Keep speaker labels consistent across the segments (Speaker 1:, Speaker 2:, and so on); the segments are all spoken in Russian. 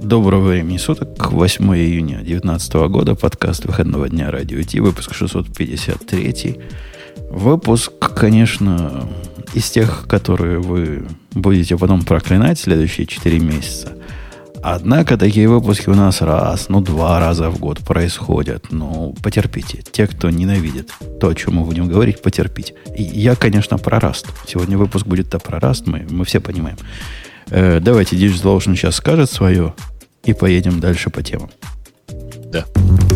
Speaker 1: Доброго времени суток, 8 июня 2019 года, подкаст выходного дня радио Ти, выпуск 653. Выпуск, конечно, из тех, которые вы будете потом проклинать следующие 4 месяца. Однако такие выпуски у нас раз, ну два раза в год происходят. Ну, потерпите. Те, кто ненавидит то, о чем мы будем говорить, потерпите. И я, конечно, про Rust. Сегодня выпуск будет то про Rust, мы, мы все понимаем. Э, давайте Digital Ocean сейчас скажет свое и поедем дальше по темам.
Speaker 2: Да.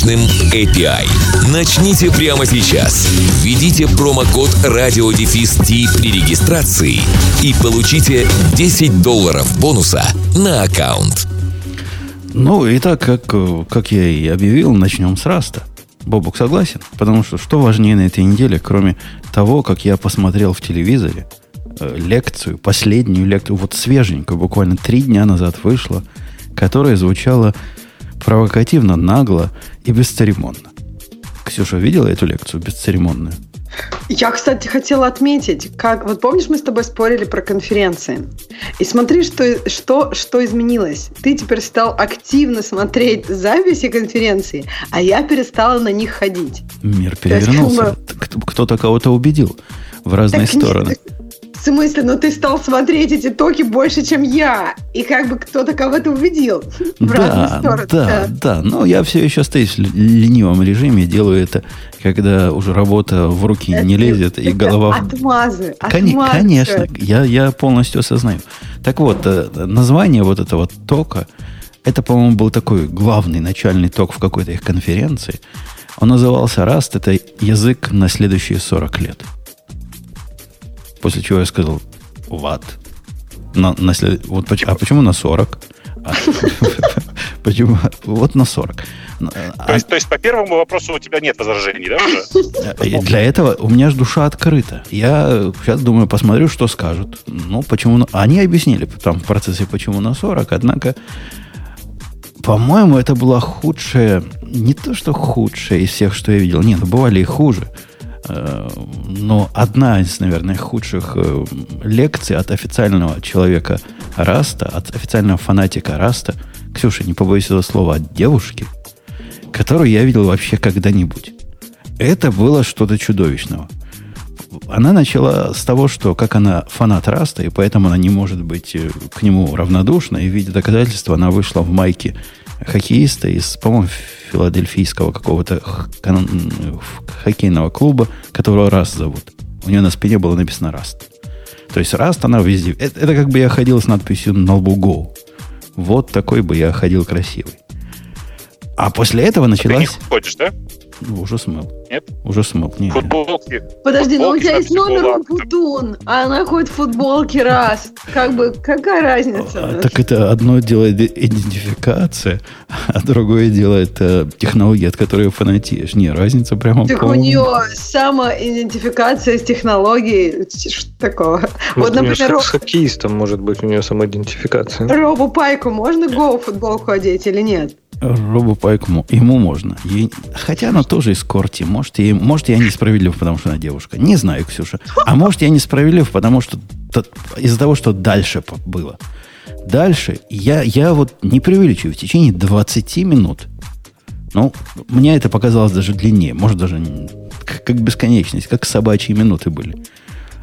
Speaker 2: мощным API. Начните прямо сейчас. Введите промокод радиодефис при регистрации и получите 10 долларов бонуса на аккаунт.
Speaker 1: Ну, и так, как, как я и объявил, начнем с Раста. Бобук согласен? Потому что что важнее на этой неделе, кроме того, как я посмотрел в телевизоре э, лекцию, последнюю лекцию, вот свеженькую, буквально три дня назад вышла, которая звучала провокативно, нагло и бесцеремонно. Ксюша видела эту лекцию бесцеремонную?
Speaker 3: Я, кстати, хотела отметить, как вот помнишь, мы с тобой спорили про конференции. И смотри, что, что, что изменилось. Ты теперь стал активно смотреть записи конференции, а я перестала на них ходить.
Speaker 1: Мир перевернулся. Кто-то кого-то убедил в разные так стороны.
Speaker 3: В смысле, ну ты стал смотреть эти токи больше, чем я. И как бы кто-то кого-то увидел. В
Speaker 1: да, стороны. Да, да, да. Но я все еще остаюсь в ленивом режиме. Делаю это, когда уже работа в руки это, не лезет и голова...
Speaker 3: Отмазы,
Speaker 1: отмазы. Конечно, я, я полностью осознаю. Так вот, э, название вот этого тока, это, по-моему, был такой главный начальный ток в какой-то их конференции. Он назывался Rust. Это язык на следующие 40 лет. После чего я сказал, what? На, на след... вот, а почему на 40? А, почему? Вот на 40.
Speaker 4: А то есть, то есть по первому вопросу у тебя нет возражений, да,
Speaker 1: уже? Для этого у меня же душа открыта. Я сейчас думаю, посмотрю, что скажут. Ну, почему... Они объяснили там в процессе, почему на 40, однако, по-моему, это была худшая... Не то, что худшая из всех, что я видел. Нет, бывали и хуже. Э, но одна из, наверное, худших э, лекций от официального человека Раста, от официального фанатика Раста, Ксюша, не побоюсь этого слова, от девушки, которую я видел вообще когда-нибудь. Это было что-то чудовищного. Она начала с того, что как она фанат Раста, и поэтому она не может быть э, к нему равнодушна, и в виде доказательства она вышла в майке хоккеиста из, по-моему, филадельфийского какого-то хоккейного клуба, которого Раст зовут. У нее на спине было написано Раст. То есть Раст она везде. Это, это как бы я ходил с надписью на лбу Go. Вот такой бы я ходил красивый. А после этого началась... Ты
Speaker 4: не ходишь, да?
Speaker 1: Ну, уже смыл.
Speaker 4: Нет?
Speaker 1: Уже смыл. Нет.
Speaker 3: Футболки. Подожди, но ну, у тебя есть номер Путун, а она ходит в футболке раз. Как бы, какая разница?
Speaker 1: А, так это одно делает идентификация, а другое делает э, технология, от которой фанатеешь. Не, разница прямо
Speaker 3: Так у нее самоидентификация с технологией. Что такого?
Speaker 5: Вот, например, с хоккеистом может быть у нее самоидентификация.
Speaker 3: Робу Пайку можно го футболку одеть или нет?
Speaker 1: Робу Пайку ему можно. Ей, хотя она тоже из Корти. Может, ей, может, я несправедлив, потому что она девушка. Не знаю, Ксюша. А может, я несправедлив, потому что из-за того, что дальше было. Дальше я, я вот не преувеличиваю, в течение 20 минут, ну, мне это показалось даже длиннее, может, даже как, как бесконечность, как собачьи минуты были.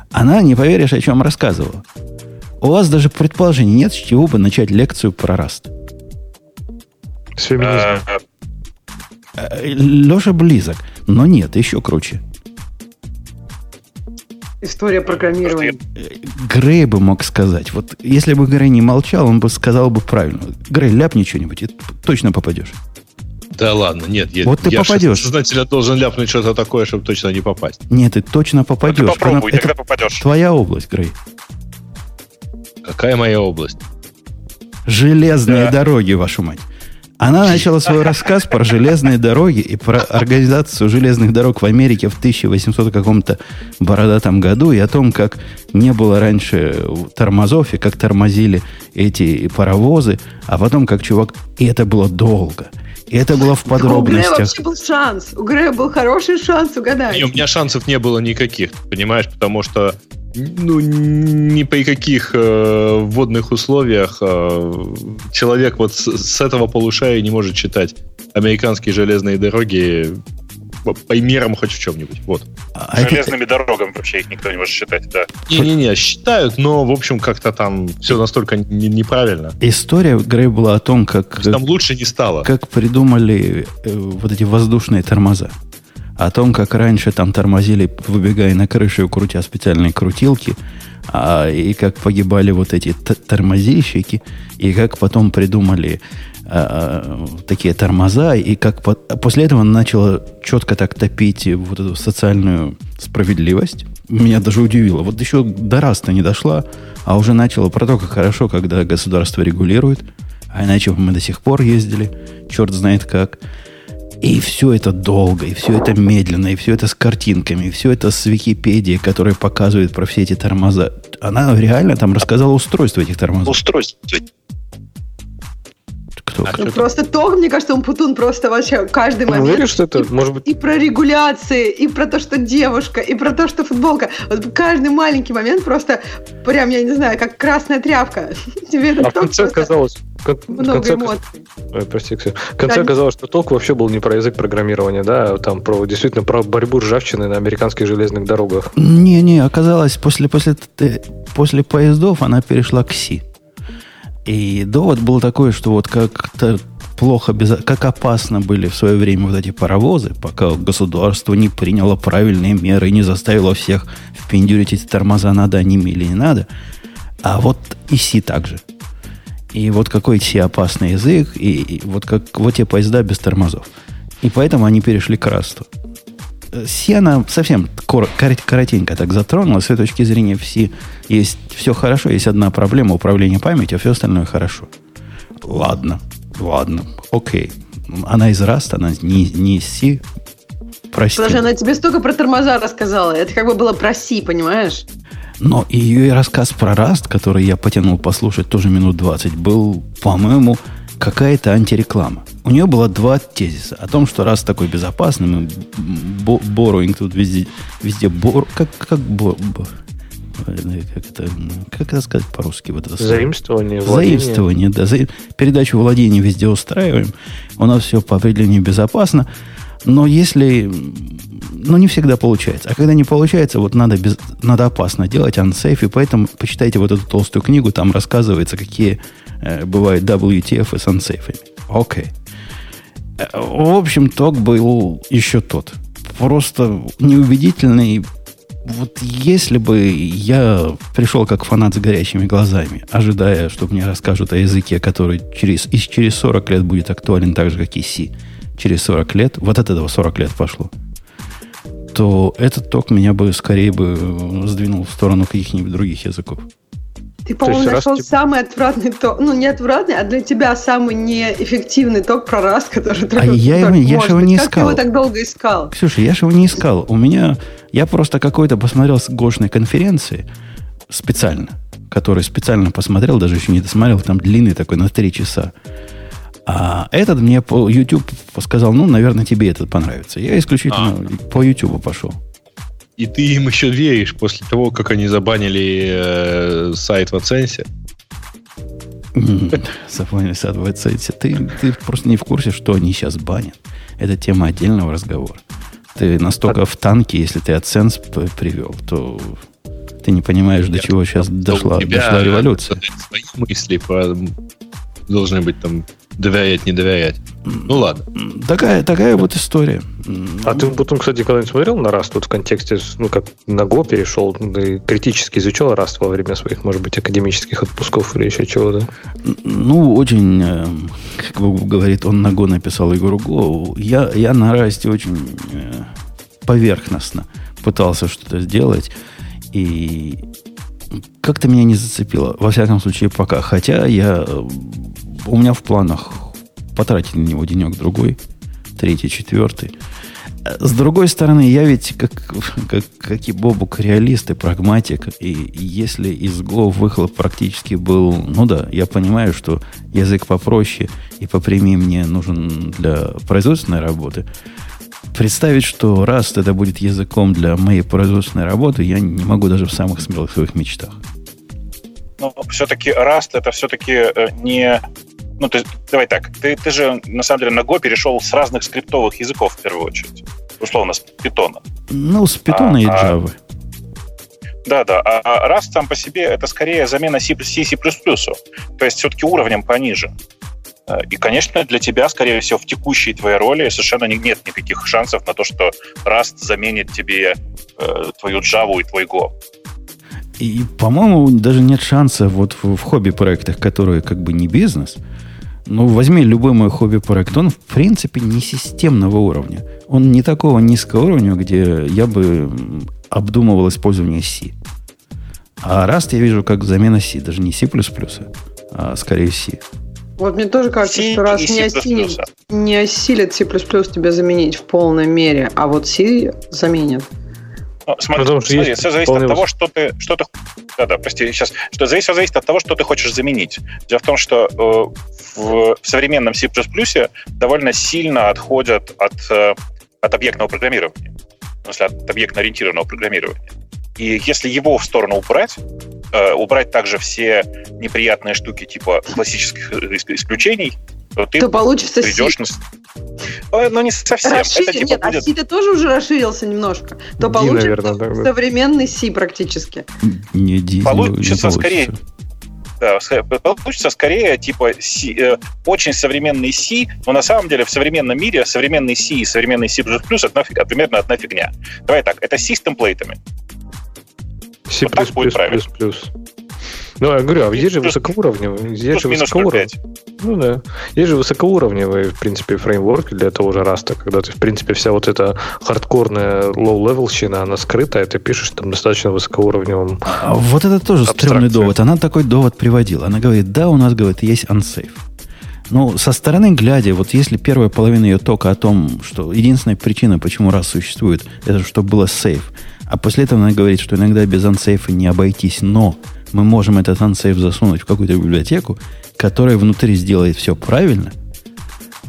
Speaker 1: Она, не поверишь, о чем рассказывала. У вас даже предположений нет, с чего бы начать лекцию про раст.
Speaker 5: С феминизма.
Speaker 1: Э, Леша близок, но нет, еще круче.
Speaker 3: История программирования.
Speaker 1: Грей бы мог сказать. Вот если бы Грей не молчал, он бы сказал бы правильно. Грей, ляпни что-нибудь, и точно попадешь.
Speaker 4: Да ладно, нет. Я,
Speaker 1: вот ты я попадешь.
Speaker 4: Сознательно должен ляпнуть что-то такое, чтобы точно не попасть.
Speaker 1: Нет, ты точно попадешь.
Speaker 4: Ты попробуй,
Speaker 1: Это попадешь. Твоя область, Грей.
Speaker 4: Какая моя область?
Speaker 1: Железные
Speaker 4: Да.
Speaker 1: дороги, вашу мать. Она начала свой рассказ про железные дороги и про организацию железных дорог в Америке в 1800 каком-то бородатом году и о том, как не было раньше тормозов и как тормозили эти паровозы, а потом как чувак... И это было долго. И это было в
Speaker 3: У Грея
Speaker 1: подробностях.
Speaker 3: вообще был шанс. У Грея был хороший шанс угадать.
Speaker 5: Не, у меня шансов не было никаких, понимаешь, потому что ну, ни при каких э, вводных условиях э, человек вот с, с этого полушария не может читать американские железные дороги по, по мерам хоть в чем-нибудь. Вот.
Speaker 1: А это-
Speaker 4: Железными дорогами вообще их никто не может считать, да.
Speaker 5: Не-не-не, считают, но, в общем, как-то там все настолько не- неправильно.
Speaker 1: История Грей была о том, как,
Speaker 5: Там лучше не стало.
Speaker 1: как придумали э, вот эти воздушные тормоза. О том, как раньше там тормозили, выбегая на крышу крутя специальные крутилки, а, и как погибали вот эти тормозильщики, и как потом придумали а, а, такие тормоза, и как по- после этого начало четко так топить вот эту социальную справедливость. Меня даже удивило. Вот еще до раз-то не дошла, а уже начало про то, как хорошо, когда государство регулирует, а иначе бы мы до сих пор ездили, черт знает как. И все это долго, и все это медленно, и все это с картинками, и все это с Википедии, которая показывает про все эти тормоза. Она реально там рассказала устройство этих тормозов.
Speaker 4: Устройство.
Speaker 1: Кто?
Speaker 5: А
Speaker 3: Ну, просто то, мне кажется, он Путун просто вообще каждый
Speaker 5: Ты
Speaker 3: момент.
Speaker 5: уверен, что это, может быть,
Speaker 3: И про регуляции, и про то, что девушка, и про то, что футболка. Вот каждый маленький момент просто прям, я не знаю, как красная тряпка. Тебе это
Speaker 5: а в конце в кон-
Speaker 3: много
Speaker 5: конце-
Speaker 3: эмоций.
Speaker 5: Ой, прости, Ксения. В конце
Speaker 3: Да,
Speaker 5: оказалось, что толк вообще был не про язык программирования, да, а там про действительно про борьбу ржавчины на американских железных дорогах.
Speaker 1: Не-не, оказалось, после, после, т- после поездов она перешла к Си. И довод был такой, что вот как-то плохо, как опасно были в свое время вот эти паровозы, пока государство не приняло правильные меры и не заставило всех впендюрить эти тормоза надо ними или не надо. А вот и Си также. И вот какой Си опасный язык, и, и вот как вот те поезда без тормозов. И поэтому они перешли к расту. Си она совсем кор- кор- коротенько так затронула. С этой точки зрения в Си есть все хорошо, есть одна проблема управления памятью, а все остальное хорошо. Ладно, ладно, окей. Она из Раст, она не, не из Си. Прости.
Speaker 3: Подожди, она тебе столько про тормоза рассказала. Это как бы было про Си, понимаешь?
Speaker 1: Но ее и рассказ про Раст, который я потянул послушать тоже минут 20, был, по-моему, какая-то антиреклама. У нее было два тезиса о том, что Раст такой безопасный, мы бо- borrowing тут везде, везде бор, как, как, бо- бо- э, как, это, как это сказать по-русски? Вот это?
Speaker 5: Заимствование, владение.
Speaker 1: Заимствование, да. За- Передачу владения везде устраиваем. У нас все по определению безопасно. Но если... Ну, не всегда получается. А когда не получается, вот надо, без, надо опасно делать, unsafe. И поэтому почитайте вот эту толстую книгу, там рассказывается, какие э, бывают WTF с unsafe. Окей. Э, В общем, ток был еще тот. Просто неубедительный. Вот если бы я пришел как фанат с горящими глазами, ожидая, что мне расскажут о языке, который через, и через 40 лет будет актуален так же, как и C, через 40 лет, вот от этого 40 лет пошло, то этот ток меня бы скорее бы э, сдвинул в сторону каких-нибудь других языков.
Speaker 3: Ты, по-моему,
Speaker 5: есть раз
Speaker 3: нашел
Speaker 5: типа-
Speaker 3: самый отвратный ток. Ну, не отвратный, а для тебя самый неэффективный ток про раз, который только
Speaker 1: А я его- я ж
Speaker 3: может
Speaker 1: его не
Speaker 3: Как ты
Speaker 1: искал.
Speaker 3: его так долго искал?
Speaker 1: Ксюша, я же его не искал. У меня... Я просто какой-то посмотрел с гошной конференции специально, который специально посмотрел, даже еще не досмотрел, там длинный такой на три часа. А этот мне по YouTube сказал, ну, наверное, тебе этот понравится. Я исключительно по YouTube пошел.
Speaker 5: И ты им еще веришь после того, как они забанили э, сайт в Аценсе?
Speaker 1: Запомнили садоваться. Ты, ты просто не в курсе, что они сейчас банят. Это тема отдельного разговора. Ты настолько в танке, если ты AdSense привел, то ты не понимаешь, до чего сейчас
Speaker 5: там
Speaker 1: дошла, дошла революция.
Speaker 5: Свои мысли по- должны быть там доверять, не доверять. Ну ладно.
Speaker 1: Такая, такая вот история.
Speaker 5: А ты потом, кстати, когда-нибудь смотрел на Rust вот в контексте, ну, как на Go перешел, и критически изучал Rust во время своих, может быть, академических отпусков или еще чего-то?
Speaker 1: Ну, очень, э, как бы говорит, он на Go написал игру Go. Я, я на Расте очень э, поверхностно пытался что-то сделать. И как-то меня не зацепило. Во всяком случае, пока. Хотя я... э, У меня в планах потратить на него денек-другой. Третий, четвертый. С другой стороны, я ведь, как, как, как и Бобук, реалист и прагматик. И если из Go выхлоп практически был... Ну да, я понимаю, что язык попроще и попрямее мне нужен для производственной работы. Представить, что Rust это будет языком для моей производственной работы, я не могу даже в самых смелых своих мечтах.
Speaker 4: Но все-таки Rust это все-таки э, не... Ну, ты, давай так, ты, ты же, на самом деле, на Go перешел с разных скриптовых языков, в первую очередь. Условно, с питона.
Speaker 1: Ну, с Python и
Speaker 4: А, а-
Speaker 1: Java.
Speaker 4: Да, да. А, а Rust сам по себе это скорее замена C++. То есть все-таки уровнем пониже. И, конечно, для тебя, скорее всего, в текущей твоей роли совершенно не- нет никаких шансов на то, что Rust заменит тебе э, твою Java и твой Go.
Speaker 1: И, по-моему, даже нет шанса вот в, в хобби-проектах, которые как бы не бизнес. Ну, возьми любой мой хобби-проект, он, в принципе, не системного уровня. Он не такого низкого уровня, где я бы обдумывал использование C. А Rust я вижу как замена C, даже не C++, а скорее C.
Speaker 3: Вот мне тоже кажется,
Speaker 4: C
Speaker 3: что раз не осилит, не осилит C++ тебя заменить в полной мере, а вот C заменит.
Speaker 4: Ну, смотри,
Speaker 5: Потому что
Speaker 4: смотри,
Speaker 5: есть
Speaker 4: все зависит от того, что ты, что ты, да, да, прости, сейчас, что зависит, зависит от того, что ты хочешь заменить. Дело в том, что э, в, в современном C++ довольно сильно отходят от, э, от объектного программирования, в смысле, от объектно-ориентированного программирования. И если его в сторону убрать, э, убрать также все неприятные штуки типа классических ис- исключений, то ты
Speaker 3: То получится
Speaker 4: придешь на... Э, Ну, не совсем.
Speaker 3: Расширен-
Speaker 4: Это типа
Speaker 3: Нет, а
Speaker 4: будет...
Speaker 3: C-то тоже уже расширился немножко. То
Speaker 5: D,
Speaker 3: получится
Speaker 5: наверное, да, да.
Speaker 3: современный C практически.
Speaker 1: Не, ди- не-
Speaker 4: Получится
Speaker 1: не
Speaker 4: скорее. Да, получится скорее типа C, э, очень современный C, но на самом деле в современном мире современный C и современный C++ одна, примерно одна фигня. Давай так, это C с темплейтами.
Speaker 5: C++,
Speaker 4: Вот так будет правильно.
Speaker 5: Ну, я говорю, а есть же высокоуровневые, есть же
Speaker 4: 0,5.
Speaker 5: ну да, есть же высокоуровневые, в принципе, фреймворки для того же раста, когда ты, в принципе, вся вот эта хардкорная low-level она скрыта, и ты пишешь там достаточно высокоуровневым.
Speaker 1: А вот это тоже стрёмный довод. Она такой довод приводила. Она говорит, да, у нас, говорит, есть unsafe. Ну, со стороны глядя, вот если первая половина ее тока о том, что единственная причина, почему раз существует, это чтобы было сейф, а после этого она говорит, что иногда без ансейфа не обойтись, но мы можем этот ансейф засунуть в какую-то библиотеку, которая внутри сделает все правильно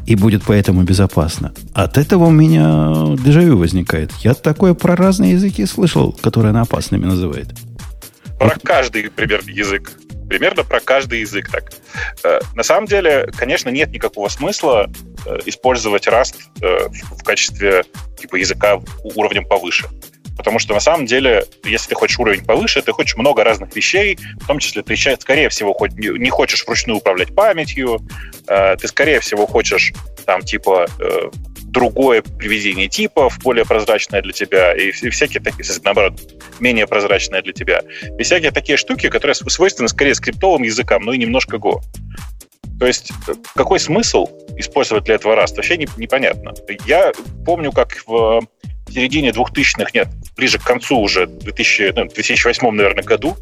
Speaker 1: и будет поэтому безопасно. От этого у меня дежавю возникает. Я такое про разные языки слышал, которые она опасными называет.
Speaker 4: Про каждый примерно язык. Примерно про каждый язык так. Э, На самом деле, конечно, нет никакого смысла э, использовать Rust э, в качестве типа языка уровнем повыше. Потому что на самом деле, если ты хочешь уровень повыше, ты хочешь много разных вещей, в том числе ты, скорее всего, не хочешь вручную управлять памятью, э, ты, скорее всего, хочешь там типа э, другое приведение типов, более прозрачное для тебя, и, вс- и всякие такие, наоборот, менее прозрачное для тебя. И всякие такие штуки, которые св- свойственны скорее скриптовым языкам, ну и немножко Go. То есть э, какой смысл использовать для этого Rust, вообще не- непонятно. Я помню, как в середине 2000-х, нет, ближе к концу уже, 2000, ну, 2008, наверное, году,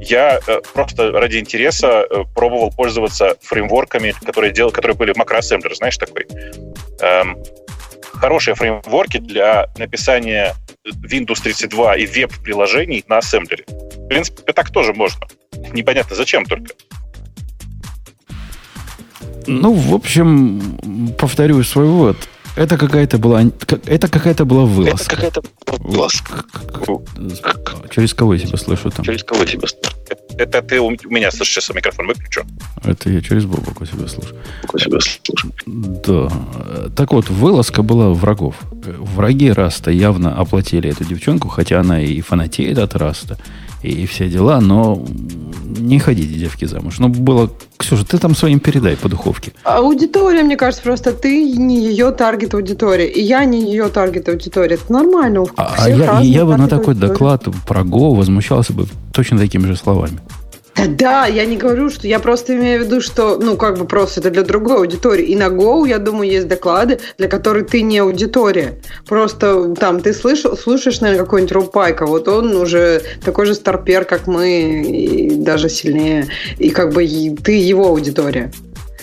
Speaker 4: я э, просто ради интереса э, пробовал пользоваться фреймворками, которые, дел, которые были макроассемблер, знаешь, такой. Эм, хорошие фреймворки для написания Windows 32 и веб-приложений на ассемблере. В принципе, так тоже можно. Непонятно, зачем только.
Speaker 1: Ну, в общем, повторю свой вывод. Это какая-то была, это какая-то была вылазка.
Speaker 4: какая-то
Speaker 1: Вот. К- к- к- Через кого я себя слышу там?
Speaker 4: Через кого тебя? Это ты у меня слышишь, сейчас микрофон выключу.
Speaker 1: Это я через Бобоку себя слышу.
Speaker 4: себя слышу.
Speaker 1: Да. Так вот, вылазка была врагов. Враги Раста явно оплатили эту девчонку, хотя она и фанатеет от Раста, и все дела, но не ходите, девки, замуж. Ну, было... Ксюша, ты там своим передай по духовке.
Speaker 3: Аудитория, мне кажется, просто ты не ее таргет аудитория, и я не ее таргет аудитория. Это нормально.
Speaker 1: А, а я, я бы на такой
Speaker 3: аудитории.
Speaker 1: доклад про Го возмущался бы точно такими же словами.
Speaker 3: Да, да, я не говорю, что я просто имею в виду, что, ну, как бы просто это для другой аудитории. И на Go, я думаю, есть доклады, для которых ты не аудитория. Просто там ты слышал, слушаешь, наверное, какой-нибудь Рупайка, вот он уже такой же старпер, как мы, и даже сильнее. И как бы ты его аудитория.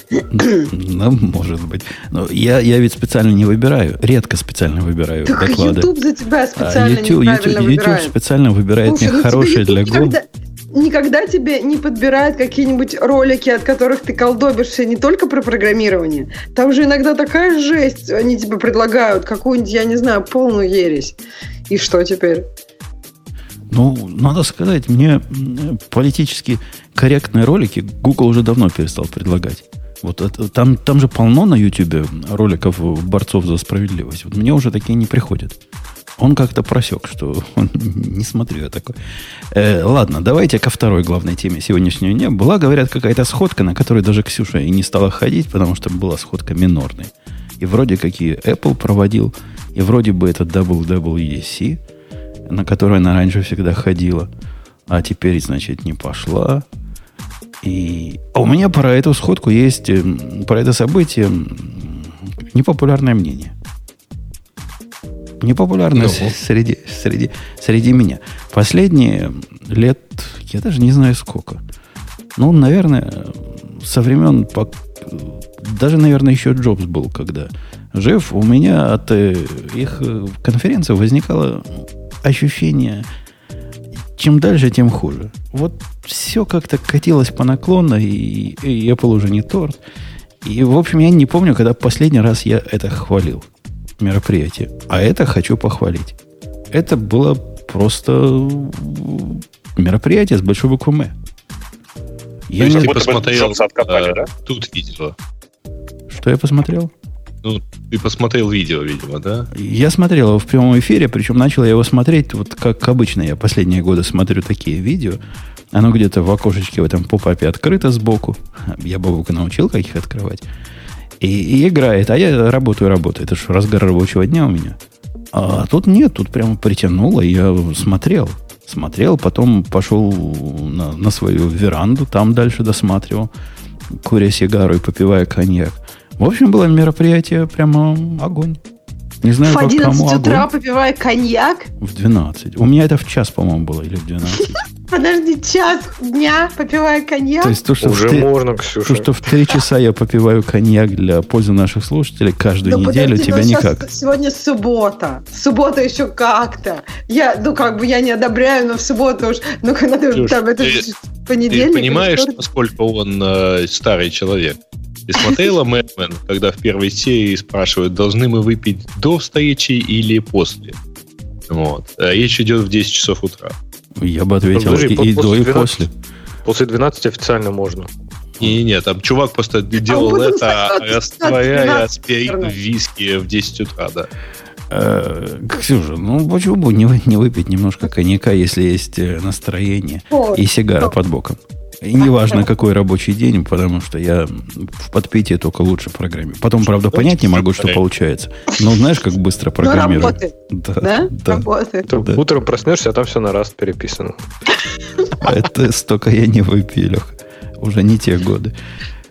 Speaker 1: Ну, может быть. Но я, я ведь специально не выбираю, редко специально выбираю
Speaker 3: так
Speaker 1: доклады.
Speaker 3: YouTube за тебя
Speaker 1: А
Speaker 3: специально
Speaker 1: YouTube,
Speaker 3: неправильно
Speaker 1: YouTube,
Speaker 3: выбирает.
Speaker 1: YouTube специально выбирает
Speaker 3: Слушай,
Speaker 1: мне
Speaker 3: ну
Speaker 1: хорошие
Speaker 3: YouTube
Speaker 1: для Go.
Speaker 3: никогда, никогда тебе не подбирает какие-нибудь ролики, от которых ты колдобишься не только про программирование. Там же иногда такая жесть, они тебе предлагают какую-нибудь, я не знаю, полную ересь. И что теперь?
Speaker 1: Ну, надо сказать, мне политически корректные ролики Google уже давно перестал предлагать. Вот это- там, там же полно на YouTube роликов борцов за справедливость. Вот мне уже такие не приходят. Он как-то просек, что он не смотрю я такой. Э, ладно, давайте ко второй главной теме сегодняшнего дня. Была, говорят, какая-то сходка, на которой даже Ксюша и не стала ходить, потому что была сходка минорной. И вроде как и Apple проводил, и вроде бы это WWDC, на которой она раньше всегда ходила, а теперь, значит, не пошла. И а у меня про эту сходку есть, эм, про это событие непопулярное мнение. Непопулярное
Speaker 5: Ну.
Speaker 1: с- среди, среди, среди меня. Последние лет, я даже не знаю сколько. Ну, наверное, со времен, даже, наверное, еще Джобс был, когда жив, у меня от э, их э, конференции возникало ощущение, чем дальше, тем хуже. Вот все как-то катилось по наклону, и, и Apple уже не торт. И, в общем, я не помню, когда последний раз я это хвалил, мероприятие. А это хочу похвалить. Это было просто мероприятие с большой буквы «М». Я
Speaker 5: То есть
Speaker 1: не-
Speaker 5: ты посмотрел
Speaker 4: Джобса откопали,
Speaker 5: э,
Speaker 4: да?
Speaker 5: тут видео.
Speaker 1: Что я посмотрел?
Speaker 5: Ну, ты посмотрел видео, видимо, да?
Speaker 1: Я смотрел его в прямом эфире, причем начал я его смотреть, вот как обычно я последние годы смотрю такие видео. Оно где-то в окошечке в этом попапе открыто сбоку. Я Бабука научил, как их открывать. И, и играет. А я работаю, работаю. Это же разгар рабочего дня у меня. А тут нет, тут прямо притянуло. Я смотрел. Смотрел, потом пошел на, на свою веранду, там дальше досматривал, куря сигару и попивая коньяк. В общем, было мероприятие прямо огонь. Не знаю,
Speaker 3: в
Speaker 1: как
Speaker 3: 11
Speaker 1: кому
Speaker 3: утра
Speaker 1: огонь.
Speaker 3: попивая коньяк?
Speaker 1: В 12. У меня это в час, по-моему, было, или в 12.
Speaker 3: Подожди, час дня попивая коньяк?
Speaker 1: То есть то, что, в
Speaker 6: Уже
Speaker 1: три,
Speaker 6: можно,
Speaker 1: то,
Speaker 6: Ксюша.
Speaker 1: что в 3 часа я попиваю коньяк для пользы наших слушателей каждую
Speaker 3: Ну,
Speaker 1: неделю,
Speaker 3: подожди,
Speaker 1: тебя
Speaker 3: ну,
Speaker 1: никак.
Speaker 3: Сегодня суббота. Суббота еще как-то. Я, ну, как бы я не одобряю, но в субботу уж, ну, когда ты
Speaker 5: Слушай,
Speaker 3: там, это
Speaker 5: ты-
Speaker 3: же
Speaker 5: Ты
Speaker 3: понедельник.
Speaker 5: понимаешь, насколько он э, старый человек? Ты смотрела Мэтмен, когда в первой серии спрашивают, должны мы выпить до встречи или после? Вот. А Речь идет в 10 часов утра.
Speaker 1: Я бы ответил
Speaker 6: Подожди,
Speaker 1: и,
Speaker 6: по-
Speaker 1: и до,
Speaker 6: после
Speaker 1: и
Speaker 6: 12.
Speaker 1: после.
Speaker 6: После 12 официально можно.
Speaker 5: Не, не, там чувак просто делал
Speaker 3: потом
Speaker 5: это, растворяя
Speaker 3: 12,
Speaker 5: аспирин в
Speaker 3: 14.
Speaker 5: виске в 10 утра, да.
Speaker 1: Э, Ксюша, ну почему бы не, не выпить немножко коньяка, если есть э, настроение
Speaker 3: Вот.
Speaker 1: и сигара под боком? И неважно, какой рабочий день, потому что я в подпитии только лучше программирую. Потом, правда, понять не могу, что получается. Но знаешь, как быстро
Speaker 3: Ну,
Speaker 1: программирую.
Speaker 3: работает,
Speaker 1: Да,
Speaker 3: да?
Speaker 1: да.
Speaker 3: Работает.
Speaker 6: Ты
Speaker 1: Да.
Speaker 6: утром проснешься, а там все на раз переписано.
Speaker 1: Это столько я не Леха. Уже не те годы.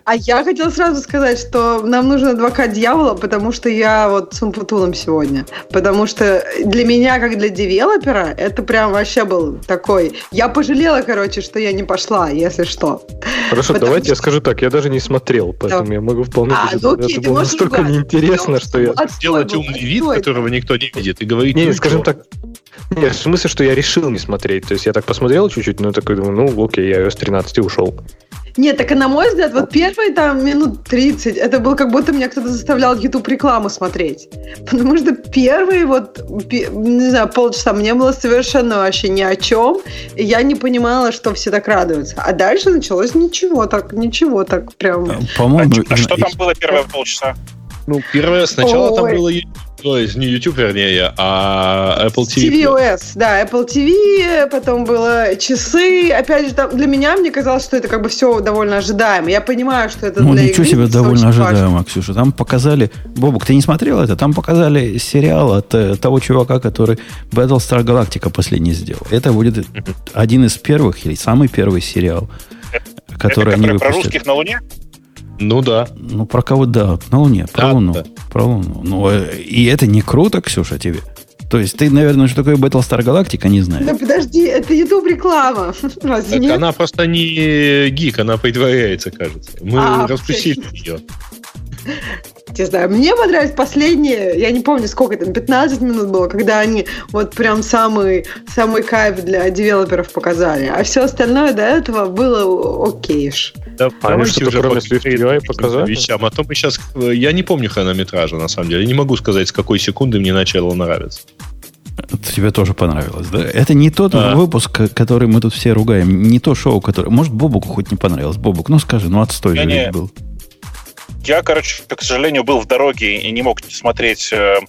Speaker 3: А я хотела сразу сказать, что нам нужен адвокат дьявола, потому что я вот с Умпутуном сегодня. Потому что для меня, как для девелопера, это прям вообще был такой... Я пожалела, короче, что я не пошла, если что.
Speaker 6: Хорошо,
Speaker 3: Потому
Speaker 6: давайте я
Speaker 3: что-
Speaker 6: скажу так. Я даже не смотрел, поэтому я могу вполне...
Speaker 3: А, ну окей,
Speaker 6: это
Speaker 3: ты
Speaker 6: было настолько
Speaker 3: ругать.
Speaker 6: неинтересно, что я...
Speaker 5: Делать
Speaker 3: был,
Speaker 5: умный вид, которого никто не видит, и говорить...
Speaker 6: Не,
Speaker 5: ну,
Speaker 6: скажем так, нет, в смысле, что я решил не смотреть. То есть я так посмотрел чуть-чуть, но такой думаю, ну окей, я iOS 13 и ушел.
Speaker 3: Нет, так и на мой взгляд, вот первые там минут 30, это было как будто меня кто-то заставлял YouTube рекламу смотреть. Потому что первые вот, не знаю, полчаса мне было совершенно вообще ни о чем. И я не понимала, что все так радуются. А дальше началось ничего так, ничего так прям.
Speaker 1: А,
Speaker 4: А,
Speaker 1: По-моему,
Speaker 4: чё- а что там было первые полчаса?
Speaker 5: Ну, первое, сначала там
Speaker 3: Ой.
Speaker 5: было YouTube, то есть не YouTube, вернее, а Apple TV.
Speaker 3: TVOS, да, Apple TV, потом было часы. Опять же, там, для меня мне казалось, что это как бы все довольно ожидаемо. Я понимаю, что это
Speaker 1: Ну,
Speaker 3: для
Speaker 1: ничего
Speaker 3: игры
Speaker 1: себе, довольно
Speaker 3: очень важно.
Speaker 1: ожидаемо, Ксюша. Там показали... Бобук, ты не смотрел это? Там показали сериал от э, того чувака, который Battlestar Galactica последний сделал. Это будет один из первых или самый первый сериал которые
Speaker 4: Это
Speaker 1: они
Speaker 4: про, про
Speaker 1: выпустят.
Speaker 4: русских на Луне?
Speaker 5: Ну да.
Speaker 1: Ну, про кого, да, на Луне, про
Speaker 5: Да,
Speaker 1: Луну.
Speaker 5: да.
Speaker 1: Про Луну. Ну, э, и это не круто, Ксюша, тебе? То есть ты, наверное, что такое Battlestar Galactica, не знаешь.
Speaker 3: Да подожди, это YouTube реклама. Разве
Speaker 5: Так
Speaker 3: нет?
Speaker 5: она просто не гик, она притворяется, кажется. Мы
Speaker 3: А,
Speaker 5: распустили ее.
Speaker 3: Не знаю, мне понравились последние, я не помню, сколько там, 15 минут было, когда они вот прям самый, самый кайф для девелоперов показали. А все остальное до этого было окейш.
Speaker 5: Да,
Speaker 6: А они что-то
Speaker 5: уже
Speaker 6: кроме Swift UI показали?
Speaker 5: Вещам. А то мы сейчас... Я не помню хронометража, на самом деле. Я не могу сказать, с какой секунды мне начало нравиться.
Speaker 1: Это тебе тоже понравилось, да? Это не тот
Speaker 5: Да.
Speaker 1: выпуск, который мы тут все ругаем, не то шоу, которое... Может, Бобуку хоть не понравилось. Бобук, ну скажи, ну отстой
Speaker 4: Я
Speaker 1: же
Speaker 4: не-
Speaker 1: был.
Speaker 4: Я, короче, к сожалению, был в дороге и не мог смотреть э,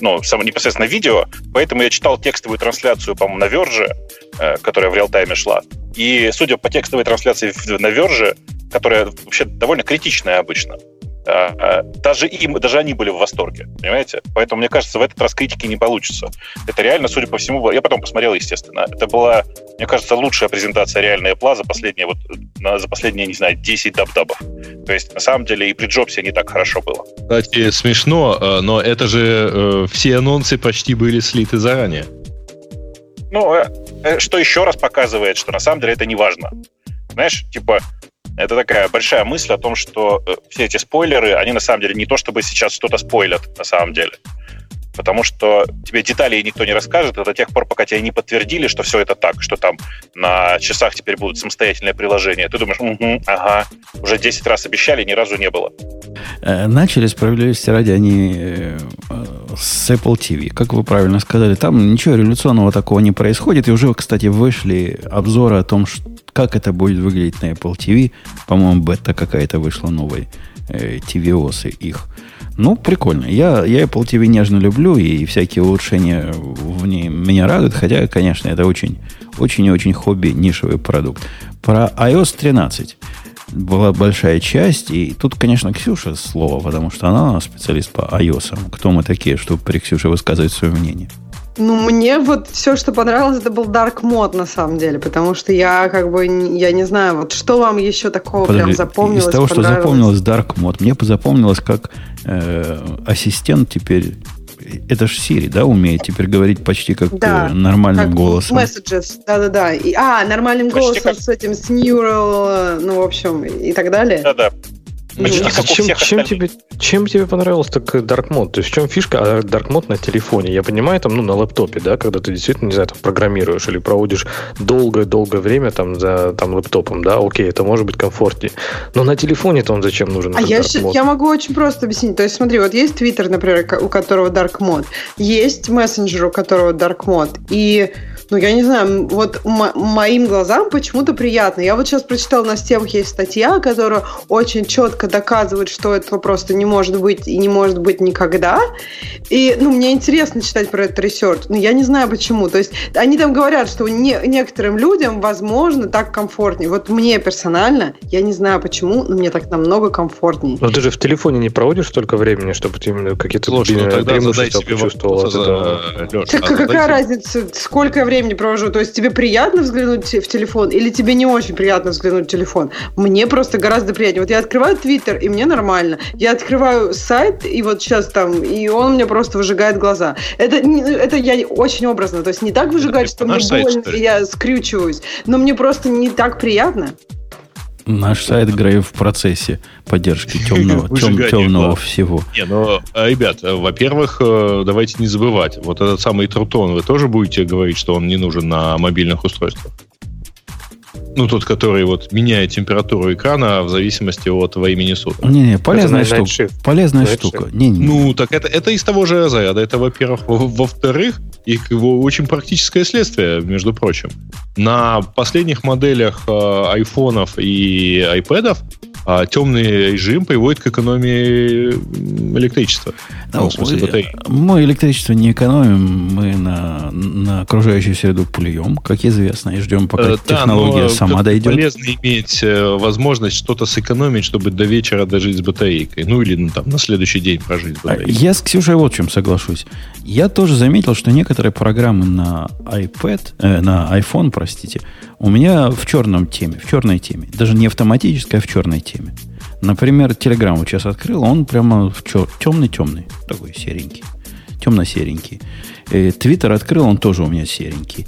Speaker 4: ну, само непосредственно видео, поэтому я читал текстовую трансляцию, по-моему, на Верже, э, которая в real-time'е шла. И, судя по текстовой трансляции на Verge'е, которая вообще довольно критичная обычно, даже им, даже они были в восторге, понимаете? Поэтому, мне кажется, в этот раз критики не получится. Это реально, судя по всему, было- я потом посмотрел, естественно, это была, мне кажется, лучшая презентация реальной Apple за последние, вот, за последние, не знаю, 10 dub-dub'ов. То есть, на самом деле, и при Джобсе не так хорошо было.
Speaker 5: Кстати, смешно, э, но это же э, все анонсы почти были слиты заранее.
Speaker 4: Ну, э, э, что еще раз показывает, что на самом деле это не важно. Знаешь, типа, это такая большая мысль о том, что э, все эти спойлеры, они на самом деле не то, чтобы сейчас что-то спойлят, на самом деле. Потому что тебе деталей никто не расскажет а до тех пор, пока тебе не подтвердили, что все это так, что там на часах теперь будут самостоятельные приложения. Ты думаешь, «Мгм, ага, уже 10 раз обещали, ни разу не было.
Speaker 1: Э, Начали, справедливости ради, они э, с Apple TV. Как вы правильно сказали, там ничего революционного такого не происходит. И уже, кстати, вышли обзоры о том, как это будет выглядеть на Apple TV. По-моему, бета какая-то вышла новой. э, TV-осы их. Ну, прикольно. Я, я Apple TV нежно люблю, и всякие улучшения в ней меня радуют. Хотя, конечно, это очень, очень и очень хобби, нишевый продукт. Про iOS 13 была большая часть, и тут, конечно, Ксюша слово, потому что она специалист по iOS. Кто мы такие, чтобы при Ксюше высказывать свое мнение?
Speaker 3: Ну, мне вот все, что понравилось, это был Dark Mode, на самом деле, потому что я как бы, я не знаю, вот что вам еще такого прям
Speaker 1: Подожди,
Speaker 3: запомнилось,
Speaker 1: Из того, что запомнилось Dark Mode, мне запомнилось, как э, ассистент теперь... Это же Siri, да, умеет теперь говорить почти как
Speaker 3: Да,
Speaker 1: э, нормальным
Speaker 3: Как
Speaker 1: голосом.
Speaker 3: Messages, да-да-да. И, а, нормальным
Speaker 4: Почти
Speaker 3: голосом
Speaker 4: как-
Speaker 3: с этим, с Neural, ну, в общем, и так далее.
Speaker 4: Да-да. Почти как у
Speaker 6: чем,
Speaker 4: всех
Speaker 6: чем,
Speaker 4: остальных.
Speaker 6: тебе, чем тебе понравился так Dark Mode? То есть в чем фишка а Dark Mode на телефоне? Я понимаю, там, ну, на лэптопе, да, когда ты действительно, не знаю, там, программируешь или проводишь долгое-долгое время там за там, лэптопом, да, окей, это может быть комфортнее. Но на телефоне-то он зачем нужен?
Speaker 3: А я, щ- я могу очень просто объяснить. То есть, смотри, вот есть Twitter, например, у которого Dark Mode, есть мессенджер, у которого Dark Mode, и ну, я не знаю, вот моим глазам почему-то приятно. Я вот сейчас прочитала на стенах есть статья, которая очень четко доказывает, что этого просто не может быть и не может быть никогда. И, ну, мне интересно читать про этот research, но я не знаю почему. То есть, они там говорят, что не- некоторым людям, возможно, так комфортнее. Вот мне персонально, я не знаю почему, но мне так намного комфортнее.
Speaker 6: Но ты же в телефоне не проводишь столько времени, чтобы ты именно какие-то
Speaker 5: Слушай, ну тогда задай
Speaker 6: преимущества
Speaker 5: себе вопрос, э, Леш,
Speaker 3: Так
Speaker 5: а
Speaker 3: какая разница, сколько я времени провожу? То есть тебе приятно взглянуть в телефон или тебе не очень приятно взглянуть в телефон? Мне просто гораздо приятнее. Вот я открываю Твиттер, и мне нормально. Я открываю сайт, и вот сейчас там, и он мне просто выжигает глаза. Это, это я очень образно. То есть не так выжигает, что мне больно, и я скрючиваюсь. Но мне просто не так приятно.
Speaker 1: Наш сайт Грей в процессе поддержки темного, тем- темного всего.
Speaker 5: Не, ну, э, ребят, э, во-первых, э, давайте не забывать, вот этот самый Трутон, вы тоже будете говорить, что он не нужен на мобильных устройствах? Ну, тот, который вот меняет температуру экрана в зависимости от времени суток.
Speaker 1: Не-не, полезная
Speaker 6: Night
Speaker 1: штука.
Speaker 6: Shift.
Speaker 1: Полезная
Speaker 6: Night
Speaker 1: штука. Не-не.
Speaker 5: Ну, так это, это из того же разряда. Это, во-первых. Во- Во-вторых, и его очень практическое следствие, между прочим. На последних моделях э, айфонов и айпэдов А темный режим приводит к экономии электричества.
Speaker 1: Ну,
Speaker 5: в смысле, батареи.
Speaker 1: Мы электричество не экономим, мы на, на окружающую среду плюем, как известно, и ждем, пока
Speaker 5: Э, да,
Speaker 1: технология
Speaker 5: но
Speaker 1: сама дойдет.
Speaker 5: Полезно иметь э, возможность что-то сэкономить, чтобы до вечера дожить с батарейкой. Ну или ну, там на следующий день прожить с
Speaker 1: А,
Speaker 5: батарейкой.
Speaker 1: Я с Ксюшей вот в чем соглашусь. Я тоже заметил, что некоторые программы на iPad, э, на iPhone, простите, у меня в черном теме, в черной теме. Даже не автоматической, а в черной теме. Например, Telegram вот сейчас открыл, он прямо в чер- темный-темный, такой серенький, темно-серенький. Э, Твиттер открыл, он тоже у меня серенький.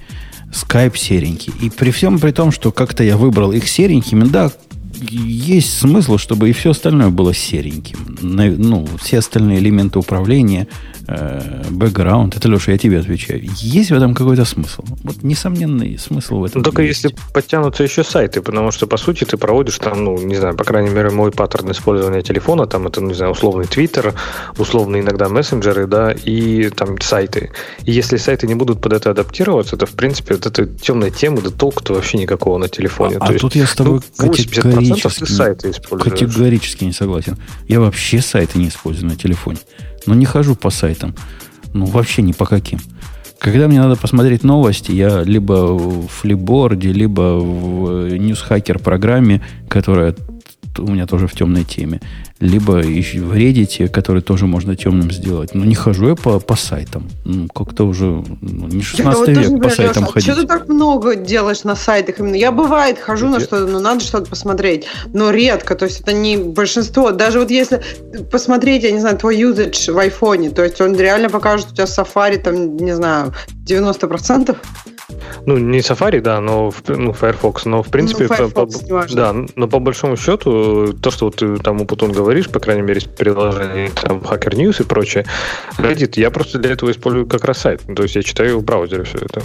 Speaker 1: Скайп серенький. И при всем при том, что как-то я выбрал их серенькими, да, есть смысл, чтобы и все остальное было сереньким. Ну, все остальные элементы управления, э, бэкграунд, это, Леша, я тебе отвечаю. Есть в этом какой-то смысл? Вот несомненный смысл в этом.
Speaker 6: Ну, только
Speaker 1: есть.
Speaker 6: если подтянутся еще сайты, потому что, по сути, ты проводишь там, ну, не знаю, по крайней мере, мой паттерн использования телефона, там это, ну, не знаю, условный Твиттер, условные иногда мессенджеры, да, и там сайты. И если сайты не будут под это адаптироваться, то, в принципе, вот этой темной темы, да толку-то вообще никакого на телефоне.
Speaker 1: А
Speaker 6: То есть,
Speaker 1: тут я с тобой
Speaker 6: ну, 80% ты
Speaker 1: категорически,
Speaker 6: сайты используешь.
Speaker 1: категорически не согласен. Я вообще сайты не использую на телефоне. Но не хожу по сайтам. Ну, вообще ни по каким. Когда мне надо посмотреть новости, я либо в флиборде, либо в ньюсхакер программе, которая у меня тоже в темной теме, либо еще в Reddit, который тоже можно темным сделать. Но не хожу я по, по сайтам. Ну, как-то уже ну, не 16
Speaker 3: Я вот тоже
Speaker 1: век по сайтам
Speaker 3: Леша,
Speaker 1: ходить.
Speaker 3: что ты так много делаешь на сайтах именно? Я бывает хожу на что-то, но надо что-то посмотреть, но редко, то есть это не большинство. Даже вот если посмотреть, я не знаю, твой юзаж в айфоне, то есть он реально покажет у тебя Safari, там, не знаю, 90%.
Speaker 6: Ну, не Safari, да, но ну, Firefox, но в принципе,
Speaker 3: Ну,
Speaker 6: по-
Speaker 3: Firefox,
Speaker 6: по-
Speaker 3: неважно.
Speaker 6: да, но по большому счету, то, что вот ты там у Путун говоришь, по крайней мере, из приложений там Hacker News и прочее, Reddit, я просто для этого использую как раз сайт. То есть я читаю в браузере все это.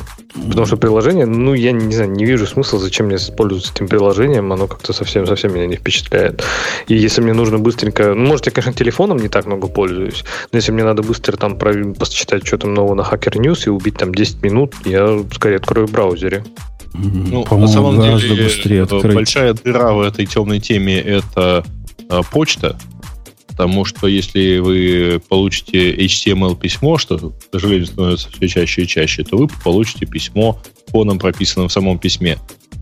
Speaker 6: Потому что приложение, ну, я не знаю, не вижу смысла, зачем мне пользоваться этим приложением, оно как-то совсем-совсем меня не впечатляет. И если мне нужно быстренько, ну, может, я, конечно, телефоном не так много пользуюсь, но если мне надо быстро там посчитать, что там нового на Hacker News и убить там 10 минут, я скорее открою в браузере.
Speaker 5: Ну,
Speaker 1: По-моему,
Speaker 5: на самом
Speaker 1: гораздо
Speaker 5: деле,
Speaker 1: быстрее
Speaker 5: э,
Speaker 1: открыть.
Speaker 5: большая дыра в этой темной теме это э, почта. Потому что если вы получите HTML письмо, что, к сожалению, становится все чаще и чаще, то вы получите письмо фоном прописанным в самом письме,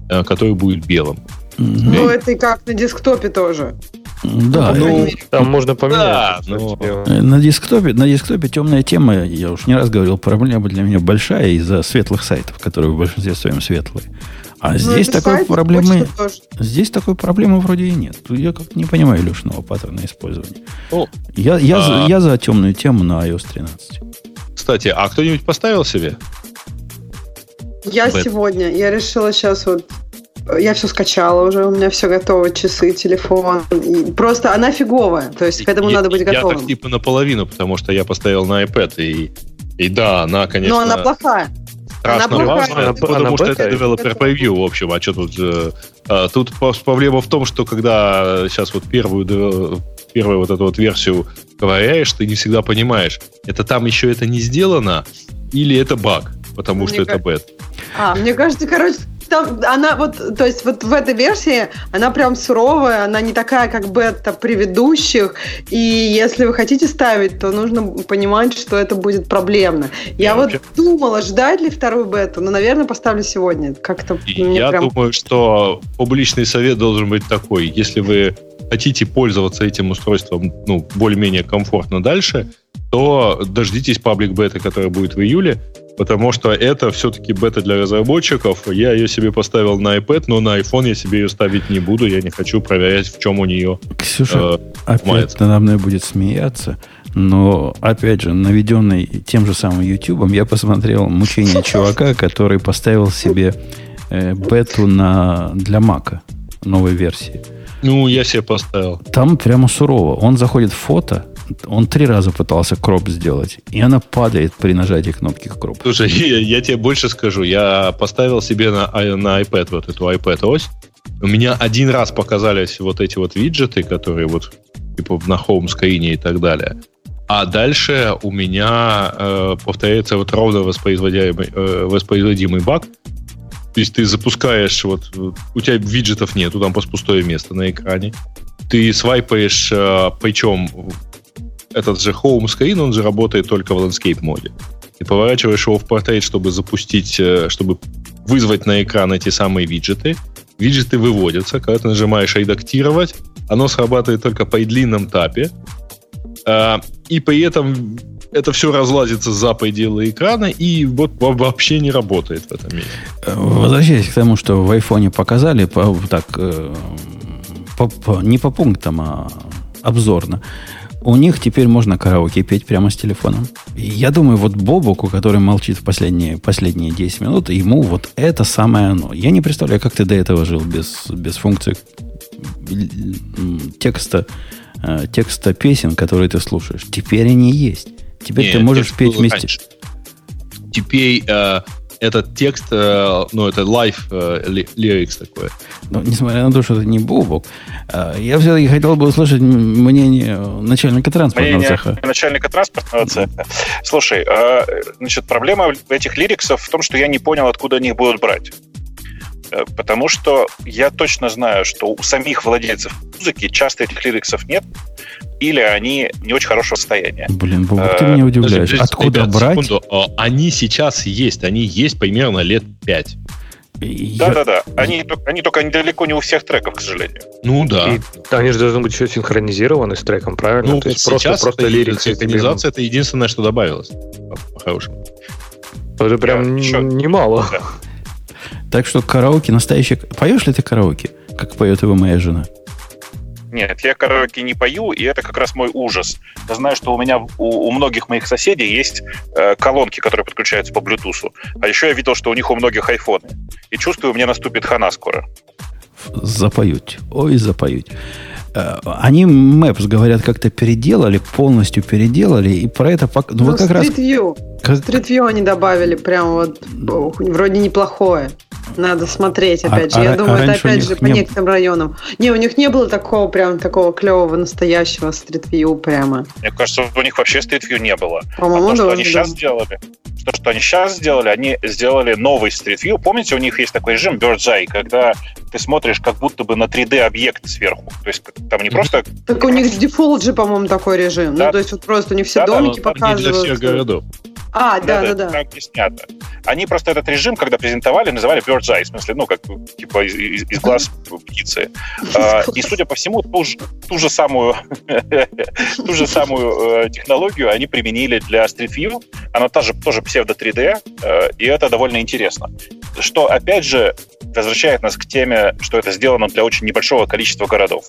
Speaker 5: э, которое будет белым.
Speaker 1: Мгм.
Speaker 3: Ну, это и как на десктопе тоже.
Speaker 1: Да, ну,
Speaker 3: мере.
Speaker 6: Там можно поменять.
Speaker 5: да, но-
Speaker 1: На десктопе, на десктопе темная тема, я уж не раз говорил, проблема для меня большая из-за светлых сайтов, которые в большинстве своем светлые. А
Speaker 3: Ну,
Speaker 1: здесь такой
Speaker 3: сайт,
Speaker 1: проблемы, здесь такой проблемы вроде и нет. Тут Я как-то не понимаю Лешиного паттерна использования.
Speaker 5: Ну,
Speaker 1: Я, я, за,
Speaker 5: а-
Speaker 1: я за темную тему на iOS 13.
Speaker 5: Кстати, а кто-нибудь поставил себе?
Speaker 3: Я
Speaker 5: Бэт.
Speaker 3: сегодня, я решила сейчас вот я все скачала уже, у меня все готово, часы, телефон. И просто она фиговая, то есть к этому
Speaker 5: Я-
Speaker 3: надо быть
Speaker 5: Я
Speaker 3: готовым.
Speaker 5: так типа наполовину, потому что я поставил на iPad, и, и да, она, конечно,
Speaker 3: Но она плохая.
Speaker 5: страшно
Speaker 3: она плохая.
Speaker 5: важная,
Speaker 6: Она-
Speaker 5: потому
Speaker 6: она
Speaker 5: что это developer preview, в общем, а что тут... э, а, тут проблема в том, что когда сейчас вот первую, первую вот эту вот версию ковыряешь, ты не всегда понимаешь, это там еще это не сделано или это баг, потому
Speaker 3: Мне
Speaker 5: что это
Speaker 3: кажется-
Speaker 5: бет.
Speaker 3: А, мне кажется, короче, там она вот, то есть вот в этой версии она прям суровая, она не такая, как бета предыдущих, и если вы хотите ставить, то нужно понимать, что это будет проблемно. Я
Speaker 5: Я
Speaker 3: вот
Speaker 5: вообще-
Speaker 3: думала, ждать ли вторую бету, но, наверное, поставлю сегодня. Как-то
Speaker 5: я
Speaker 3: прям...
Speaker 5: думаю, что публичный совет должен быть такой. Если вы хотите пользоваться этим устройством ну, более-менее комфортно дальше, то дождитесь паблик бета, который будет в июле, потому что это все-таки бета для разработчиков. Я ее себе поставил на iPad, но на iPhone я себе ее ставить не буду. Я не хочу проверять, в чем у нее.
Speaker 1: Ксюша,
Speaker 5: э,
Speaker 1: опять
Speaker 5: мается.
Speaker 1: надо мной будет смеяться, но, опять же, наведенный тем же самым YouTube, я посмотрел мучение чувака, который поставил себе э, бету на, для Мака новой версии.
Speaker 5: ну, я себе поставил.
Speaker 1: Там прямо сурово. Он заходит в фото, он три раза пытался кроп сделать, и она падает при нажатии кнопки кроп.
Speaker 5: Слушай, я, я тебе больше скажу. Я поставил себе на, i- на iPad вот эту iPad-ось. У меня один раз показались вот эти вот виджеты, которые вот типа на хоум-скрине и так далее. А дальше у меня э, повторяется вот ровно воспроизводимый, э, воспроизводимый баг. То есть ты запускаешь, вот у тебя виджетов нету, там просто пустое место на экране. Ты свайпаешь, э, причем этот же home screen, он же работает только в landscape моде. И поворачиваешь его в портрет, чтобы запустить, э, чтобы вызвать на экран эти самые виджеты. Виджеты выводятся, когда ты нажимаешь «редактировать», оно срабатывает только по длинном тапе, а, и при этом это все разлазится за пределы экрана и вот вообще не работает в этом мире.
Speaker 1: Возвращаясь к тому, что в айфоне показали, по, так, э, по, по, не по пунктам, а обзорно. У них теперь можно караоке петь прямо с телефоном. И я думаю, вот Бобуку, который молчит в последние, последние 10 минут, ему вот это самое оно. Я не представляю, как ты до этого жил без, без функции текста, э, текста песен, которые ты слушаешь. Теперь они есть. Теперь Нет, ты можешь петь вместе. Раньше.
Speaker 5: Теперь э, этот текст, э, ну, это live э, lyrics такое.
Speaker 1: Но, несмотря на то, что это не Бобок, э, я все-таки хотел бы услышать мнение начальника транспортного мнение цеха.
Speaker 4: начальника транспортного цеха. Слушай, э, значит, проблема этих лириксов в том, что я не понял, откуда они их будут брать. Э, потому что я точно знаю, что у самих владельцев музыки часто этих лириксов нет, или они не очень хорошего состояния.
Speaker 1: Блин, Бог, ты меня удивляешь. Подожди, Откуда ребят, брать? Секунду.
Speaker 5: А, они сейчас есть, они есть примерно лет пять.
Speaker 4: Да-да-да. Они, они только недалеко не у всех треков, к сожалению.
Speaker 5: Ну да. И
Speaker 6: они же должны быть еще синхронизированы с треком, правильно?
Speaker 5: Ну, То есть просто, просто лирик. Синхронизация это единственное, что добавилось. По-хорошему.
Speaker 6: Это прям Я, немало. Да.
Speaker 1: Так что караоке настоящее... Поешь ли ты караоке, как поет его моя жена?
Speaker 4: Нет, я караоке не пою, и это как раз мой ужас. Я знаю, что у меня у, у многих моих соседей есть э, колонки, которые подключаются по Bluetooth. А еще я видел, что у них у многих айфоны. И чувствую, мне наступит хана скоро.
Speaker 1: Запоют. Ой, запоют. Э, они Maps, говорят, как-то переделали, полностью переделали, и про это... Ну,
Speaker 3: ну вот как Street раз... View. Street View они добавили прям вот вроде неплохое. Надо смотреть, а, опять а, же. Я а, думаю, а это опять же по не... некоторым районам. Не, у них не было такого прям такого клевого настоящего стрит-вью прямо.
Speaker 4: Мне кажется, у них вообще стрит-вью не было. По-моему, а то, что они да. сейчас сделали, то, что они сейчас сделали, они сделали новый Street View. Помните, у них есть такой режим Bird's Eye, когда ты смотришь как будто бы на 3D-объект сверху. То есть там не просто...
Speaker 3: Так у них дефолт же, по-моему, такой режим. Да? Ну, то есть вот просто у них все да, домики да, показывают. Не для всех городов. А, да, да, да.
Speaker 4: Как снято. Они просто этот режим, когда презентовали, называли Bird's Eye, в смысле, ну, как типа из, из, из глаз птицы. А, и, судя по всему, ту, ту же самую, ту же самую э, технологию они применили для Street View. Она тоже, тоже псевдо 3D, э, и это довольно интересно. Что, опять же, возвращает нас к теме, что это сделано для очень небольшого количества городов.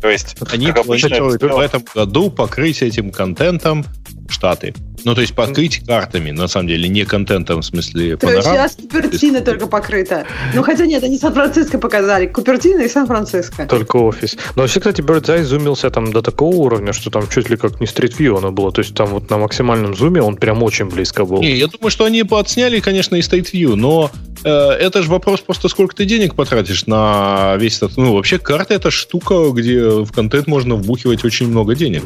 Speaker 5: То есть, они как обычно, в этом году покрыть этим контентом Штаты. Ну, то есть покрыть картами, на самом деле, не контентом, в смысле
Speaker 3: То есть сейчас Купертино только покрыто. Ну, хотя нет, они Сан-Франциско показали. Купертино и Сан-Франциско.
Speaker 6: Только офис. Но вообще, кстати, Bird's Eye зумился там до такого уровня, что там чуть ли как не Street View оно было. То есть там вот на максимальном зуме он прям очень близко был.
Speaker 5: Не, я думаю, что они подсняли, конечно, и Street View, но э, это же вопрос просто, сколько ты денег потратишь на весь этот... Ну, вообще, карта — это штука, где в контент можно вбухивать очень много денег.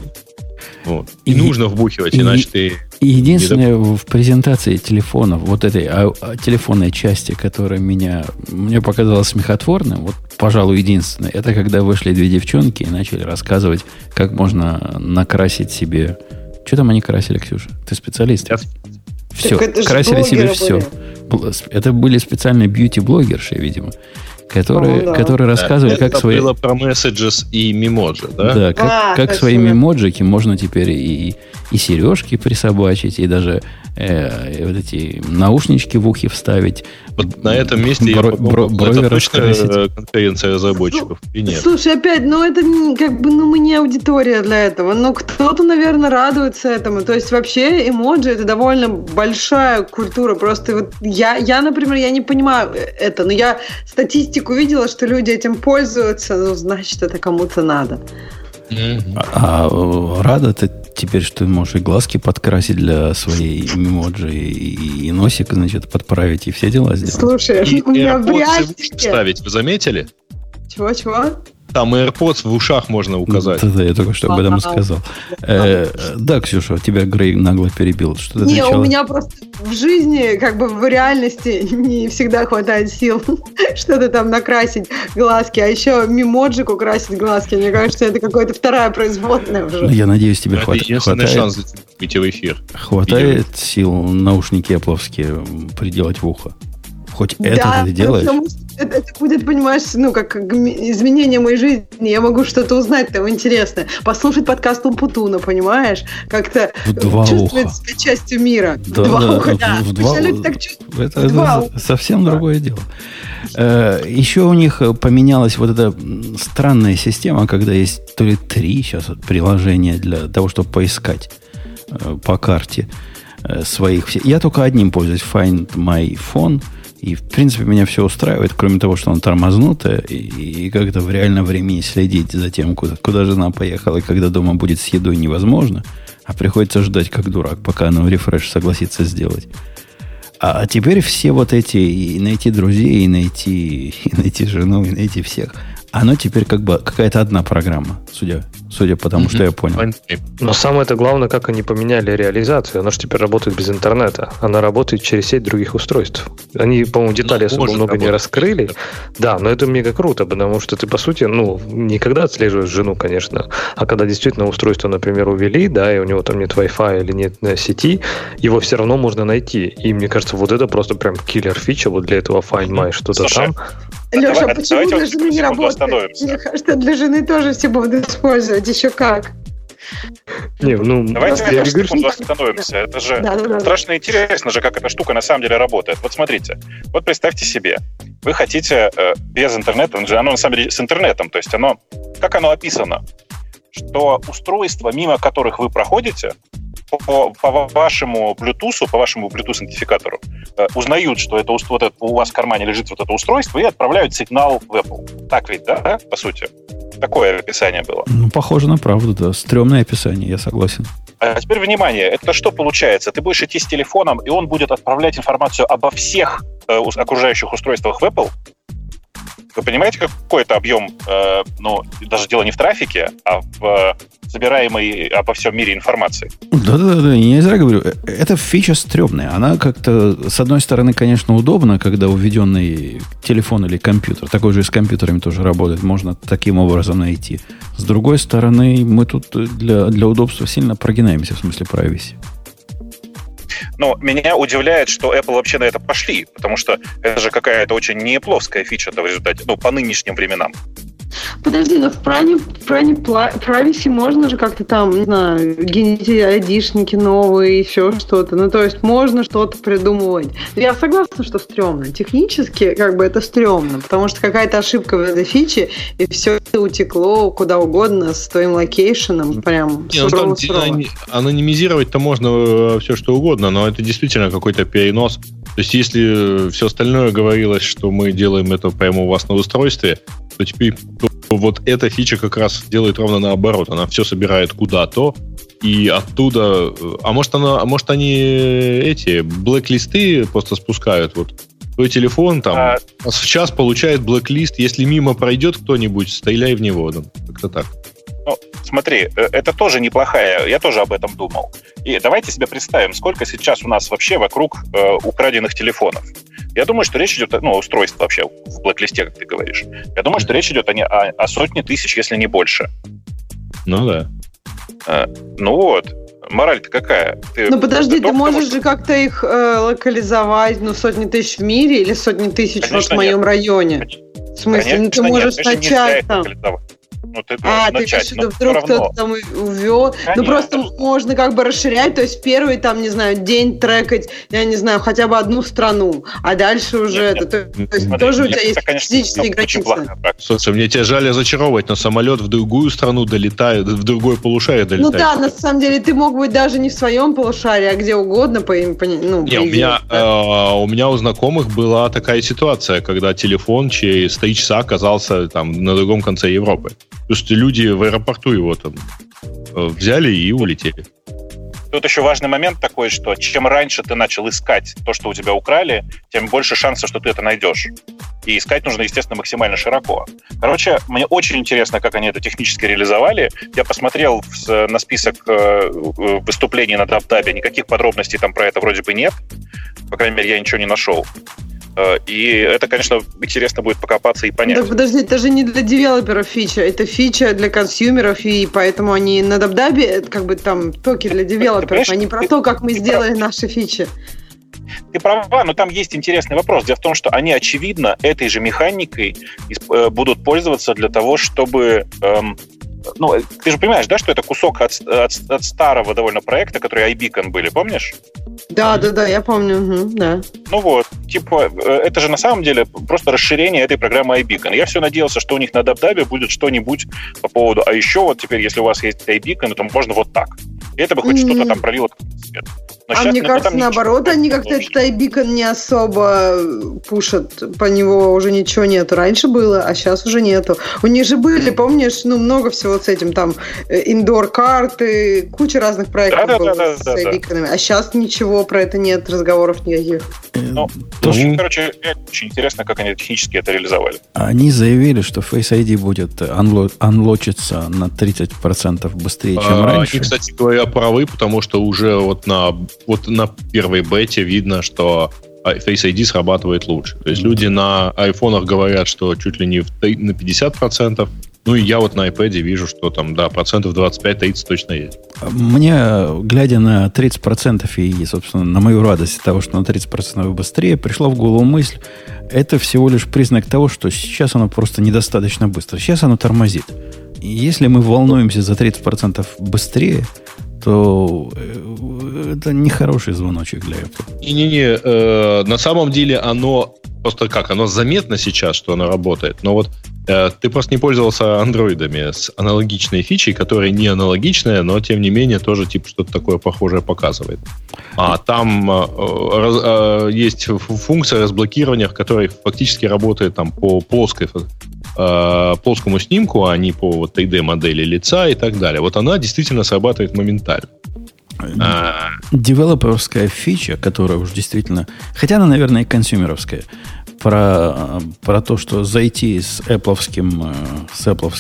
Speaker 5: Вот. И, и нужно вбухивать, и, иначе ты...
Speaker 1: И единственное, в презентации телефонов, вот этой а, а, телефонной части, которая меня, мне показалась смехотворной, вот, пожалуй, единственное, это когда вышли две девчонки и начали рассказывать, как можно накрасить себе... Что там они красили, Ксюша? Ты специалист? Я... Все, красили себе все. Это были специальные бьюти-блогерши, видимо которые, ну, да. которые рассказывали, да, как свои...
Speaker 5: было про messages и мемоджи, да?
Speaker 1: Да, как, а, как свои мемоджики можно теперь и, и сережки присобачить, и даже э, вот эти наушнички в ухе вставить.
Speaker 5: Вот на этом месте бро, я подумал, бро, это точно раскрасить. конференция разработчиков
Speaker 3: и нет? Слушай, опять, ну это как бы, ну мы не аудитория для этого, но кто-то, наверное, радуется этому. То есть вообще эмоджи это довольно большая культура. Просто вот я, я, например, я не понимаю это, но я статистику видела, что люди этим пользуются, ну значит это кому-то надо.
Speaker 1: А, а рада ты теперь, что ты можешь и глазки подкрасить для своей эмоджи, и, и носик, значит, подправить, и все дела сделать.
Speaker 3: Слушай,
Speaker 5: и у меня в ставить, вы заметили?
Speaker 3: Чего, чего?
Speaker 5: Там AirPods в ушах можно указать.
Speaker 1: Да, да, я только что об этом сказал. Э, да, Ксюша, тебя Грей нагло перебил. Что ты
Speaker 3: Не,
Speaker 1: отвечала?
Speaker 3: у меня просто в жизни, как бы в реальности не всегда хватает сил что-то там накрасить глазки, а еще мимоджику красить глазки. Мне кажется, это какая-то вторая производная уже.
Speaker 1: Я надеюсь, тебе
Speaker 5: Это
Speaker 1: хват-
Speaker 5: единственный
Speaker 1: хватает,
Speaker 5: шанс выйти в эфир.
Speaker 1: хватает сил наушники эпловские приделать в ухо. Хоть это ты делаешь?
Speaker 3: потому что это, это будет, понимаешь, ну, как изменение моей жизни. Я могу что-то узнать там интересное. Послушать подкаст Умпутуна, понимаешь? Как-то
Speaker 1: В два
Speaker 3: чувствовать
Speaker 1: уха.
Speaker 3: себя частью мира.
Speaker 1: Да,
Speaker 3: в два
Speaker 1: да,
Speaker 3: уха,
Speaker 1: в-
Speaker 3: да.
Speaker 1: в два
Speaker 3: Обычно люди так чувствуют.
Speaker 1: Это,
Speaker 3: в два
Speaker 1: это
Speaker 3: уха.
Speaker 1: совсем другое дело. Э, Еще у них э, поменялась вот эта странная система, когда есть то ли три сейчас приложения для того, чтобы поискать э, по карте э, своих. Я только одним пользуюсь, Find My Phone. И, в принципе, меня все устраивает, кроме того, что он тормознутый, и, и как-то в реальном времени следить за тем, куда, куда жена поехала, и когда дома будет с едой невозможно, а приходится ждать как дурак, пока она рефреш согласится сделать. А, а теперь все вот эти, и найти друзей, и найти, и найти жену, и найти всех, оно теперь как бы какая-то одна программа, судя, судя по тому, что я понял.
Speaker 6: Но самое это главное, как они поменяли реализацию. Она же теперь работает без интернета. Она работает через сеть других устройств. Они, по-моему, детали
Speaker 5: Ну,
Speaker 6: особо много не
Speaker 5: работать.
Speaker 6: раскрыли. Да, но это мега круто, потому что ты, по сути, ну, не когда отслеживаешь жену, конечно, а когда действительно устройство, например, увели, да, и у него там нет Wi-Fi или нет э, сети, его все равно можно найти. И мне кажется, вот это просто прям киллер фича вот для этого Find My что-то
Speaker 4: Слушай,
Speaker 6: там.
Speaker 3: Леша,
Speaker 4: Давай-
Speaker 3: почему
Speaker 4: давайте
Speaker 3: для жены не работает?
Speaker 4: остановимся.
Speaker 3: Мне кажется, для жены тоже все будут использовать. Еще как.
Speaker 6: Не, ну,
Speaker 4: Давайте
Speaker 6: я
Speaker 4: на
Speaker 6: говорю,
Speaker 4: секунду остановимся. Это же
Speaker 3: Да, да, да.
Speaker 4: страшно интересно же, как эта штука на самом деле работает. Вот смотрите, вот представьте себе, вы хотите э, без интернета, оно на самом деле с интернетом, то есть оно, как оно описано, что устройства, мимо которых вы проходите, по, по вашему Bluetooth, по вашему Bluetooth-идентификатору, э, узнают, что это, вот это, у вас в кармане лежит вот это устройство, и отправляют сигнал в Apple. Так ведь, да, по сути? Такое описание было.
Speaker 1: Ну, похоже на правду, да. Стремное описание, я согласен.
Speaker 4: А теперь внимание, это что получается? Ты будешь идти с телефоном, и он будет отправлять информацию обо всех э, окружающих устройствах в Apple? Вы понимаете, какой это объем, э, ну, даже дело не в трафике, а в э, собираемой обо всем мире информации?
Speaker 1: Да-да-да, я не зря говорю. Э, Эта фича стрёмная. Она как-то, с одной стороны, конечно, удобна, когда уведенный телефон или компьютер, такой же и с компьютерами тоже работает, можно таким образом найти. С другой стороны, мы тут для, для удобства сильно прогинаемся в смысле privacy.
Speaker 4: Но меня удивляет, что Apple вообще на это пошли, потому что это же какая-то очень непловская фича в результате, ну, по нынешним временам.
Speaker 3: Подожди, но в плане, в плане privacy можно же как-то там, не знаю, генерить айдишники новые, еще что-то. Ну, то есть можно что-то придумывать. Я согласна, что стрёмно. Технически, как бы, это стрёмно, потому что какая-то ошибка в этой фиче, и все утекло куда угодно с твоим location'ом, прям
Speaker 5: Не, ну, там
Speaker 3: сурово-сурово.
Speaker 5: анонимизировать-то можно все что угодно, но это действительно какой-то перенос. То есть, если все остальное говорилось, что мы делаем это прямо у вас на устройстве, то теперь то вот эта фича как раз делает ровно наоборот. Она все собирает куда-то, и оттуда... э, А может, она, а может они эти блэк-листы просто спускают? Вот твой телефон там
Speaker 4: А,
Speaker 5: в час получает блэк-лист. Если мимо пройдет кто-нибудь, стреляй в него. Ну, Как-то так.
Speaker 4: Ну, смотри, э, это тоже неплохая, я тоже об этом думал. И давайте себе представим, сколько сейчас у нас вообще вокруг э, украденных телефонов. Я думаю, что речь идет, о- ну, устройств вообще в блэк-листе, как ты говоришь. Я думаю, что речь идет о, о, о сотне тысяч, если не больше.
Speaker 5: Ну да.
Speaker 4: Ну вот, мораль-то какая? Ты
Speaker 3: Ну подожди,
Speaker 4: готов
Speaker 3: ты
Speaker 4: тому,
Speaker 3: можешь
Speaker 4: что-
Speaker 3: же как-то их э, локализовать, ну, сотни тысяч в мире или сотни тысяч вот
Speaker 4: Конечно,
Speaker 3: в моем
Speaker 4: нет.
Speaker 3: районе? В смысле, ну ты
Speaker 4: Конечно, нет,
Speaker 3: можешь
Speaker 4: конечно, нельзя
Speaker 3: начать там.
Speaker 4: Ну, ты
Speaker 3: А, ты
Speaker 4: начать, но всё
Speaker 3: вдруг кто-то там увел. Ну,
Speaker 4: Конечно.
Speaker 3: просто можно как бы расширять, то есть первый там, не знаю, день трекать, я не знаю, хотя бы одну страну, а дальше уже
Speaker 4: Нет,
Speaker 3: это, то, то есть
Speaker 4: Смотри,
Speaker 3: тоже у тебя есть
Speaker 4: конечно,
Speaker 3: физические границы.
Speaker 5: Слушай, мне тебя жаль разочаровывать, но самолет в другую страну долетает, в другое полушарие
Speaker 3: Ну
Speaker 5: долетает.
Speaker 3: да, на самом деле ты мог быть даже не в своем полушарии, а где угодно, по, по, ну,
Speaker 5: Не, у меня,
Speaker 3: да.
Speaker 5: э, у меня у знакомых была такая ситуация, когда телефон через три часа оказался там на другом конце Европы. То есть люди в аэропорту его там э, взяли и улетели.
Speaker 4: Тут еще важный момент такой, что чем раньше ты начал искать то, что у тебя украли, тем больше шансов, что ты это найдешь. И искать нужно, естественно, максимально широко. Короче, мне очень интересно, как они это технически реализовали. Я посмотрел на список э, выступлений на DubDub, никаких подробностей там про это вроде бы нет. По крайней мере, я ничего не нашел. Э, и это, конечно, интересно будет покопаться и понять.
Speaker 3: Так подожди, это же не для девелоперов фича, это фича для консюмеров, и поэтому они на Дабдабе, как бы там токи для девелоперов, а не про то, как мы сделали наши фичи.
Speaker 4: Ты права, но там есть интересный вопрос. Дело в том, что они, очевидно, этой же механикой э, будут пользоваться для того, чтобы эм, ну, ты же понимаешь, да, что это кусок от, от, от старого довольно проекта, который iBeacon были, помнишь?
Speaker 3: Да, да, да, я помню, угу, да.
Speaker 4: Ну вот, типа, э, это же на самом деле просто расширение этой программы iBeacon. Я все надеялся, что у них на DubDub будет что-нибудь по поводу, а еще вот теперь, если у вас есть iBeacon, то можно вот так. И это бы хоть mm-hmm. что-то там пролило свет.
Speaker 3: Но а мне кажется, наоборот, они как-то этот iBeacon не особо пушат. По него уже ничего нету. Раньше было, а сейчас уже нету. У них же были, помнишь, ну, много всего с этим, там, индор-карты, куча разных проектов да, было да, да, с да, iBeacon. Да. А сейчас ничего про это нет, разговоров никаких.
Speaker 4: Ну, ну, короче, очень интересно, как они технически это реализовали.
Speaker 1: Они заявили, что Face ID будет анлочиться на 30% быстрее, чем а, раньше.
Speaker 5: Они, кстати говоря, правы, потому что уже вот на вот на первой бете видно, что Face ID срабатывает лучше. То есть mm-hmm. люди на айфонах говорят, что чуть ли не на 50%, ну и я вот на iPad вижу, что там, да, процентов 25-30 точно есть.
Speaker 1: Мне, глядя на 30% и, собственно, на мою радость того, что на 30% быстрее, пришла в голову мысль, это всего лишь признак того, что сейчас оно просто недостаточно быстро. Сейчас оно тормозит. И если мы волнуемся за 30% быстрее, то э, это нехороший звоночек для Apple.
Speaker 5: Не-не-не, э, на самом деле оно просто как, оно заметно сейчас, что оно работает, но вот э, ты просто не пользовался андроидами с аналогичной фичей, которая не аналогичная, но тем не менее тоже типа что-то такое похожее показывает. А там э, э, есть функция разблокирования, которая фактически работает там по плоской э, плоскому снимку, а не по вот 3D-модели лица и так далее. Вот она действительно срабатывает моментально.
Speaker 1: А. Девелоперская фича, которая уж действительно... Хотя она, наверное, и консюмеровская. Про, про то, что зайти с Apple, с Apple,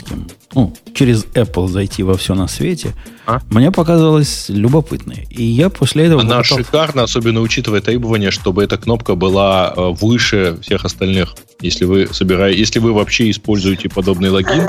Speaker 1: ну, через Apple зайти во все на свете, а? мне показалось любопытной. И я после этого...
Speaker 5: Она готов... шикарна, особенно учитывая требование, чтобы эта кнопка была э, выше всех остальных если вы собираете, если вы вообще используете подобный логин?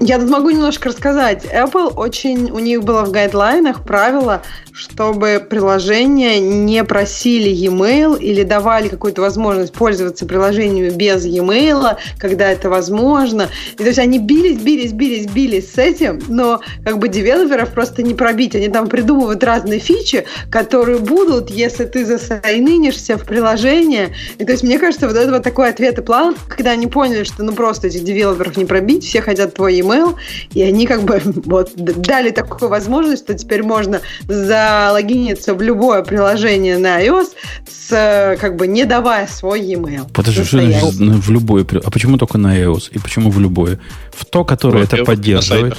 Speaker 3: Я тут могу немножко рассказать. Apple очень, у них было в гайдлайнах правило, чтобы приложения не просили e-mail или давали какую-то возможность пользоваться приложениями без e-mail, когда это возможно. И то есть они бились, бились, бились, бились с этим, но как бы девелоперов просто не пробить. Они там придумывают разные фичи, которые будут, если ты засайнинишься в приложение. И то есть мне кажется, вот это вот такой ответ и план, когда они поняли, что ну просто этих девелоперов не пробить, все хотят твой email, и они как бы вот дали такую возможность, что теперь можно залогиниться в любое приложение на iOS, с, как бы не давая свой email.
Speaker 1: Подожди, что в любое? А почему только на iOS? И почему в любое? В то, которое это поддерживает.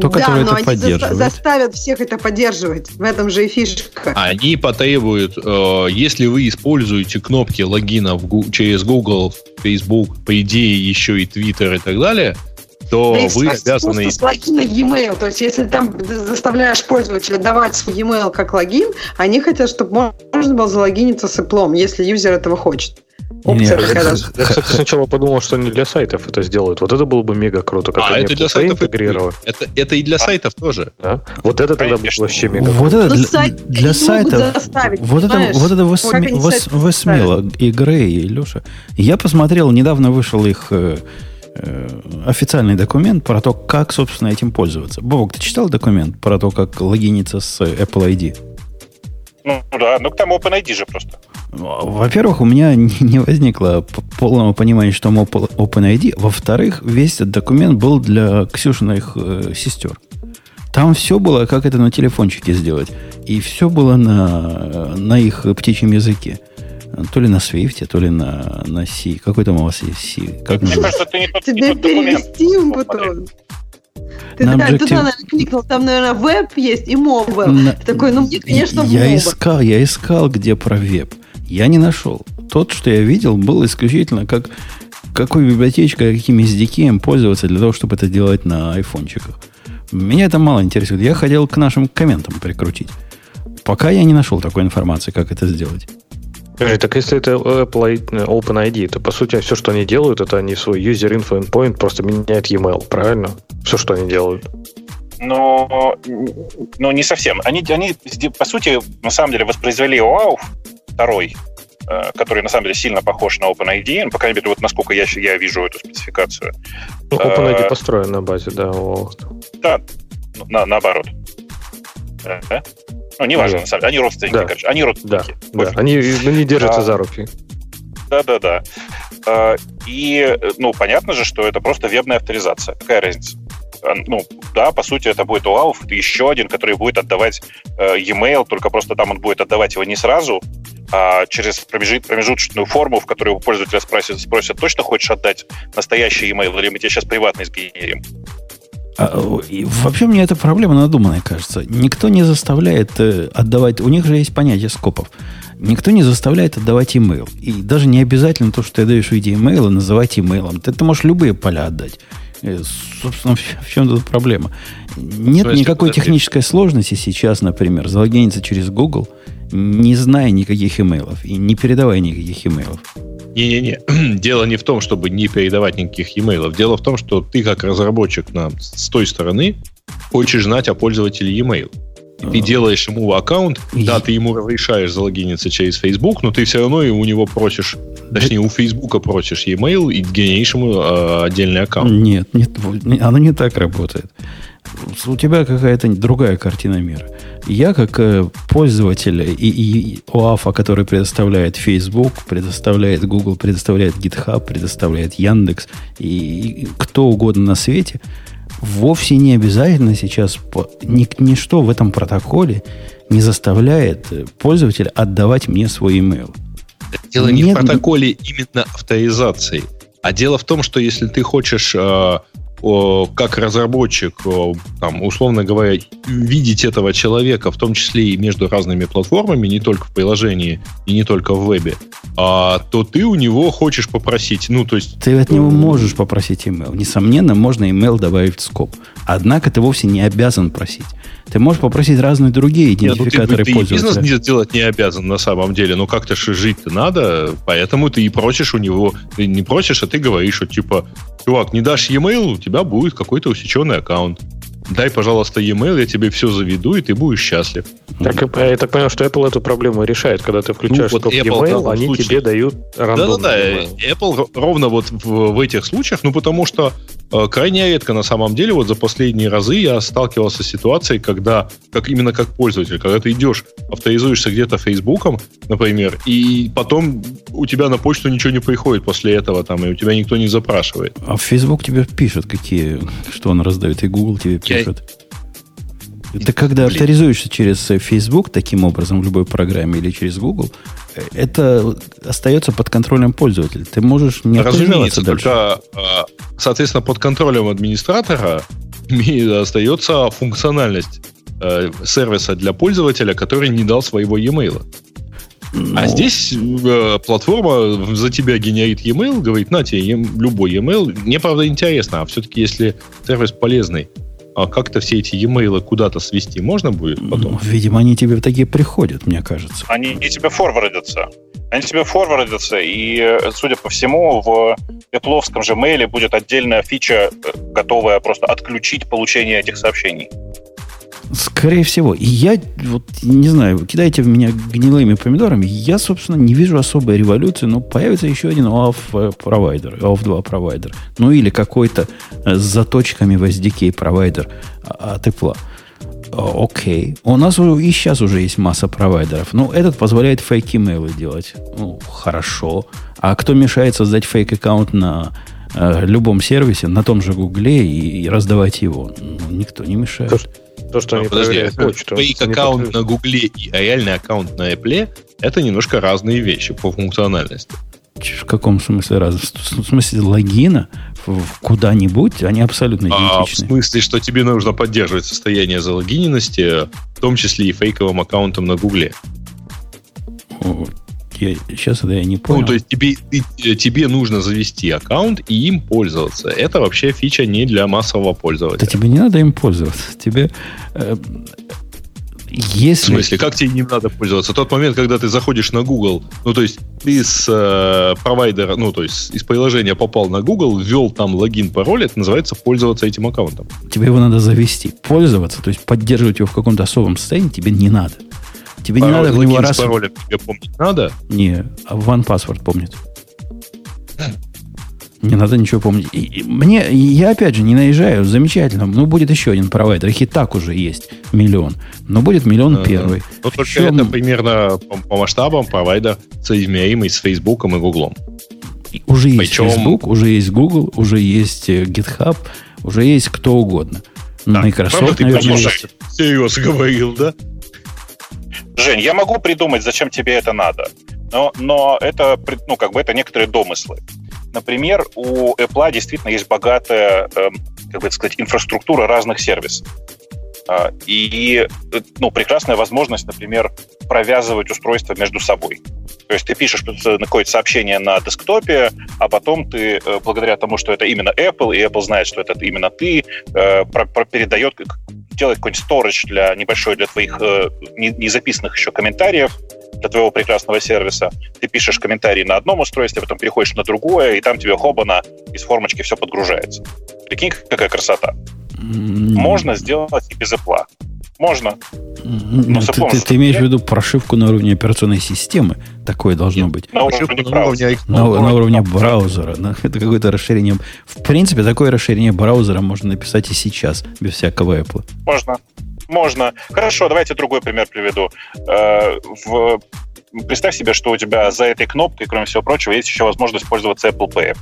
Speaker 3: То, да, но это они поддерживает. заставят всех это поддерживать. В этом же и фишка.
Speaker 5: Они потребуют, э, если вы используете кнопки логина в, через Google, Facebook, по идее еще и Twitter и так далее, то да вы обязаны...
Speaker 3: С логина e-mail. То есть, если там заставляешь пользователя давать свой e-mail как логин, они хотят, чтобы можно было залогиниться с Apple, если юзер этого хочет.
Speaker 6: Опция Нет, Я, кстати, сначала подумал, что они для сайтов это сделают. Вот это было бы мега круто,
Speaker 5: как а, они это для сайтов интегрировали. Это, это и для а? сайтов тоже.
Speaker 6: Да? Вот это тогда будет вообще мега
Speaker 1: вот Это для, сайт, для сайтов. Вот это, вот это вы, сме, вы, вы смело, и Грей, и Леша. Я посмотрел, недавно вышел их э, официальный документ про то, как, собственно, этим пользоваться. Бобок, ты читал документ про то, как логиниться с Apple ID?
Speaker 4: Ну да, ну там OpenID же просто.
Speaker 1: Во-первых, у меня не возникло полного понимания, что там OpenID. Во-вторых, весь этот документ был для Ксюшиных э, сестер. Там все было, как это на телефончике сделать. И все было на, на их птичьем языке. То ли на Свифте, то ли на, на C. Какой там у вас есть C? Как Мне
Speaker 3: кажется, ты не тот, Тебе перевести ему потом. Ты на такая, туда, наверное, кликнул, там, наверное, веб есть и мобил. На... такой, ну, мне, конечно,
Speaker 1: я моба. искал, я искал, где про веб. Я не нашел. Тот, что я видел, был исключительно как какой библиотечкой, каким SDK пользоваться для того, чтобы это делать на айфончиках. Меня это мало интересует. Я хотел к нашим комментам прикрутить. Пока я не нашел такой информации, как это сделать.
Speaker 6: Так если это Apple OpenID, то по сути все, что они делают, это они свой user info endpoint просто меняют e-mail, правильно? Все, что они делают.
Speaker 4: Но, но не совсем. Они, они, по сути, на самом деле воспроизвели OAuth второй, э, который на самом деле сильно похож на OpenID, ну, по крайней мере, вот насколько я, я вижу эту спецификацию.
Speaker 6: Ну, OpenID а, построен на базе, да, OAuth.
Speaker 4: Да, на, наоборот. Да? Ну, неважно, Нет. на самом деле. Они родственники, да. короче. Они родственники.
Speaker 6: Да, да. Они, они держатся а, за руки.
Speaker 4: Да-да-да. А, и, ну, понятно же, что это просто вебная авторизация. Какая разница? А, ну, да, по сути, это будет это еще один, который будет отдавать э, e-mail, только просто там он будет отдавать его не сразу, а через промежуточную форму, в которой у пользователя спросят, спросят, точно хочешь отдать настоящий e-mail, или мы тебе сейчас приватный сгенерим?
Speaker 1: А, вообще мне эта проблема надуманная, кажется. Никто не заставляет э, отдавать... У них же есть понятие скопов. Никто не заставляет отдавать email. И даже не обязательно то, что ты даешь в виде имейла, называть имейлом. Ты, ты можешь любые поля отдать. Э, собственно, в чем тут проблема? Нет Смысле, никакой технической сложности сейчас, например, залогиниться через Google, не зная никаких имейлов и не передавая никаких имейлов.
Speaker 5: Не-не-не. Дело не в том, чтобы не передавать никаких e-mail. Дело в том, что ты как разработчик на, с той стороны хочешь знать о пользователе e-mail. И ты а. делаешь ему аккаунт, и... да, ты ему разрешаешь залогиниться через Facebook, но ты все равно у него просишь, точнее, у Facebook просишь e-mail и генеришь ему э, отдельный аккаунт.
Speaker 1: Нет, нет, оно не так работает. У тебя какая-то другая картина мира. Я, как э, пользователь и, и ОАФа, который предоставляет Facebook, предоставляет Google, предоставляет GitHub, предоставляет Яндекс и, и кто угодно на свете, вовсе не обязательно сейчас ни, ничто в этом протоколе не заставляет э, пользователя отдавать мне свой email.
Speaker 5: Дело не Нет, в протоколе именно авторизации, а дело в том, что если ты хочешь э, как разработчик, там, условно говоря, видеть этого человека, в том числе и между разными платформами, не только в приложении и не только в вебе, а, то ты у него хочешь попросить, ну, то есть...
Speaker 1: Ты от него можешь попросить email. Несомненно, можно email добавить в скоп. Однако ты вовсе не обязан просить. Ты можешь попросить разные другие идентификаторы Нет, ну, ты, ты
Speaker 5: бизнес не делать не обязан на самом деле, но как-то же жить-то надо, поэтому ты и просишь у него, ты не просишь, а ты говоришь, что типа, чувак, не дашь e-mail, у тебя будет какой-то усеченный аккаунт дай, пожалуйста, e-mail, я тебе все заведу, и ты будешь счастлив.
Speaker 6: Так, я так понял, что Apple эту проблему решает. Когда ты включаешь ну, вот e-mail, они случае. тебе дают рандомный
Speaker 5: Да-да-да, Apple ровно вот в, в этих случаях, ну, потому что крайне редко, на самом деле, вот за последние разы я сталкивался с ситуацией, когда, как именно как пользователь, когда ты идешь, авторизуешься где-то Фейсбуком, например, и потом у тебя на почту ничего не приходит после этого, там, и у тебя никто не запрашивает.
Speaker 1: А в Facebook тебе пишут, какие, что он раздает, и Google тебе пишет пишет. Ты когда Блин. авторизуешься через Facebook таким образом в любой программе или через Google, это остается под контролем пользователя. Ты можешь не
Speaker 5: Разумеется. Только, а, соответственно, под контролем администратора остается функциональность э, сервиса для пользователя, который не дал своего e-mail. Ну... А здесь э, платформа за тебя генерит e-mail, говорит, на тебе любой e-mail. Мне, правда, интересно, а все-таки если сервис полезный, а как-то все эти e-mail куда-то свести можно будет потом? Ну,
Speaker 1: видимо, они тебе такие приходят, мне кажется.
Speaker 4: Они и тебе форвардятся. Они тебе форвардятся, и, судя по всему, в Apple же мейле будет отдельная фича, э, готовая просто отключить получение этих сообщений.
Speaker 1: Скорее всего. И я, вот, не знаю, кидайте в меня гнилыми помидорами, я, собственно, не вижу особой революции, но появится еще один OAuth провайдер, OAuth 2 провайдер. Ну, или какой-то э, с заточками в SDK провайдер а, от Apple. Окей. У нас и сейчас уже есть масса провайдеров. Ну, этот позволяет фейк-имейлы делать. Ну, хорошо. А кто мешает создать фейк-аккаунт на э, любом сервисе, на том же Гугле и, и раздавать его? Ну, никто не мешает.
Speaker 5: То, что они подожди, проверяют почту. Фейк аккаунт на Гугле и реальный аккаунт на Apple это немножко разные вещи по функциональности.
Speaker 1: В каком смысле раз? В смысле логина в куда-нибудь, они абсолютно идентичны. А в
Speaker 5: смысле, что тебе нужно поддерживать состояние залогиненности, в том числе и фейковым аккаунтом на Гугле.
Speaker 1: Я, сейчас это я не понял.
Speaker 5: Ну, то есть тебе, ты- тебе нужно завести аккаунт и им пользоваться. Это вообще фича не для массового
Speaker 1: Да
Speaker 5: пользователя.
Speaker 1: тебе не надо им пользоваться. Тебе... э,
Speaker 5: В
Speaker 1: если...
Speaker 5: смысле, как тебе не надо пользоваться? Тот момент, когда ты заходишь на Google, ну, то есть ты с э, провайдера, ну, то есть из приложения попал на Google, ввел там логин, пароль, это называется пользоваться этим аккаунтом.
Speaker 1: Тебе его надо завести. Пользоваться, то есть поддерживать его в каком-то особом состоянии тебе не надо. Тебе не
Speaker 5: Пароль-
Speaker 1: надо в него раз...
Speaker 5: паролем тебе помнить надо?
Speaker 1: Не, а One Password помнит. Не надо ничего помнить. И- и мне, я опять же не наезжаю, замечательно. Ну, будет еще один провайдер. Их и так уже есть миллион. Но будет миллион
Speaker 5: Ага.
Speaker 1: первый.
Speaker 5: Ну, только
Speaker 1: Еще
Speaker 5: это примерно по, по масштабам провайдер, соизмеримый с Фейсбуком и Гуглом.
Speaker 1: Уже есть
Speaker 5: Причем-
Speaker 1: Facebook, уже есть Google, уже есть э, GitHub, уже есть кто угодно. Microsoft,
Speaker 5: Правда, ты
Speaker 1: наверное, есть.
Speaker 5: всерьез говорил, да?
Speaker 4: Жень, я могу придумать, зачем тебе это надо, но, но это, ну, как бы это некоторые домыслы. Например, у Apple действительно есть богатая, эм, как бы сказать, инфраструктура разных сервисов. А, И э, ну, прекрасная возможность, например, провязывать устройства между собой. То есть ты пишешь какое-то сообщение на десктопе, а потом ты, э, благодаря тому, что это именно Apple, и Apple знает, что это именно ты, э, передает, делает какой-нибудь storage для небольшой для твоих э, не, не записанных еще комментариев для твоего прекрасного сервиса. Ты пишешь комментарий на одном устройстве, потом переходишь на другое, и там тебе хобана из формочки все подгружается. Прикинь, какая красота.
Speaker 1: М,
Speaker 4: Можно сделать и без Apple. Можно.
Speaker 1: м,
Speaker 4: Ну,
Speaker 1: ты, ты- ты имеешь в виду прошивку на уровне операционной системы? Такое должно
Speaker 5: Нет.
Speaker 1: быть.
Speaker 4: На уровне
Speaker 5: на
Speaker 4: браузера.
Speaker 5: уровне
Speaker 1: На, на уровне браузера. На- Это какое-то расширение. В принципе, такое расширение браузера можно написать и сейчас, без всякого Apple.
Speaker 4: Можно. Можно. Хорошо, давайте другой пример приведу. Э, в- Представь себе, что у тебя за этой кнопкой, кроме всего прочего, есть еще возможность пользоваться Apple Pay.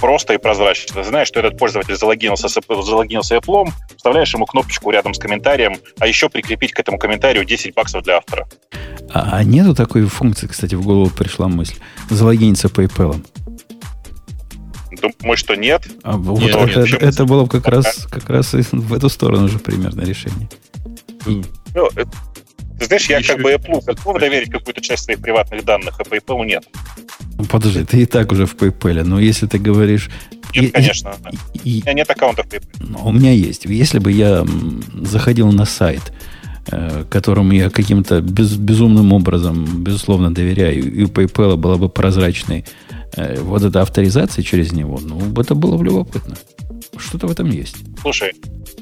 Speaker 4: Просто и прозрачно. Ты знаешь, что этот пользователь залогинился залогинился Apple, вставляешь ему кнопочку рядом с комментарием, а еще прикрепить к этому комментарию 10 баксов для автора.
Speaker 1: А, а нету такой функции, кстати, в голову пришла мысль. Залогиниться PayPal.
Speaker 4: Думаю, что нет.
Speaker 1: А вот
Speaker 5: Нет,
Speaker 1: это,
Speaker 5: нет,
Speaker 1: это- это было бы как раз, как раз в эту сторону же примерно решение.
Speaker 4: Ну, э, ты знаешь, я
Speaker 5: Еще
Speaker 4: как бы Apple готов доверить какую-то часть своих приватных данных, а PayPal нет.
Speaker 1: Ну, подожди, ты и так уже в PayPal, но если ты говоришь...
Speaker 4: Нет,
Speaker 1: и-
Speaker 4: конечно.
Speaker 1: и-
Speaker 4: У меня нет аккаунта в PayPal.
Speaker 1: Ну, у меня есть. Если бы я заходил на сайт, э, которому я каким-то без- безумным образом, безусловно, доверяю, и у PayPal была бы прозрачной э, вот эта авторизация через него, ну, это было бы любопытно. Что-то в этом есть.
Speaker 4: Слушай,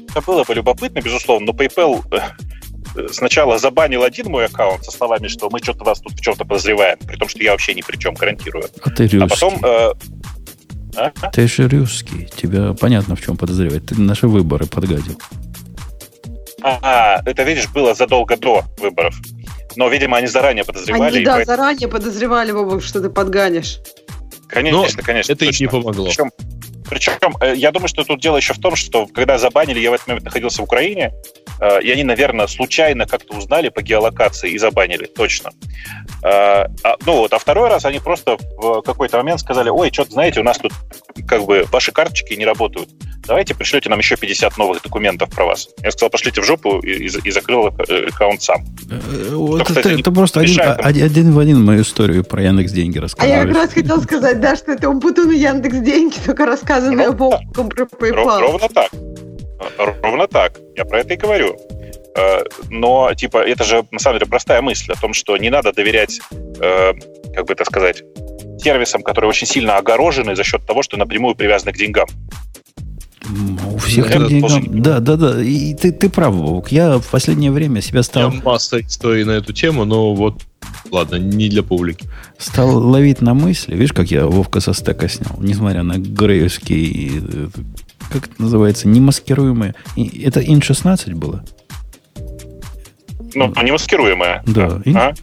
Speaker 4: это было бы любопытно, безусловно, но PayPal сначала забанил один мой аккаунт со словами, что мы что-то вас тут в чем-то подозреваем, при том, что я вообще ни при чем, гарантирую.
Speaker 1: А ты русский.
Speaker 4: А потом... э, а?
Speaker 1: Ты же русский. Тебя понятно, в чем подозревать. Ты наши выборы подгадил.
Speaker 4: А, это, видишь, было задолго до выборов. Но, видимо, они заранее подозревали.
Speaker 3: Они,
Speaker 4: и
Speaker 3: да,
Speaker 4: поэтому-
Speaker 3: заранее подозревали, Вова, что ты подганишь.
Speaker 4: Конечно, конечно.
Speaker 5: это
Speaker 4: точно.
Speaker 5: не помогло.
Speaker 4: Причем, причем, э, я думаю, что тут дело еще в том, что когда забанили, я в этот момент находился в Украине, э, и они, наверное, случайно как-то узнали по геолокации и забанили, точно. Э, а, ну вот, а второй раз они просто в какой-то момент сказали, ой, что-то, знаете, у нас тут как бы ваши карточки не работают. Давайте пришлете нам еще 50 новых документов про вас. Я сказал, пошлите в жопу и, и- и закрыл э, аккаунт сам.
Speaker 1: Э, вот
Speaker 4: кстати,
Speaker 1: это, это просто один,
Speaker 4: мешает.
Speaker 1: один, в один мою историю про Яндекс деньги
Speaker 3: А я как раз хотел сказать, да, что это Умпутун и Яндекс деньги, только рассказанные
Speaker 4: Ровно
Speaker 3: Вовком про PayPal.
Speaker 4: Ровно так. Э, Ровно так. Я про это и говорю. Э, Но, типа, это же, на самом деле, простая мысль о том, что не надо доверять, э, как бы это сказать, сервисам, которые очень сильно огорожены за счет того, что напрямую привязаны к деньгам.
Speaker 1: У всех
Speaker 4: Это
Speaker 1: там деньгам-
Speaker 4: тоже-
Speaker 1: Да, да, да. И ты, ты прав, Вовк. Я в последнее время себя стал,
Speaker 5: Там масса историй на эту тему, но вот, ладно, не для публики.
Speaker 1: стал ловить на мысли. Видишь, как я Вовка со стека снял? Несмотря на греевские, э, как это называется, немаскируемые. И Это ин-16 было?
Speaker 4: Ну, не маскируемая.
Speaker 1: Да. И-
Speaker 4: А?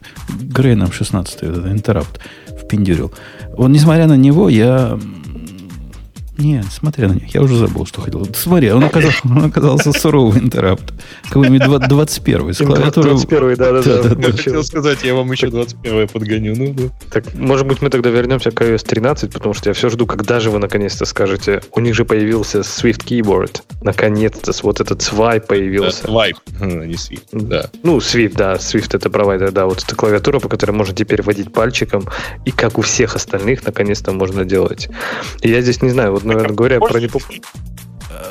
Speaker 1: Грей нам 16 этот интерапт впендюрил. Вот, несмотря на него, я Нет, смотри на них. Я уже забыл, что хотел. Смотри, он оказался, он оказался суровый интеррапт. Какой-нибудь 21 с клавиатурой.
Speaker 6: 21 да, да,
Speaker 5: Да,
Speaker 6: да.
Speaker 5: Я хотел сказать, я вам еще 21 подгоню. Ну, да.
Speaker 6: Так, может быть, мы тогда вернемся к iOS 13, потому что я все жду, когда же вы наконец-то скажете, у них же появился Swift Keyboard. Наконец-то вот этот swipe появился.
Speaker 5: Vibe, а не Swift. Да.
Speaker 6: Ну, Swift, да, Swift это провайдер, да, вот эта клавиатура, по которой можно теперь водить пальчиком, и как у всех остальных, наконец-то можно делать. И я здесь не знаю, вот, наверное, говоря про непоп...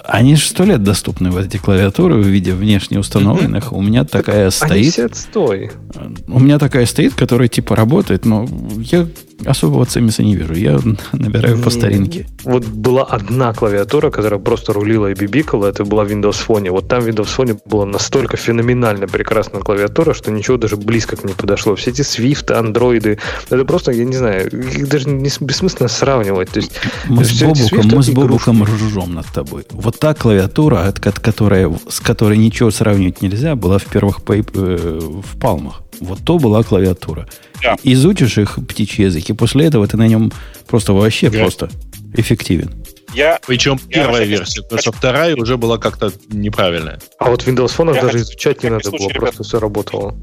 Speaker 1: Они же сто лет доступны, вот эти клавиатуры в виде внешне установленных. У меня такая
Speaker 6: Они
Speaker 1: стоит.
Speaker 6: все отстой.
Speaker 1: У меня такая стоит, которая типа работает, но я особого цимиса не вижу. Я набираю по старинке.
Speaker 6: Вот была одна клавиатура, которая просто рулила и бибикала, это была в Windows Phone. Вот там в Windows Phone была настолько феноменально прекрасная клавиатура, что ничего даже близко к ней подошло. Все эти Swift, андроиды, это просто, я не знаю, их даже не, бессмысленно сравнивать. То есть,
Speaker 1: Мы с Бобуком, мы с. Бобуком ржем над тобой. Вот та клавиатура, от, от которой, с которой ничего сравнивать нельзя, была в первых пейп- э, в палмах. Вот то была клавиатура.
Speaker 4: Да.
Speaker 1: Изучишь их птичий язык, и после этого ты на нем просто вообще
Speaker 5: Да.
Speaker 1: просто эффективен.
Speaker 4: Я
Speaker 5: Причем
Speaker 4: Я
Speaker 5: первая
Speaker 4: вообще
Speaker 5: версия, потому что вторая уже была как-то неправильная.
Speaker 6: А вот в Windows Phone даже
Speaker 4: хочу-
Speaker 6: изучать не
Speaker 4: на
Speaker 6: надо
Speaker 4: всякий
Speaker 6: было,
Speaker 4: случай,
Speaker 6: просто все работало.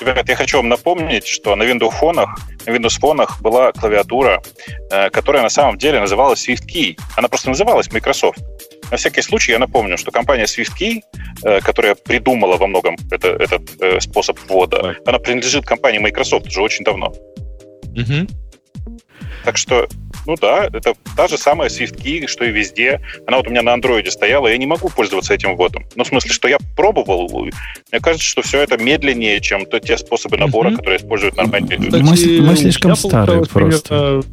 Speaker 4: Ребят, я хочу вам напомнить, что на Windows фонах, на Windows фонах была клавиатура, э, которая на самом деле называлась SwiftKey. Она просто называлась Microsoft. На всякий случай я напомню, что компания SwiftKey, э, которая придумала во многом это- этот э, способ ввода, она принадлежит компании Microsoft уже очень давно.
Speaker 5: Мгм.
Speaker 4: Так что, ну да, это та же самая SwiftKey, что и везде. Она вот у меня на андроиде стояла, я не могу пользоваться этим вводом. Ну, в смысле, что я пробовал, мне кажется, что все это медленнее, чем то, те способы набора,
Speaker 5: Мгм.
Speaker 4: которые используют нормальные люди.
Speaker 1: Мы мы слишком старые просто.
Speaker 5: примерно-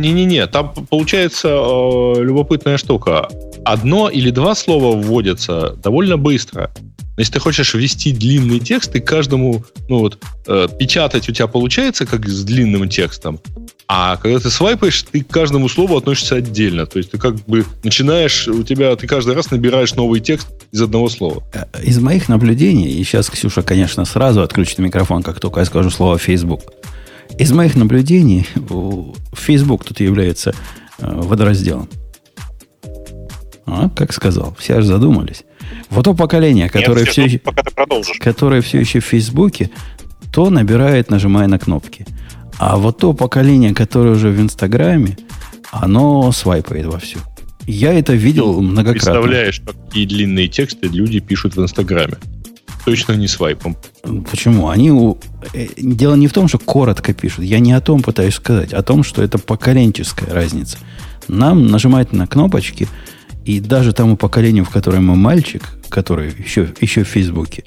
Speaker 5: Не-не-не, там получается э, любопытная штука. Одно или два слова вводятся довольно быстро. Если ты хочешь ввести длинный текст, ты каждому, ну вот, э, печатать у тебя получается как с длинным текстом, а когда ты свайпаешь, ты к каждому слову относишься отдельно. То есть ты как бы начинаешь, у тебя, ты каждый раз набираешь новый текст из одного слова.
Speaker 1: Э, Из моих наблюдений, и сейчас Ксюша, конечно, сразу отключит микрофон, как только я скажу слово Facebook. Из моих наблюдений Facebook тут является э, водоразделом. А, как сказал, все аж задумались. Вот то поколение, которое
Speaker 4: Нет,
Speaker 1: все, еще,
Speaker 4: пока ты продолжишь.
Speaker 1: которое все еще в Фейсбуке, то набирает, нажимая на кнопки. А вот то поколение, которое уже в Инстаграме, оно свайпает вовсю. Я это видел многократно.
Speaker 5: Представляешь, какие длинные тексты люди пишут в Инстаграме. Точно не свайпом.
Speaker 1: Почему? Они у- э, дело не в том, что коротко пишут. Я не о том пытаюсь сказать, о том, что это поколенческая разница. Нам нажимать на кнопочки, и даже тому поколению, в котором мы мальчик, который еще, еще в Фейсбуке,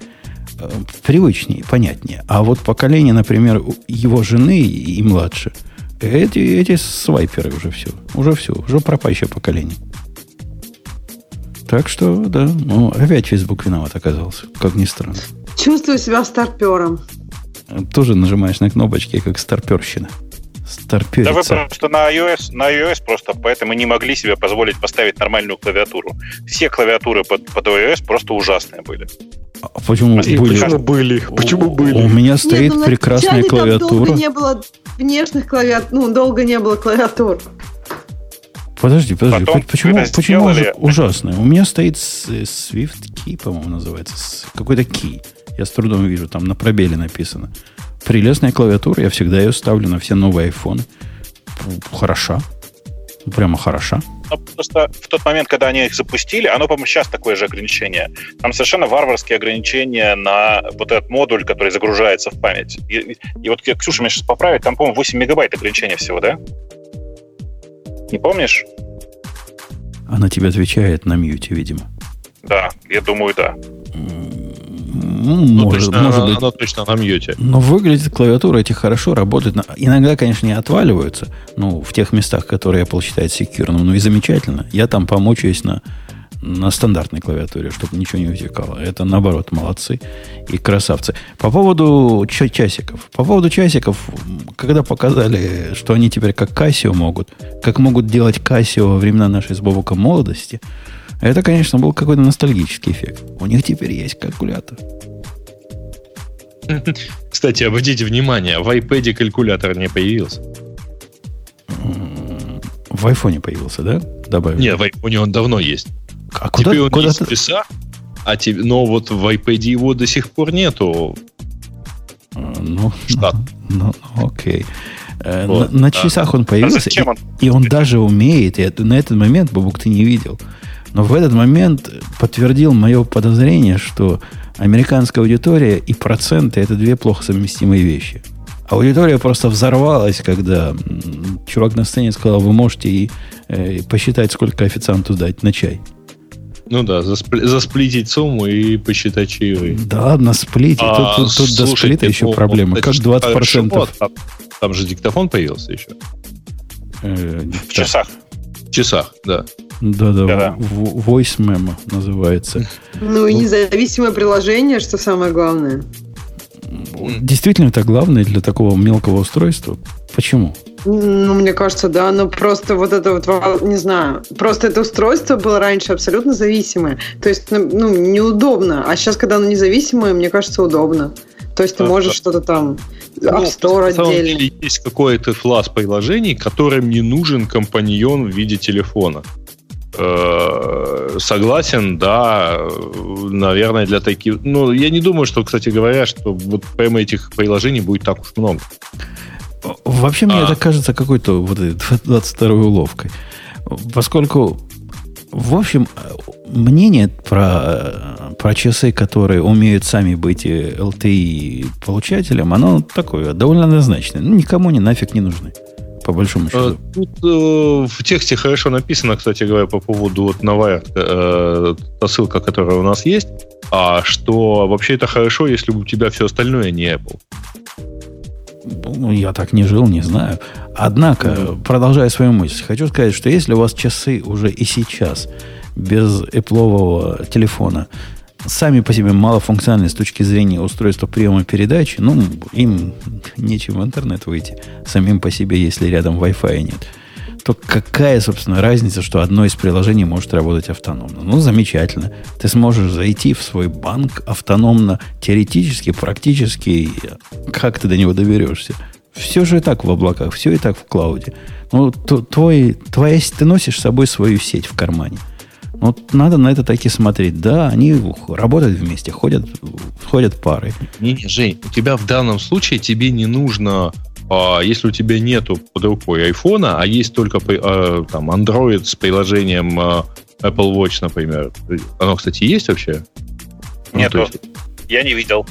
Speaker 1: э, привычнее, понятнее. А вот поколение, например, его жены и младше, эти, эти свайперы уже все. Уже все. Уже пропащее поколение. Так что, да, ну, опять Facebook виноват оказался, как ни странно.
Speaker 3: Чувствую себя старпером.
Speaker 1: Тоже нажимаешь на кнопочки, как старперщина.
Speaker 4: Да вы
Speaker 1: Старперица.
Speaker 4: просто на iOS, на iOS просто поэтому не могли себе позволить поставить нормальную клавиатуру. Все клавиатуры под, под iOS просто ужасные были.
Speaker 1: А почему
Speaker 4: И
Speaker 1: были?
Speaker 6: Почему были? Почему
Speaker 1: У-
Speaker 6: были?
Speaker 1: У меня стоит
Speaker 3: Нет, ну,
Speaker 1: прекрасная
Speaker 3: вначале там долго
Speaker 1: клавиатура.
Speaker 3: не было внешних клавиатур, ну, долго не было клавиатур.
Speaker 1: Подожди, подожди,
Speaker 4: Потом
Speaker 1: по- почему, почему
Speaker 4: сделали-
Speaker 1: уже ужасная? У меня стоит Swift Key, по-моему, называется. Какой-то key. Я с трудом вижу, там на пробеле написано. Прелестная клавиатура, я всегда ее ставлю на все новые айфоны. Хороша. Прямо хороша.
Speaker 4: Но просто в тот момент, когда они их запустили, оно, по-моему, сейчас такое же ограничение. Там совершенно варварские ограничения на вот этот модуль, который загружается в память. И, и вот Ксюша меня сейчас поправит, там, по-моему, 8 мегабайт ограничения всего, да? Не помнишь?
Speaker 1: Она тебе отвечает на мьюте, видимо.
Speaker 4: Да, я думаю, да.
Speaker 1: Ну,
Speaker 5: Ну,
Speaker 1: может,
Speaker 5: точно,
Speaker 1: может
Speaker 5: она,
Speaker 1: быть.
Speaker 5: она точно на мьюте.
Speaker 1: Но выглядит клавиатура эти хорошо, работает. Иногда, конечно, не отваливаются, ну, в тех местах, которые Apple считает секьюрным, ну и замечательно. Я там помучаюсь на, на стандартной клавиатуре, чтобы ничего не утекало. Это, наоборот, молодцы и красавцы. По поводу ча- часиков. По поводу часиков, когда показали, что они теперь как Casio могут, как могут делать Casio во времена нашей с молодости, это, конечно, был какой-то ностальгический эффект. У них теперь есть калькулятор.
Speaker 5: Кстати, обратите внимание, в iPad калькулятор не появился.
Speaker 1: В В айфоне появился, да? Добавили?
Speaker 5: Нет, в айфоне он давно есть.
Speaker 1: А куда,
Speaker 5: Теперь он
Speaker 1: куда
Speaker 5: есть
Speaker 1: ты-
Speaker 5: в часах, а тебе, но вот в iPad его до сих пор нету.
Speaker 1: А, Ну,
Speaker 5: Штат.
Speaker 1: ну, ну, окей. Э,
Speaker 5: Вот,
Speaker 1: на, на
Speaker 5: да.
Speaker 1: часах он
Speaker 4: А
Speaker 1: появился,
Speaker 4: зачем он?
Speaker 1: и, и он даже умеет, и это- на этот момент, Бабук, ты не видел. Но в этот момент подтвердил мое подозрение, что американская аудитория и проценты – это две плохо совместимые вещи. Аудитория просто взорвалась, когда чувак на сцене сказал, вы можете и э, посчитать, сколько официанту дать на чай.
Speaker 5: Ну да, заспли- засплитить сумму и посчитать чаевые.
Speaker 1: Да сплить.
Speaker 5: А,
Speaker 1: тут тут- тут до сплита еще
Speaker 5: ну,
Speaker 1: проблема. Как
Speaker 5: ж
Speaker 1: 20%?
Speaker 5: хорошо, Там, там же диктофон появился еще.
Speaker 1: э,
Speaker 4: В часах.
Speaker 5: В часах, да.
Speaker 1: Да-да, в- voice memo называется.
Speaker 3: Ну и независимое приложение, что самое главное.
Speaker 1: Действительно, это главное для такого мелкого устройства. Почему?
Speaker 3: Ну, мне кажется, да, но просто вот это вот, во- не знаю, просто это устройство было раньше абсолютно зависимое. То есть, ну, ну, неудобно. А сейчас, когда оно независимое, мне кажется, удобно. То есть ты можешь
Speaker 5: да.
Speaker 3: что-то там,
Speaker 5: Ну,
Speaker 3: App Store
Speaker 5: на самом
Speaker 3: отдельно.
Speaker 5: деле есть какой-то класс приложений, которым не нужен компаньон в виде телефона. Э, Согласен, да, э, наверное, для таких... Ну, я не думаю, что, кстати говоря, что вот прямо этих приложений будет так уж много.
Speaker 1: Вообще, мне
Speaker 5: А.
Speaker 1: это кажется какой-то вот этой 22-й уловкой. Поскольку, в общем, мнение про, про часы, которые умеют сами быть э, LTE получателем, оно такое, довольно однозначное. Ну, никому не нафиг не нужны, по большому
Speaker 5: Э,
Speaker 1: счету.
Speaker 5: Тут э, в тексте хорошо написано, кстати говоря, по поводу вот Навайр, э, та ссылка, которая у нас есть, а что вообще это хорошо, если у тебя все остальное не Apple.
Speaker 1: Ну, я так не жил, не знаю. Однако, продолжая свою мысль, хочу сказать, что если у вас часы уже и сейчас без Apple телефона сами по себе малофункциональны с точки зрения устройства приема передачи, ну, им нечем в интернет выйти самим по себе, если рядом Wi-Fi нет, то какая, собственно, разница, что одно из приложений может работать автономно? Ну, замечательно. Ты сможешь зайти в свой банк автономно, теоретически, практически, как ты до него доберешься. Все же и так в облаках, все и так в клауде. Ну, твой, твоя, ты носишь с собой свою сеть в кармане. Вот надо на это таки смотреть. Да, они работают вместе, ходят, ходят парой.
Speaker 5: Не, Жень, у тебя в данном случае тебе не нужно, а, если у тебя нету под рукой айфона, а есть только а, там Android с приложением а, Apple Watch, например. Оно, кстати, есть вообще? Ну,
Speaker 4: Нету.
Speaker 5: то есть-
Speaker 4: Я не видел.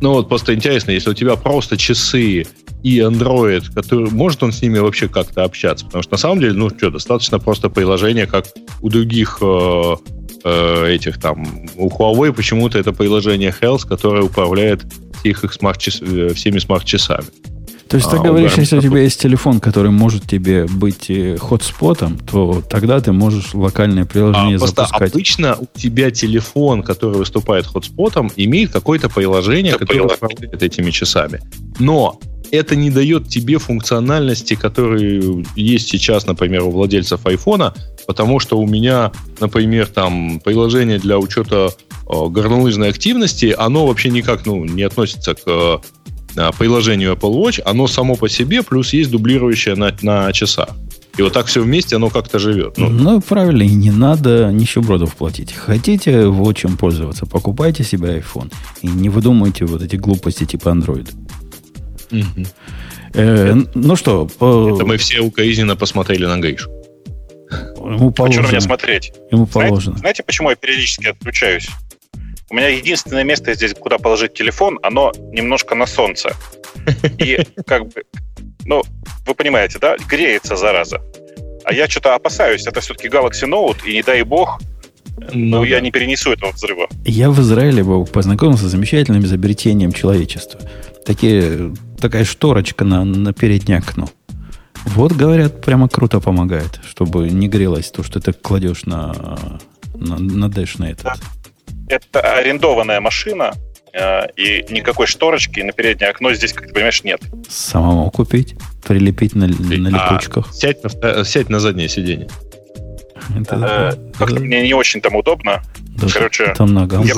Speaker 5: Ну вот просто интересно, если у тебя просто часы и Android, который может он с ними вообще как-то общаться, потому что на самом деле, ну что, достаточно просто приложение, как у других э, э, этих там, у Huawei почему-то это приложение Health, которое управляет всех их смарт всеми смарт-часами.
Speaker 1: То есть ты
Speaker 5: А,
Speaker 1: говоришь, если у тебя есть телефон, который может тебе быть э, хотспотом, то тогда ты можешь локальное
Speaker 5: А
Speaker 1: приложение
Speaker 5: просто
Speaker 1: запускать.
Speaker 5: обычно у тебя телефон, который выступает хотспотом, имеет какое-то приложение,
Speaker 4: Это
Speaker 5: которое
Speaker 4: приложение.
Speaker 5: управляет этими часами. Но это не дает тебе функциональности, которые есть сейчас, например, у владельцев айфона, потому что у меня, например, там приложение для учета э, горнолыжной активности, оно вообще никак ну, не относится к э, приложению Apple Watch, оно само по себе, плюс есть дублирующее на, на часах. И вот так все вместе оно как-то живет. Ну,
Speaker 1: Ну, правильно, и не надо нищебродов платить. Хотите вот чем пользоваться, покупайте себе iPhone. И не выдумывайте вот эти глупости типа Android.
Speaker 5: Мгм.
Speaker 1: Э, ну что, по-
Speaker 5: Это мы все укоризненно посмотрели на Гришу.
Speaker 1: ему
Speaker 4: А что на меня
Speaker 1: положено.
Speaker 4: смотреть?
Speaker 1: Ему
Speaker 4: Знаете,
Speaker 1: положено.
Speaker 4: знаете, почему я периодически отключаюсь? У меня единственное место здесь, куда положить телефон, оно немножко на солнце. И как бы, ну, вы понимаете, да, греется, зараза. А я что-то опасаюсь, это все-таки Galaxy Note, и не дай бог, ну, я не перенесу этого взрыва.
Speaker 1: Я в Израиле был, познакомился с замечательным изобретением человечества. Такие, такая шторочка на, на переднее окно. Вот, говорят, прямо круто помогает, чтобы не грелось то, что ты кладешь на, на, на дэш на этот.
Speaker 4: Это арендованная машина, э, и никакой шторочки на переднее окно здесь, как ты понимаешь, нет.
Speaker 1: Самому купить, прилепить на, на
Speaker 5: А,
Speaker 1: липучках.
Speaker 5: Сядь на, сядь на заднее сиденье.
Speaker 1: Это-
Speaker 4: Э, Как-то мне не очень там удобно.
Speaker 1: Да,
Speaker 4: Короче,
Speaker 1: там ногам
Speaker 4: я,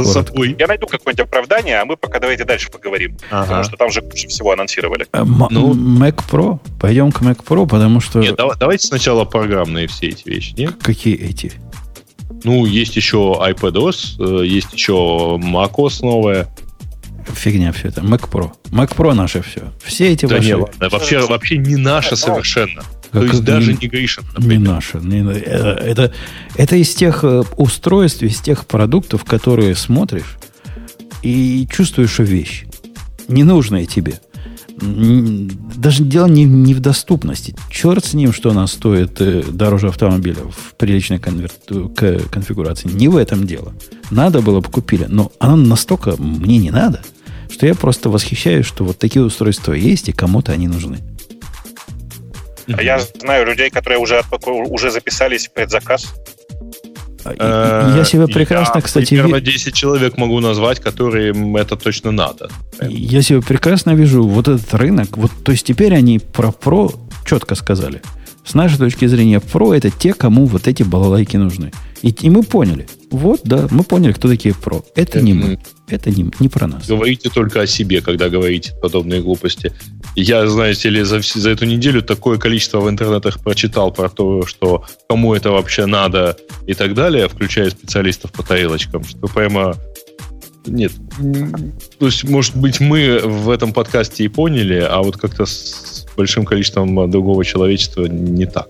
Speaker 4: найду какое-нибудь оправдание, а мы пока давайте дальше поговорим. Потому что там же куча всего анонсировали.
Speaker 1: А, м-
Speaker 5: Ну.
Speaker 1: Mac Pro? Пойдем к Mac Pro, потому что...
Speaker 5: Нет, давай- давайте сначала программные все эти вещи, нет?
Speaker 1: Какие эти?
Speaker 5: Ну, есть еще iPadOS, э, есть еще macOS новая.
Speaker 1: Фигня все это. Mac Pro. Mac Pro наше все. Все эти
Speaker 5: Да
Speaker 1: ваши...
Speaker 5: не, ладно, вообще, вообще не наша совершенно. То есть даже
Speaker 1: не-
Speaker 5: не Гришин,
Speaker 1: Не
Speaker 5: например.
Speaker 1: не на- э, это, это из тех э, устройств, из тех продуктов, которые смотришь и чувствуешь, что вещь. Ненужная тебе. Даже дело не, не в доступности. Черт с ним, что она стоит э, дороже автомобиля в приличной конвер- конфигурации. Не в этом дело. Надо было бы купили. Но оно настолько мне не надо, что я просто восхищаюсь, что вот такие устройства есть, и кому-то они нужны.
Speaker 4: А я знаю людей, которые уже, уже записались в предзаказ.
Speaker 1: А, и-
Speaker 5: Э,
Speaker 1: и я себя прекрасно,
Speaker 5: я
Speaker 1: кстати,
Speaker 5: примерно 10 человек могу назвать, которым это точно надо.
Speaker 1: Я себе прекрасно вижу вот этот рынок. Вот, то есть теперь они про про четко сказали. С нашей точки зрения, про это те, кому вот эти балалайки нужны. И, и мы поняли. Вот, да, мы поняли, кто такие про. Это не мы. Это не, не про нас.
Speaker 5: Говорите только о себе, когда говорите подобные глупости. Я, знаете ли, за, за эту неделю такое количество в интернетах прочитал про то, что кому это вообще надо и так далее, включая специалистов по тарелочкам, что прямо... Нет. То есть, может быть, мы в этом подкасте и поняли, а вот как-то с большим количеством другого человечества не так.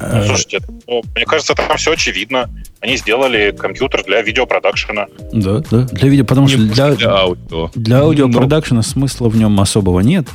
Speaker 4: Ну,
Speaker 1: Э,
Speaker 4: слушайте, ну, мне кажется, там все очевидно. Они сделали компьютер для видеопродакшена.
Speaker 1: Да, да. Для видео, потому что
Speaker 5: Не
Speaker 1: для,
Speaker 5: для аудио.
Speaker 1: для аудиопродакшена смысла в нем особого нет.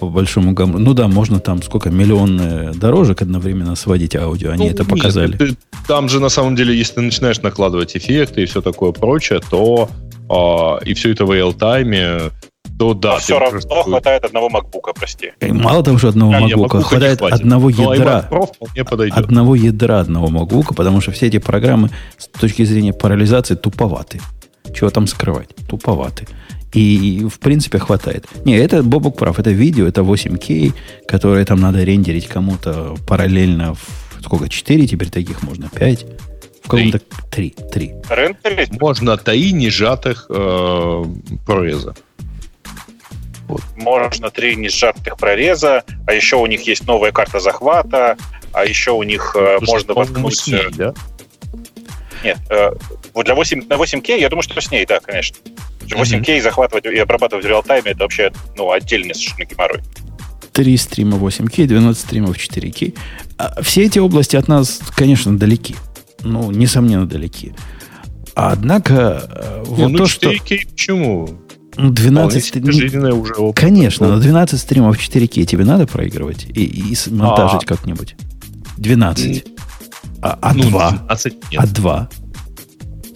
Speaker 1: По большому гамму. Ну да, можно там сколько, миллион дорожек одновременно сводить аудио. Они
Speaker 5: Ну,
Speaker 1: это
Speaker 5: нет,
Speaker 1: показали.
Speaker 5: ты- там же на самом деле, если ты начинаешь накладывать эффекты и все такое прочее, то а, и все это в реал-тайме, то да.
Speaker 4: Но все
Speaker 5: тебе
Speaker 4: равно
Speaker 5: просто-
Speaker 4: хватает одного макбука, прости.
Speaker 1: И мало того, что одного
Speaker 5: А, не,
Speaker 1: макбука, хватает
Speaker 5: хватит.
Speaker 1: одного
Speaker 5: Но
Speaker 1: ядра.
Speaker 5: iMac Pro вполне подойдет.
Speaker 1: одного ядра одного MacBook, потому что все эти программы с точки зрения парализации туповаты. Чего там скрывать? Туповаты. И, в принципе, хватает. Не, это Бобок прав. Это видео, это 8К, которое там надо рендерить кому-то параллельно. В, сколько? 4 теперь таких можно? 5? В каком-то... 3. 3.
Speaker 4: Рендерить
Speaker 5: Можно три нежатых э, прореза.
Speaker 4: Можно три несжатых прореза, а еще у них есть новая карта захвата, а еще у них э,
Speaker 5: Слушай,
Speaker 4: можно воткнуть...
Speaker 5: с ней, да?
Speaker 4: Нет, э, вот для 8, на 8К, я думаю, что с ней, да, конечно. 8К захватывать и обрабатывать в реал-тайме это вообще ну, отдельный совершенно геморрой.
Speaker 1: 3 стрима 8К, 12 стримов 4К. А все эти области от нас, конечно, далеки. Ну, несомненно, далеки. Однако, э,
Speaker 5: Не,
Speaker 1: вот
Speaker 5: ну
Speaker 1: то, что...
Speaker 5: 4К почему?
Speaker 1: Ну, 12
Speaker 5: Вполне себе жизненное уже опыт.
Speaker 1: Конечно, но 12 стримов 4К тебе надо проигрывать и, и монтажить
Speaker 5: А.
Speaker 1: как-нибудь. 12. А, а
Speaker 5: Ну,
Speaker 1: 2?
Speaker 5: 12 нет.
Speaker 1: А 2?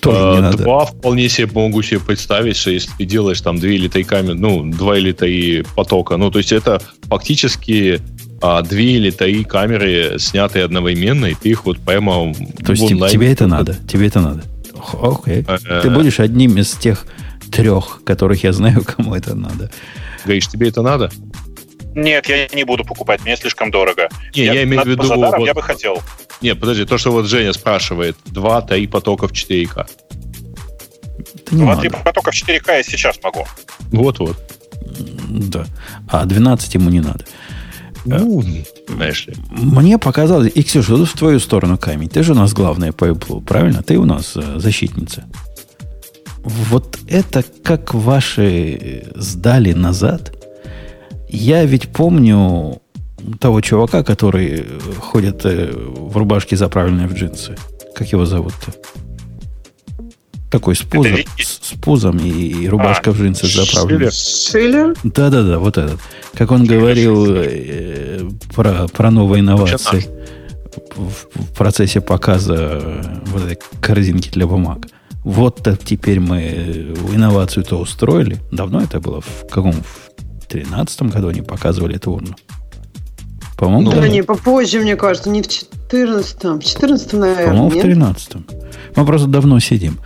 Speaker 1: Тоже
Speaker 5: Э,
Speaker 1: не надо.
Speaker 5: Два вполне себе могу себе представить, что если ты делаешь там две или три камеры, ну, два или три потока, ну, то есть это фактически а, две или три камеры, снятые одновременно, и ты их вот прямо
Speaker 1: То есть
Speaker 5: в
Speaker 1: тебе это надо. Тебе это надо. Окей.
Speaker 5: Э,
Speaker 1: Ты будешь одним из тех трех, которых я знаю, кому это надо.
Speaker 5: Говоришь, тебе это надо?
Speaker 4: Нет, я не буду покупать, мне слишком дорого.
Speaker 5: Не, я, имею в виду... Вот-
Speaker 4: я бы хотел.
Speaker 5: Не, подожди, то, что вот Женя спрашивает, два-три потока в 4К.
Speaker 1: Это не
Speaker 4: Два-три
Speaker 1: надо.
Speaker 4: потока в 4К я сейчас могу.
Speaker 5: Вот-вот.
Speaker 1: Да. А 12 ему не надо.
Speaker 5: Ну, знаешь ли.
Speaker 1: Мне показалось, и, Ксюша, тут в твою сторону камень. Ты же у нас главная по Apple, правильно? Ты у нас э, защитница. Вот это как ваши сдали назад. Я ведь помню того чувака, который э, ходит э, в рубашке, заправленной в джинсы. Как его зовут-то? Такой с пузом, с, с пузом и, и рубашка
Speaker 4: А,
Speaker 1: в джинсы заправленная.
Speaker 3: Шиллер?
Speaker 1: Да-да-да, вот этот. Как он говорил э, про, про новые инновации в, в процессе показа э, вот этой корзинки для бумаг. Вот так теперь мы э, инновацию-то устроили. Давно это было? В каком? В 13 году они показывали эту урну. По-моему,
Speaker 5: Ну,
Speaker 3: Да
Speaker 1: да.
Speaker 3: не, попозже, мне кажется, не в 14-м. В 14 наверное,
Speaker 1: По-моему, в
Speaker 3: нет?
Speaker 1: 13 Мы просто давно сидим.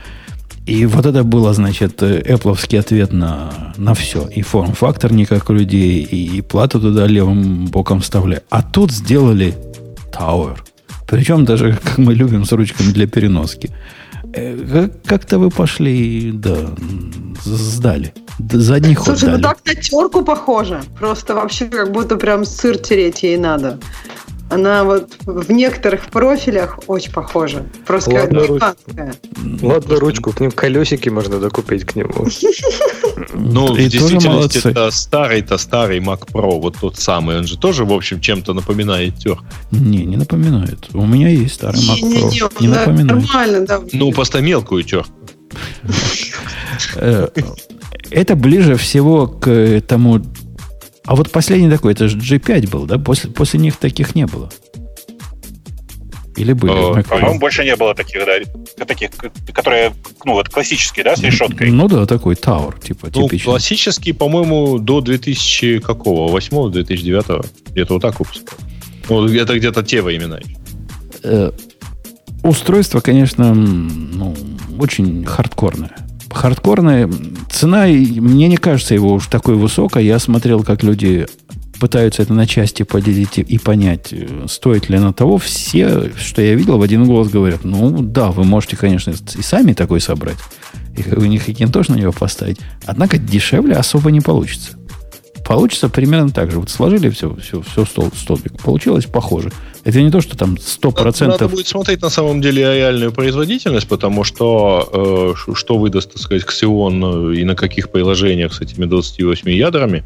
Speaker 1: И вот это было, значит, Apple ответ на, на все. И форм-фактор не как у людей, и, и плату туда левым боком вставляли. А тут сделали Tower. Причем даже, как мы любим, с ручками для переноски. Э, Как-то вы пошли, да, сдали. Задний ход
Speaker 3: Слушай, ну
Speaker 1: дали.
Speaker 3: так на терку похоже. Просто вообще как будто прям сыр тереть ей надо. Она вот в некоторых профилях очень похожа. Просто как
Speaker 6: Ладно,
Speaker 3: гигантская.
Speaker 6: Ладно, ручку, к ним колесики можно докупить к нему.
Speaker 5: Ну, в действительности, это старый-то старый Mac Pro, вот тот самый, он же тоже, в общем, чем-то напоминает тер.
Speaker 1: Не, не напоминает. У меня есть старый Mac Pro. Не напоминает.
Speaker 3: нормально, да.
Speaker 5: Ну, просто мелкую тер.
Speaker 1: Э, Это ближе всего к тому... А вот последний такой, это же G5 был, да? После, после них таких не было. Или были?
Speaker 5: Э?
Speaker 4: По-моему, больше не было таких, да, таких, которые, ну, вот классические, да, с решеткой.
Speaker 1: Ну да, такой Tower, типа,
Speaker 5: Ну,
Speaker 1: типичный.
Speaker 5: классический, по-моему, до 2000 какого? 8 2009 Где-то вот так выпускал. Ну, это где-то те еще.
Speaker 1: Э, устройство, конечно, ну, очень хардкорное. Хардкорное. Цена, мне не кажется его уж такой высокой. Я смотрел, как люди пытаются это на части поделить и- понять, э, стоит ли оно того. Все, что я видел, в один голос говорят, ну да, вы можете, конечно, и сами такой собрать. И у них и тоже на него поставить. Однако дешевле особо не получится. Получится примерно так же. Вот сложили все, все, все стол, столбик. Получилось похоже. Это не то, что там 100%...
Speaker 5: Надо будет смотреть на самом деле реальную производительность, потому что э, что выдаст, так сказать, Xeon э, и на каких приложениях с этими 28 ядрами.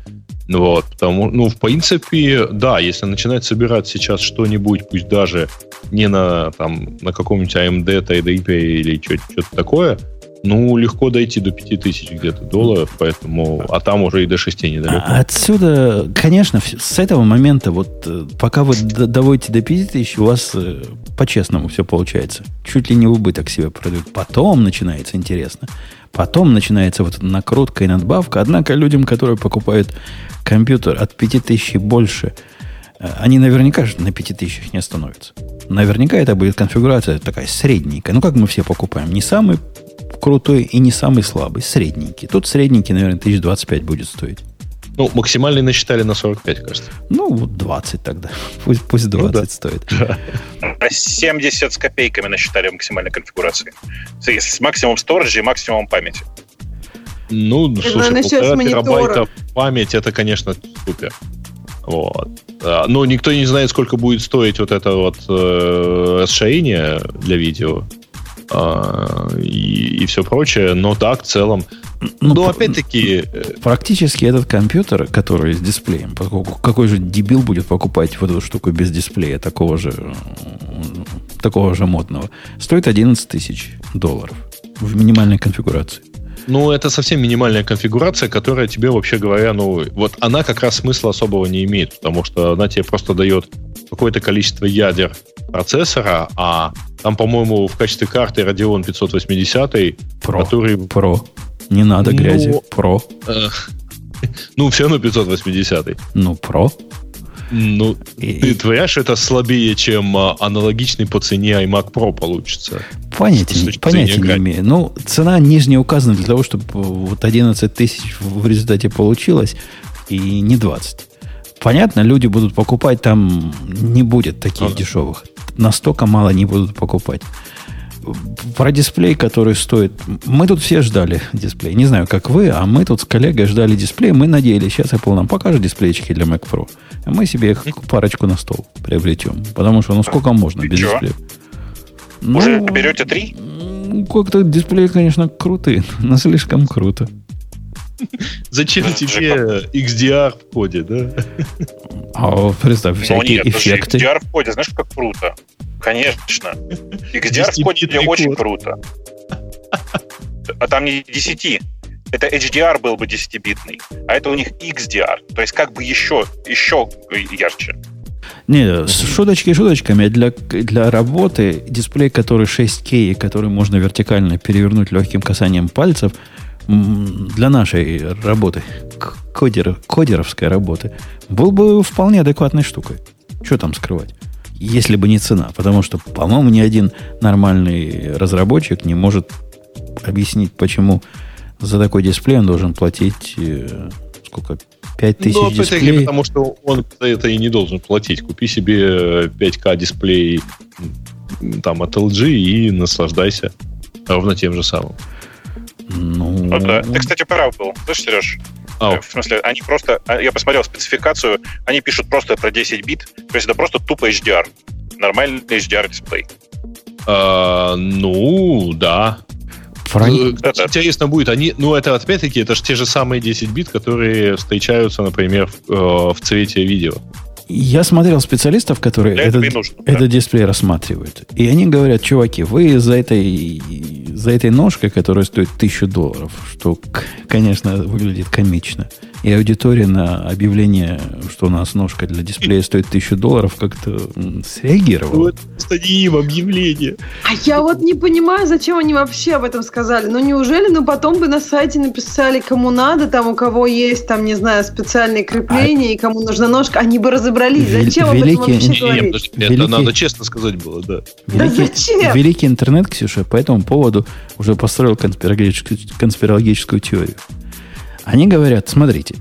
Speaker 5: Вот, потому, ну, в принципе, да, если начинать собирать сейчас что-нибудь, пусть даже не на, там, на каком-нибудь AMD, TDP или что-то такое, ну, легко дойти до 5000 где-то долларов, поэтому, а там уже и до 6 недалеко.
Speaker 1: А Отсюда, конечно, с этого момента, вот э, пока вы доводите до 5000, у вас э, по-честному все получается. Чуть ли не убыток себя продают. Потом начинается интересно. Потом начинается вот накрутка и надбавка. Однако людям, которые покупают компьютер от 5000 и больше, э, они наверняка же на 5000 не остановятся. Наверняка это будет конфигурация такая средненькая. Ну, как мы все покупаем. Не самый крутой и не самый слабый. Средненький. Тут средненький, наверное, 1025 будет стоить.
Speaker 5: Ну, максимальный насчитали на 45, кажется.
Speaker 1: Ну, вот 20 тогда. Пусть, пусть 20
Speaker 5: да.
Speaker 1: стоит.
Speaker 4: На 70 с копейками насчитали максимальной конфигурации. С, с максимум сторожа и максимум памяти.
Speaker 5: Ну, слушай,
Speaker 3: начнёт с
Speaker 5: полтора терабайта память, это, конечно, супер. Вот. А, Но никто не знает, сколько будет стоить вот это вот э, расширение для видео а, и, все прочее. Но да, в целом.
Speaker 1: Ну,
Speaker 5: Но опять-таки, э,
Speaker 1: Практически этот компьютер, который с дисплеем, поскольку какой же дебил будет покупать вот эту штуку без дисплея, такого же, такого же модного, стоит 11 тысяч долларов в минимальной конфигурации.
Speaker 5: Ну, это совсем минимальная конфигурация, которая тебе, вообще говоря, ну, вот она как раз смысла особого не имеет, потому что она тебе просто дает какое-то количество ядер процессора, а там, по-моему, в качестве карты Radeon 580,
Speaker 1: Про.
Speaker 5: который
Speaker 1: Про. Не надо
Speaker 5: Ну,
Speaker 1: грязи. Про.
Speaker 5: Э, Ну, все равно 580.
Speaker 1: Ну, про.
Speaker 5: Ну,
Speaker 1: И-
Speaker 5: ты творяешь, это слабее, чем а, аналогичный по цене iMac Pro получится.
Speaker 1: Понятия, понятия не имею. Ну, цена нижняя указана для того, чтобы вот 11 тысяч в результате получилось, и не 20. Понятно, люди будут покупать, там не будет таких
Speaker 5: Ага.
Speaker 1: дешевых. Настолько мало не будут покупать. Про дисплей, который стоит... Мы тут все ждали дисплей. Не знаю, как вы, а мы тут с коллегой ждали дисплей. Мы надеялись, сейчас Apple нам покажет дисплейчики для Mac Pro. А мы себе их парочку на стол приобретем. Потому что, ну, сколько можно
Speaker 4: И
Speaker 1: без
Speaker 4: чё?
Speaker 1: дисплея?
Speaker 4: Уже
Speaker 1: Ну,
Speaker 4: берете три?
Speaker 1: Как-то дисплеи, конечно, крутые, но слишком круто.
Speaker 5: Зачем тебе XDR в коде, да?
Speaker 1: А представь,
Speaker 4: Ну
Speaker 1: всякие эффекты.
Speaker 4: XDR в коде, знаешь, как круто? Конечно. XDR в коде очень круто. А там не 10. Это HDR был бы 10-битный, а это у них XDR. То есть как бы еще, еще ярче.
Speaker 1: Не, с шуточки шуточками. Для, для работы дисплей, который 6К, и который можно вертикально перевернуть легким касанием пальцев, для нашей работы, кодер, кодеровской работы, был бы вполне адекватной штукой. Что там скрывать? Если бы не цена. Потому что, по-моему, ни один нормальный разработчик не может объяснить, почему за такой дисплей он должен платить э, сколько? 5000
Speaker 5: Ну, опять-таки,
Speaker 1: дисплей.
Speaker 5: потому что он за это и не должен платить. Купи себе 5К дисплей м, там от LG и наслаждайся. ровно тем же самым.
Speaker 1: Ну,
Speaker 4: Ну да. Ты, кстати, прав был. Слышь, Сереж?
Speaker 5: А,
Speaker 4: В смысле, они просто... а, Я посмотрел спецификацию, они пишут просто про 10 бит, то есть это просто тупо HDR. Нормальный HDR-дисплей.
Speaker 5: а, ну, да.
Speaker 1: про-
Speaker 5: Э,
Speaker 4: Это-
Speaker 5: Интересно будет, они, ну это опять-таки, это же те же самые 10 бит, которые встречаются, например, в, э, в цвете видео.
Speaker 1: Я смотрел специалистов, которые
Speaker 4: Для
Speaker 1: этот,
Speaker 4: нужно. да.
Speaker 1: этот дисплей рассматривают. И они говорят, чуваки, вы за этой, за этой ножкой, которая стоит тысячу долларов, что, конечно, выглядит комично, и аудитория на объявление, что у нас ножка для дисплея стоит тысячу долларов, как-то среагировала.
Speaker 5: просто не им объявление.
Speaker 3: А я вот не понимаю, зачем они вообще об этом сказали. Ну неужели, ну потом бы на сайте написали, кому надо, там у кого есть, там, не знаю, специальные крепления, и кому нужна ножка, они бы разобрались. Зачем об этом
Speaker 1: великие-
Speaker 3: вообще
Speaker 1: Не,
Speaker 5: Не, не,
Speaker 3: говорить?
Speaker 5: подожди, это
Speaker 1: Великий-
Speaker 5: надо честно сказать было, да.
Speaker 3: Да зачем?
Speaker 1: великий интернет, Ксюша, по этому поводу уже построил конспирологическую, конспирологическую теорию. Они говорят, смотрите,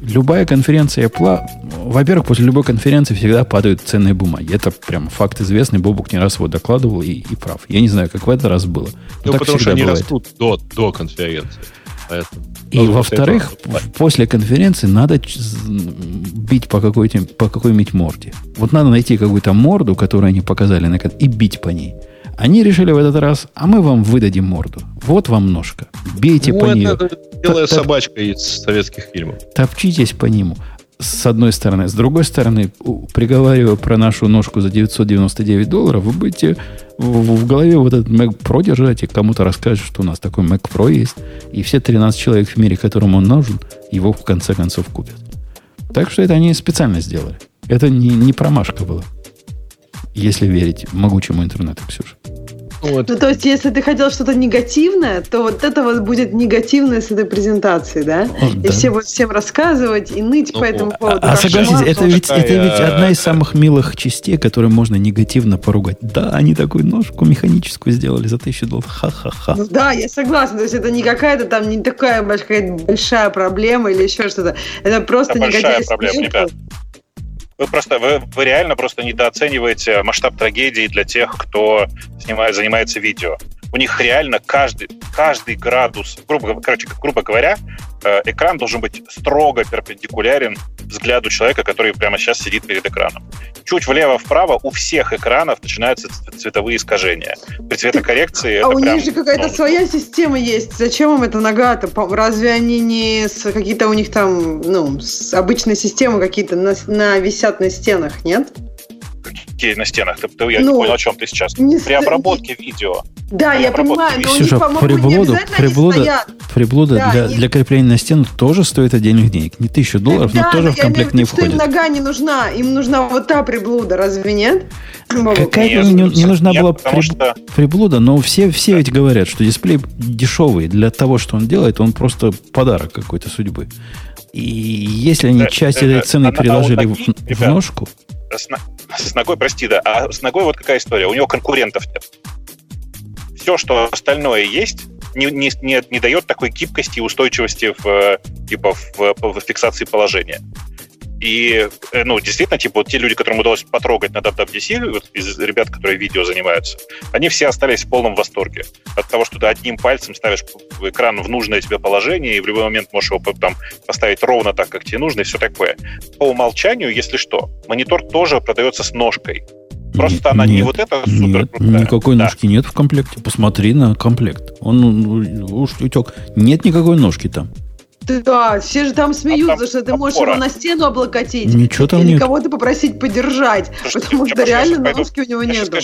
Speaker 1: любая конференция Apple, во-первых, после любой конференции всегда падают ценные бумаги. Это прям факт известный, Бобук не раз его докладывал и, и прав. Я не знаю, как в этот раз было. но
Speaker 5: Ну,
Speaker 1: так
Speaker 5: потому что они
Speaker 1: бывает.
Speaker 5: растут до, до конференции. Поэтому
Speaker 1: И
Speaker 5: должен
Speaker 1: во-вторых,
Speaker 5: после
Speaker 1: конференции надо бить по, какой-то, по какой-нибудь морде. Вот надо найти какую-то морду, которую они показали, и бить по ней. Они решили в этот раз, а мы вам выдадим морду. Вот вам ножка. Бейте
Speaker 5: Ну,
Speaker 1: по
Speaker 5: это
Speaker 1: нее.
Speaker 5: белая
Speaker 1: так-
Speaker 5: собачка из советских фильмов.
Speaker 1: Топчитесь по нему. С одной стороны. С другой стороны, приговаривая про нашу ножку за 999 долларов, вы будете в, в голове вот этот Mac Pro держать и кому-то расскажете, что у нас такой Mac Pro есть, и все 13 человек в мире, которым он нужен, его в конце концов купят. Так что это они специально сделали. Это не, не промашка была. Если верить могучему интернету, Ксюша.
Speaker 5: Ну, это
Speaker 3: Ну, то есть, если ты хотел что-то негативное, то вот это вот будет негативное с этой презентации, да?
Speaker 1: О,
Speaker 3: И
Speaker 1: да.
Speaker 3: все будут всем рассказывать и ныть
Speaker 5: Ну,
Speaker 3: по этому
Speaker 5: а-
Speaker 3: поводу.
Speaker 1: А
Speaker 3: как
Speaker 1: согласитесь, это ведь, это ведь
Speaker 5: такая,
Speaker 1: одна из
Speaker 5: э,
Speaker 1: самых милых частей, которую можно негативно поругать. Да, они такую ножку механическую сделали за тысячу долларов. Ха-ха-ха.
Speaker 3: Ну да, я согласна. То есть это не какая-то там не такая большая, большая проблема или еще что-то. Это просто
Speaker 4: Это большая
Speaker 3: негативный
Speaker 4: проблема, ребят. Вы просто вы, вы реально просто недооцениваете масштаб трагедии для тех, кто снимает, занимается видео. У них реально каждый, каждый градус, грубо, короче, грубо говоря, э, экран должен быть строго перпендикулярен взгляду человека, который прямо сейчас сидит перед экраном. Чуть влево-вправо у всех экранов начинаются цветовые искажения. При цветокоррекции
Speaker 3: А
Speaker 4: это
Speaker 3: у
Speaker 4: прям,
Speaker 3: них же какая-то
Speaker 4: ну,
Speaker 3: своя система есть. Зачем им это нагато? По- Разве они не с какие-то у них там, ну, с обычной системы какие-то на, на- висят на стенах, нет?
Speaker 4: Какие на стенах. Ты- ты- я
Speaker 3: Ну,
Speaker 4: не понял, о чем ты сейчас.
Speaker 3: не
Speaker 4: При обработке видео.
Speaker 3: Да, я понимаю, но у
Speaker 1: Ксюша,
Speaker 3: них, по-моему, не
Speaker 1: приблуда,
Speaker 3: они
Speaker 1: приблуда,
Speaker 3: стоят.
Speaker 1: приблуда
Speaker 3: Да,
Speaker 1: для,
Speaker 3: они-
Speaker 1: для крепления на стену тоже стоит отдельных денег. Не тысячу долларов, но
Speaker 3: Да,
Speaker 1: тоже
Speaker 3: но
Speaker 1: в комплект
Speaker 3: в виду,
Speaker 1: не
Speaker 3: им
Speaker 1: входит.
Speaker 3: нога не нужна, им нужна вот та приблуда, разве нет?
Speaker 1: Какая
Speaker 4: Нет,
Speaker 1: не, не нужна
Speaker 4: нет,
Speaker 1: была приб-
Speaker 4: что-
Speaker 1: приблуда, но все, все ведь говорят, что дисплей дешевый для того, что он делает, он просто подарок какой-то судьбы. И если они
Speaker 4: Да,
Speaker 1: часть
Speaker 4: да,
Speaker 1: этой
Speaker 4: да.
Speaker 1: цены
Speaker 4: А на- а
Speaker 1: переложили
Speaker 4: вот
Speaker 1: в,
Speaker 4: такие,
Speaker 1: в ножку,
Speaker 4: С, ногой, прости, да. А с ногой вот какая история. У него конкурентов нет. Все, что остальное есть, не, не, не, не дает такой гибкости и устойчивости в, э, типа, в, в фиксации положения. И, э, ну, действительно, типа, вот те люди, которым удалось потрогать на WWDC, вот из ребят, которые видео занимаются, они все остались в полном восторге от того, что ты одним пальцем ставишь экран в нужное тебе положение, и в любой момент можешь его там поставить ровно так, как тебе нужно, и все такое. По умолчанию, если что, монитор тоже продается с ножкой. Просто
Speaker 1: Нет,
Speaker 4: она не вот эта супер
Speaker 1: нет,
Speaker 4: крутая.
Speaker 1: никакой
Speaker 4: Да.
Speaker 1: ножки нет в комплекте. Посмотри на комплект. Он ну, уж утек. Нет никакой ножки там.
Speaker 3: Да, все же там смеются,
Speaker 4: А там
Speaker 3: что ты можешь
Speaker 4: опора.
Speaker 3: его на стену облокотить.
Speaker 1: Ничего там
Speaker 3: или
Speaker 1: нет.
Speaker 3: кого-то попросить подержать, потому что реально ножки у него
Speaker 4: конечно,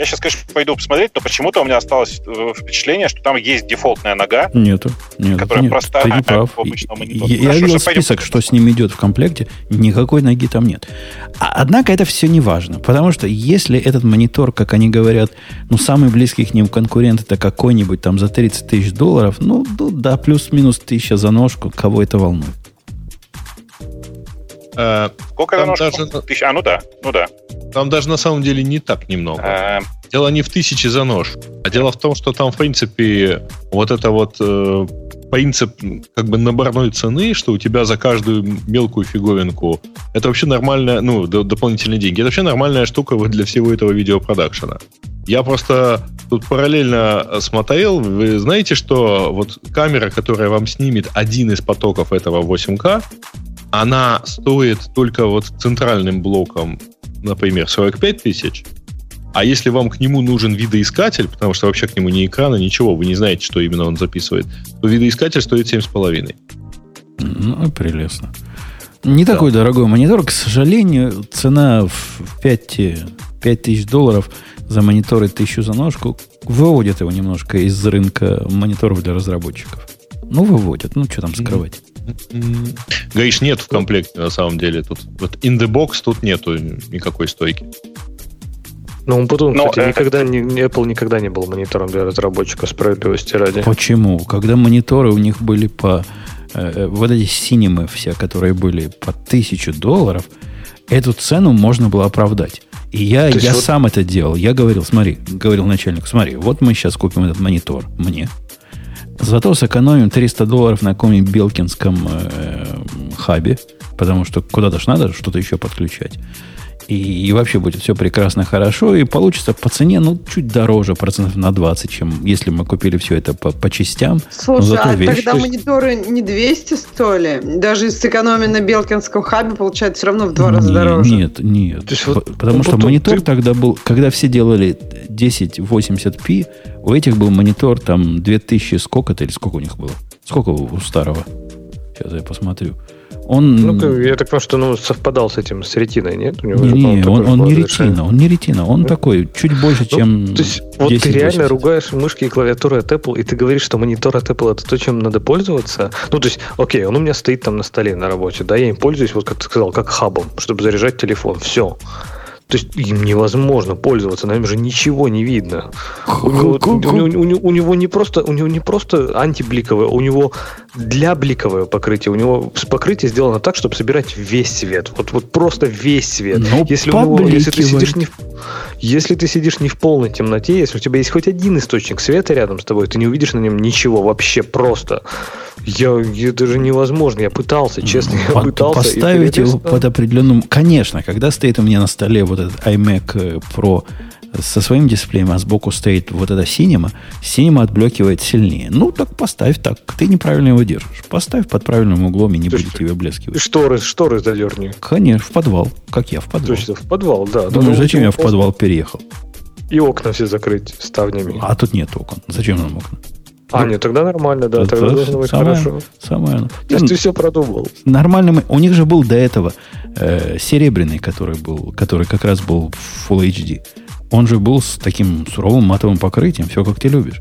Speaker 4: я сейчас, конечно, пойду посмотреть, но почему-то у меня осталось э, впечатление, что там есть дефолтная нога,
Speaker 1: Нету. Нет,
Speaker 4: Которая
Speaker 1: нет,
Speaker 4: простая,
Speaker 1: ты не
Speaker 4: как
Speaker 1: прав. Я, я видел список, что с ним идет в комплекте. Никакой ноги там нет. А- однако это все не важно. Потому что если этот монитор, как они говорят, ну, самый близкий к ним конкурент это какой-нибудь там за 30 тысяч долларов, ну, ну, да, плюс-минус тысяча за ножку, кого это волнует?
Speaker 5: Э,
Speaker 4: Сколько
Speaker 5: Там даже-
Speaker 4: Тысяч- А, ну да, ну да.
Speaker 5: Там даже на самом деле не так немного.
Speaker 4: Э,
Speaker 5: Дело не в тысяче за нож, а дело в том, что там, в принципе, вот это вот э, принцип как бы наборной цены, что у тебя за каждую мелкую фигуринку это вообще нормальная, ну, д- дополнительные деньги. Это вообще нормальная штука вот для всего этого видеопродакшена. Я просто тут параллельно смотрел. Вы знаете, что вот камера, которая вам снимет один из потоков этого 8К, она стоит только вот центральным блоком, например, 45 тысяч, а если вам к нему нужен видоискатель, потому что вообще к нему ни экрана, ничего, вы не знаете, что именно он записывает, то видоискатель стоит 7,5.
Speaker 1: Ну, прелестно. Не да. такой дорогой монитор, к сожалению, цена в 5, 5 тысяч долларов за мониторы тысячу за ножку выводит его немножко из рынка мониторов для разработчиков. Ну, выводят. Ну, что там скрывать.
Speaker 5: Говоришь, нет в комплекте, на самом деле. Тут вот in the box тут нету никакой стойки.
Speaker 6: Ну, потом, Но кстати, это... никогда не, Apple никогда не был монитором для разработчиков, справедливости ради.
Speaker 1: Почему? Когда мониторы у них были по... Э, э вот эти синемы все, которые были по тысячу долларов, эту цену можно было оправдать. И я, я вот... сам это делал. Я говорил, смотри, говорил начальнику, смотри, вот мы сейчас купим этот монитор мне. Зато сэкономим 300 долларов на каком-нибудь белкинском э, хабе, потому что куда-то ж надо что-то еще подключать и, и вообще будет все прекрасно хорошо, и получится по цене, ну, чуть дороже, процентов на 20, чем если мы купили все это по, по частям.
Speaker 3: Слушай, а вещь... тогда мониторы не 200 стоили? Даже с экономии на Белкинском хабе получается все равно в два раза дороже.
Speaker 1: Нет, нет. То есть, вот, Потому ну, что монитор ты... тогда был, когда все делали 1080p, у этих был монитор там 2000 сколько-то, или сколько у них было? Сколько у старого? Сейчас я посмотрю. Он...
Speaker 6: Ну, я так понимаю, что ну, совпадал с этим, с ретиной, нет?
Speaker 1: У него не, не он, он не ретина, он не ретина, он ну, такой, чуть больше, ну, чем
Speaker 6: То есть, вот ты реально 80. ругаешь мышки и клавиатуры от Apple, и ты говоришь, что монитор от Apple это то, чем надо пользоваться? Ну, то есть, окей, он у меня стоит там на столе на работе, да, я им пользуюсь, вот как ты сказал, как хабом, чтобы заряжать телефон, все. То есть им невозможно пользоваться, на нем же ничего не видно. У него, у, у, у него не просто, у него не просто антибликовое, у него для бликовое покрытие. У него покрытие сделано так, чтобы собирать весь свет. Вот, вот просто весь свет.
Speaker 1: Но ну, если, у него, если ты
Speaker 6: сидишь не в, если ты сидишь не в полной темноте, если у тебя есть хоть один источник света рядом с тобой, ты не увидишь на нем ничего вообще просто. Я, это же невозможно. Я пытался, честно, я под, пытался.
Speaker 1: Поставить его под определенным... Конечно, когда стоит у меня на столе вот этот iMac э, Pro со своим дисплеем, а сбоку стоит вот эта Cinema, Cinema отблекивает сильнее. Ну, так поставь так. Ты неправильно его держишь. Поставь под правильным углом и не будет тебе блескивать.
Speaker 6: Шторы, шторы задерни.
Speaker 1: Конечно, в подвал. Как я в подвал.
Speaker 6: Точно, в подвал, да.
Speaker 1: Думаю, зачем я в подвал переехал?
Speaker 6: И окна все закрыть ставнями.
Speaker 1: А тут нет окон. Зачем нам окна?
Speaker 6: А, нет, тогда нормально, да, тогда
Speaker 1: это должно быть самое, хорошо. Самое,
Speaker 6: То есть ты все продумал.
Speaker 1: Нормально. У них же был до этого э, серебряный, который был, который как раз был Full HD. Он же был с таким суровым матовым покрытием, все как ты любишь.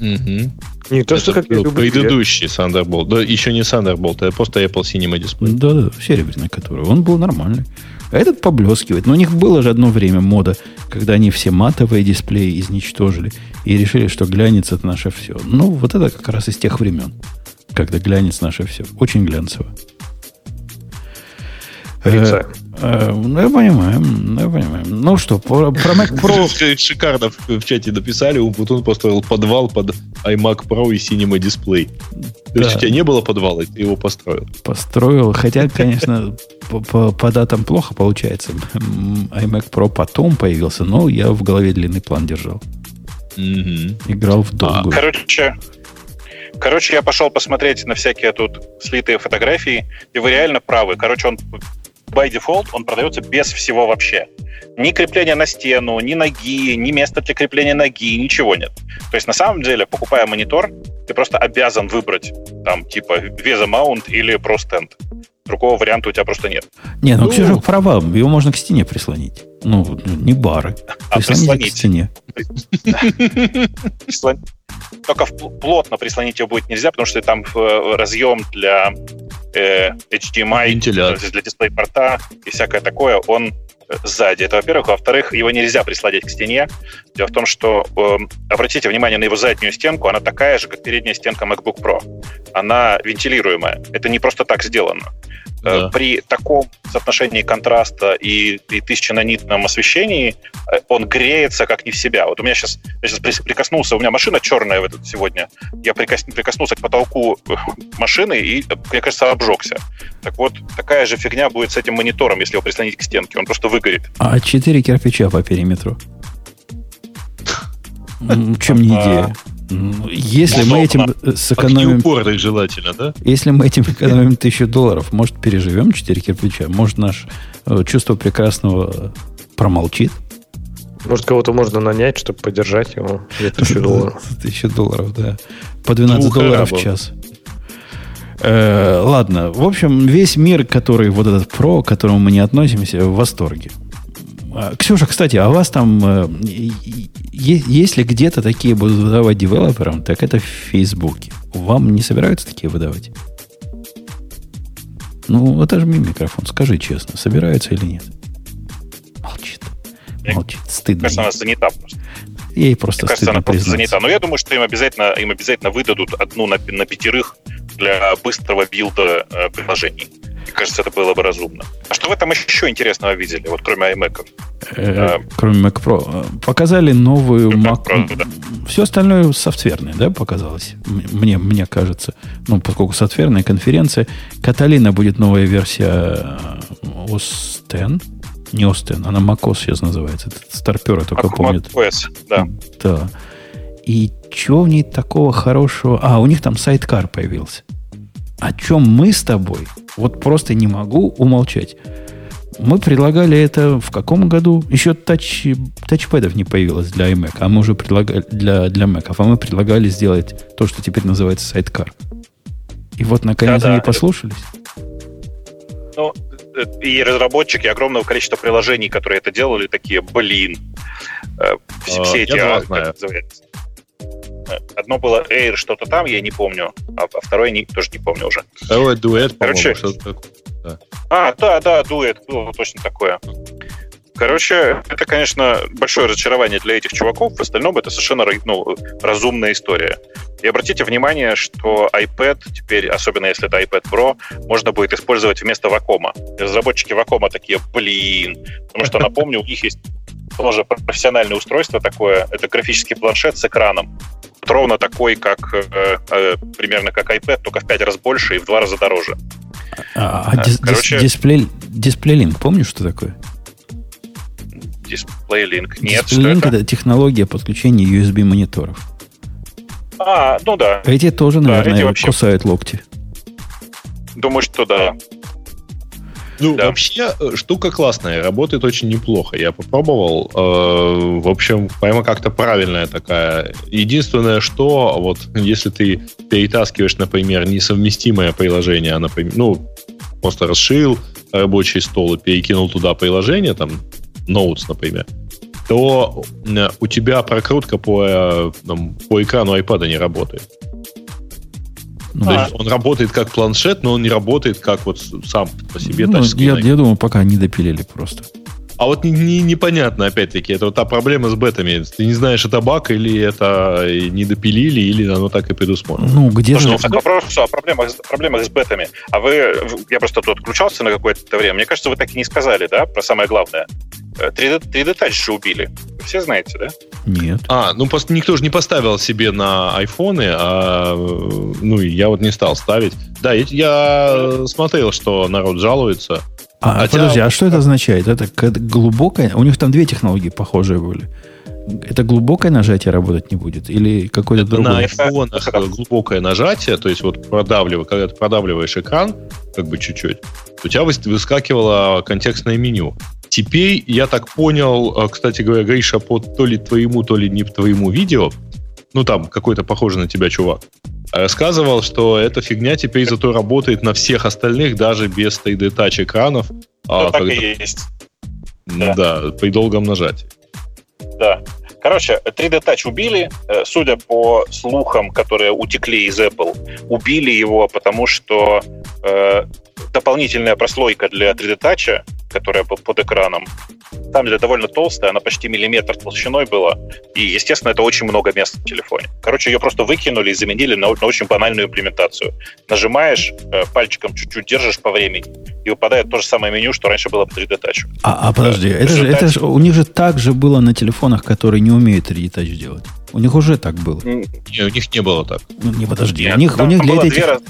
Speaker 5: Угу. Не то, что как я люблю. Предыдущий Thunderbolt. Да, еще не Thunderbolt, а просто Apple Cinema Display.
Speaker 1: Да, да, серебряный который. Он был нормальный. А этот поблескивает. Но у них было же одно время мода, когда они все матовые дисплеи изничтожили и решили, что глянец это наше все. Ну, вот это как раз из тех времен, когда глянец наше все. Очень глянцево. Э, э, ну, я понимаю, ну, я понимаю. Ну что, про, про Mac Pro...
Speaker 5: Шикарно в чате написали, он построил подвал под iMac Pro и Cinema Display. То есть у тебя не было подвала, ты его построил.
Speaker 1: Построил, хотя, конечно, по, датам плохо получается. iMac Pro потом появился, но я в голове длинный план держал. Играл в долгую.
Speaker 4: А, короче, Короче, я пошел посмотреть на всякие тут слитые фотографии, и вы реально правы. Короче, он by default он продается без всего вообще. Ни крепления на стену, ни ноги, ни места для крепления ноги, ничего нет. То есть на самом деле, покупая монитор, ты просто обязан выбрать там типа веза-маунт или Pro Другого варианта у тебя просто нет.
Speaker 1: Не, ну, ну Ксюша права, его можно к стене прислонить. Ну, не бары.
Speaker 4: А прислонить. к стене. Только плотно прислонить его будет нельзя, потому что там э, разъем для э, HDMI, Вентилятор. для дисплей-порта и всякое такое, он сзади. Это, во-первых. Во-вторых, его нельзя присладить к стене. Дело в том, что э, обратите внимание на его заднюю стенку, она такая же, как передняя стенка MacBook Pro. Она вентилируемая. Это не просто так сделано. Э, да. При таком соотношении контраста и, и тысяченанитном освещении э, он греется как не в себя. Вот у меня сейчас, я сейчас прикоснулся, у меня машина черная в этот сегодня, я прикос, прикоснулся к потолку э, машины и, мне кажется, обжегся. Так вот, такая же фигня будет с этим монитором, если его прислонить к стенке. Он просто выгорит.
Speaker 1: А четыре кирпича по периметру? Чем не идея? Ну, Если мы этим э, сэкономим...
Speaker 5: Желательно, да?
Speaker 1: Если мы этим экономим тысячу долларов, может, переживем 4 кирпича? Может, наше э, чувство прекрасного э, промолчит?
Speaker 6: Может, кого-то можно нанять, чтобы поддержать его за тысячу долларов.
Speaker 1: Тысячу долларов, да. По 12
Speaker 5: Двух
Speaker 1: долларов в час. Э, ладно, в общем, весь мир, который вот этот про, к которому мы не относимся, в восторге. А, Ксюша, кстати, а у вас там, э, если где-то такие будут выдавать девелоперам, так это в Фейсбуке. Вам не собираются такие выдавать? Ну, отожми микрофон, скажи честно, собираются или нет? Молчит. Молчит. Стыдно.
Speaker 4: Кажется, она занята просто.
Speaker 1: Ей просто
Speaker 4: Мне кажется, она просто
Speaker 1: признаться.
Speaker 4: занята. Но я думаю, что им обязательно, им обязательно выдадут одну на, на пятерых для быстрого билда э, приложений. Мне кажется, это было бы разумно. А что вы там еще интересного видели, вот кроме iMac?
Speaker 1: Э, Кроме Mac Pro. Э, Показали новую
Speaker 4: Ну,
Speaker 1: Mac...
Speaker 4: Mac Pro, да.
Speaker 1: Все остальное софтверное, да, показалось? Мне, мне кажется. Ну, поскольку софтверная конференция. Каталина будет новая версия э, OS X. Не OS X, она macOS сейчас называется. Это старперы только
Speaker 4: Mac-
Speaker 1: помнят.
Speaker 4: macOS, да.
Speaker 1: Да. И чего в ней такого хорошего? А, у них там сайткар появился. О чем мы с тобой? Вот просто не могу умолчать. Мы предлагали это в каком году? Еще тач, тачпэдов не появилось для iMac, а мы уже предлагали для, для Mac, а мы предлагали сделать то, что теперь называется сайткар. И вот наконец
Speaker 4: Да-да.
Speaker 1: они послушались.
Speaker 4: Ну, э, и разработчики огромного количества приложений, которые это делали, такие, блин, э, все,
Speaker 5: А,
Speaker 4: все
Speaker 5: я
Speaker 4: эти,
Speaker 5: два
Speaker 4: а, как называется? Одно было Air что-то там, я не помню, а, а второе не, тоже не помню уже.
Speaker 5: Второй дуэт, по-моему,
Speaker 4: Короче,
Speaker 5: что-то такое.
Speaker 4: А, да, да, дуэт, было точно такое. Короче, это, конечно, большое разочарование для этих чуваков. В остальном это совершенно ну, разумная история. И обратите внимание, что iPad теперь, особенно если это iPad Pro, можно будет использовать вместо Вакома. Разработчики Вакома такие, блин. Потому что, напомню, у них есть тоже профессиональное устройство такое. Это графический планшет с экраном. Вот ровно такой, как э, э, примерно как iPad, только в пять раз больше и в два раза дороже.
Speaker 1: А, а дис- дис-
Speaker 4: короче-
Speaker 1: дисплей, дисплей-линк, помнишь, что такое?
Speaker 4: Дисплей линк. Нет, что
Speaker 1: Дисплей-линк
Speaker 4: это?
Speaker 1: это технология подключения USB мониторов.
Speaker 4: А, ну да.
Speaker 1: Эти тоже,
Speaker 4: Да,
Speaker 1: наверное,
Speaker 4: эти вообще-
Speaker 1: кусают локти.
Speaker 4: Думаю, что да.
Speaker 5: Ну,
Speaker 4: Да.
Speaker 5: вообще, э, штука классная, работает очень неплохо. Я попробовал. э, в общем, прямо как-то правильная такая. Единственное, что вот если ты перетаскиваешь, например, несовместимое приложение, а, например, ну, просто расширил рабочий стол и перекинул туда приложение, там, Notes, например, то э, у тебя прокрутка по, э, там, по экрану iPad не работает.
Speaker 1: Ну,
Speaker 5: То есть он работает как планшет, но он не работает как вот сам по себе
Speaker 1: ну, я, я думаю, пока не допилили просто.
Speaker 5: А вот не, не- непонятно, опять-таки, это вот та проблема с бетами. Ты не знаешь, это баг или это не допилили, или оно так и предусмотрено.
Speaker 1: Ну, где
Speaker 4: Слушай,
Speaker 1: же...
Speaker 4: ну, к вопросу о проблемах, с- проблемах с бетами. А вы, я просто тут отключался на какое-то время. Мне кажется, вы так и не сказали, да, про самое главное. Э, 3D, 3D Touch же убили. Вы все знаете, да?
Speaker 1: Нет.
Speaker 5: А, ну просто никто же не поставил себе на айфоны, а э, ну я вот не стал ставить. Да, я, я смотрел, что народ жалуется.
Speaker 1: А,
Speaker 5: Хотя-
Speaker 1: подожди, а что это означает? Это глубокое... У них там две технологии похожие были. Это глубокое нажатие работать не будет? Или какое-то
Speaker 5: на
Speaker 1: другое?
Speaker 5: айфонах
Speaker 4: Это-
Speaker 5: глубокое нажатие, то есть вот продавливая, когда ты продавливаешь экран, как бы чуть-чуть, у тебя выс- выскакивало контекстное меню. Теперь, я так понял, э, кстати говоря, Гриша, по то ли твоему, то ли не твоему видео, ну там какой-то похожий на тебя чувак, рассказывал, что эта фигня теперь зато работает на всех остальных, даже без 3D Touch экранов. а,
Speaker 4: Ну, так
Speaker 5: когда-
Speaker 4: и есть.
Speaker 5: ну да, при долгом нажатии.
Speaker 4: Да. Короче, 3D Touch убили, э, судя по слухам, которые утекли из Apple, убили его, потому что э, дополнительная прослойка для 3D Touch, которая под, под экраном, там деле довольно толстая, она почти миллиметр толщиной была, и, естественно, это очень много места в телефоне. Короче, ее просто выкинули и заменили на, на очень банальную имплементацию. Нажимаешь, э, пальчиком чуть-чуть держишь по времени, и выпадает то же самое меню, что раньше было по 3D Touch.
Speaker 1: А, а подожди,
Speaker 4: в
Speaker 1: это же, это же у них же так же было на телефонах, которые не умеют 3D Touch делать. У них уже так было.
Speaker 5: Не, у них не было так.
Speaker 1: Ну, не подожди.
Speaker 4: Нет,
Speaker 1: у них, у них для,
Speaker 4: было
Speaker 1: этой, тех-
Speaker 4: раз-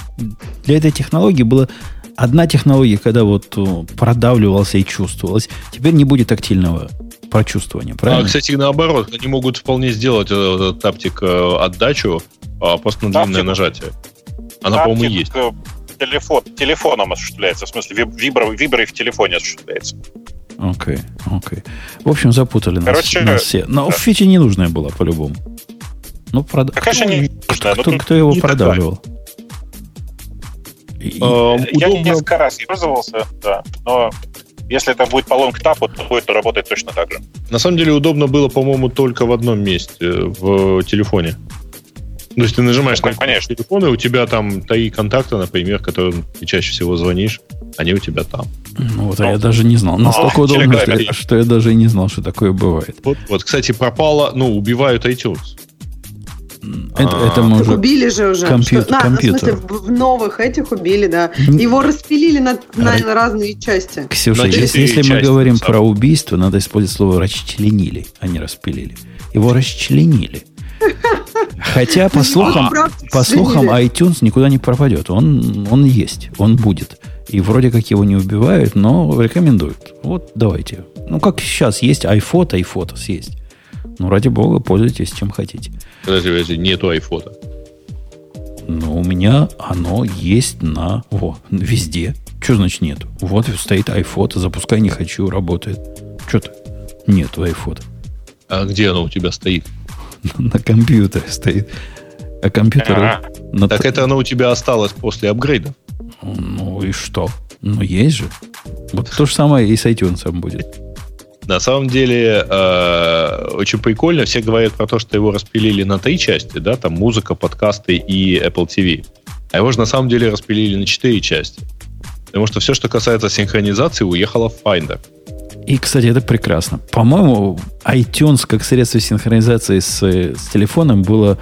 Speaker 1: для этой технологии была одна технология, когда вот э, продавливался и чувствовалось. Теперь не будет тактильного прочувствование,
Speaker 5: А,
Speaker 1: правильно?
Speaker 5: кстати, наоборот, они могут вполне сделать э, этот таптик э, отдачу а, просто на длинное
Speaker 4: Таптик?
Speaker 5: нажатие. Она, по-моему,
Speaker 4: Таптик,
Speaker 5: есть.
Speaker 4: э, Телефон, телефоном осуществляется, в смысле виб- вибро, вибро и в телефоне осуществляется.
Speaker 1: Окей, окей. В общем, запутали нас,
Speaker 4: Короче,
Speaker 1: нас все. Но
Speaker 4: да.
Speaker 1: фича ненужная была по-любому. Ну.
Speaker 4: Какая же
Speaker 1: кто,
Speaker 4: не
Speaker 1: кто,
Speaker 4: нужная? Ну,
Speaker 1: кто- кто его
Speaker 5: не
Speaker 1: продавливал? И-
Speaker 5: Эм,
Speaker 4: Я
Speaker 5: удобно-
Speaker 4: несколько раз пользовался, да, но если это будет по лонгтапу, то будет работать точно так же.
Speaker 5: На самом деле удобно было, по-моему, только в одном месте, в телефоне. То есть ты нажимаешь
Speaker 4: Ну,
Speaker 5: на
Speaker 4: конечно.
Speaker 5: телефон, и у тебя там три контакта, например, которым ты чаще всего звонишь, они у тебя там.
Speaker 1: Ну, вот, а я даже не знал. Настолько
Speaker 4: в
Speaker 1: удобно, что, я- что я даже и не знал, что такое бывает.
Speaker 5: Вот, вот, кстати, пропало, ну, убивают iTunes.
Speaker 1: Это,
Speaker 5: А,
Speaker 1: это мы уже...
Speaker 3: убили же уже.
Speaker 1: компьютер-
Speaker 3: Что- на, ну, в смысле,
Speaker 1: компьютер.
Speaker 3: в, новых этих убили, да. Его распилили на, на, на разные части.
Speaker 1: Ксюша,
Speaker 5: На
Speaker 1: если, если мы
Speaker 5: части,
Speaker 1: говорим
Speaker 5: сам.
Speaker 1: про убийство, надо использовать слово расчленили, а не распилили. Его расчленили. Хотя, по слухам, по слухам, iTunes никуда не пропадет. Он, он есть, он будет. И вроде как его не убивают, но рекомендуют. Вот давайте. Ну, как сейчас есть iPhone, iPhoto есть. Ну, ради бога, пользуйтесь чем хотите.
Speaker 5: Подожди, подожди, нету айфота.
Speaker 1: Но у меня оно есть на... Во, везде. Что значит нету? Вот стоит iPhone, запускай не хочу, работает. Что-то нету iPhone.
Speaker 5: А где оно у тебя стоит?
Speaker 1: На компьютере стоит. А компьютер... На
Speaker 5: Так это оно у тебя осталось после апгрейда.
Speaker 1: Ну и что? Ну есть же. Вот то же самое и с iTunes будет.
Speaker 5: На самом деле, э, очень прикольно. Все говорят про то, что его распилили на три части, да, там музыка, подкасты и Apple TV. А его же на самом деле распилили на четыре части. Потому что все, что касается синхронизации, уехало в Finder.
Speaker 1: И, кстати, это прекрасно. По-моему, iTunes как средство синхронизации с, с телефоном было,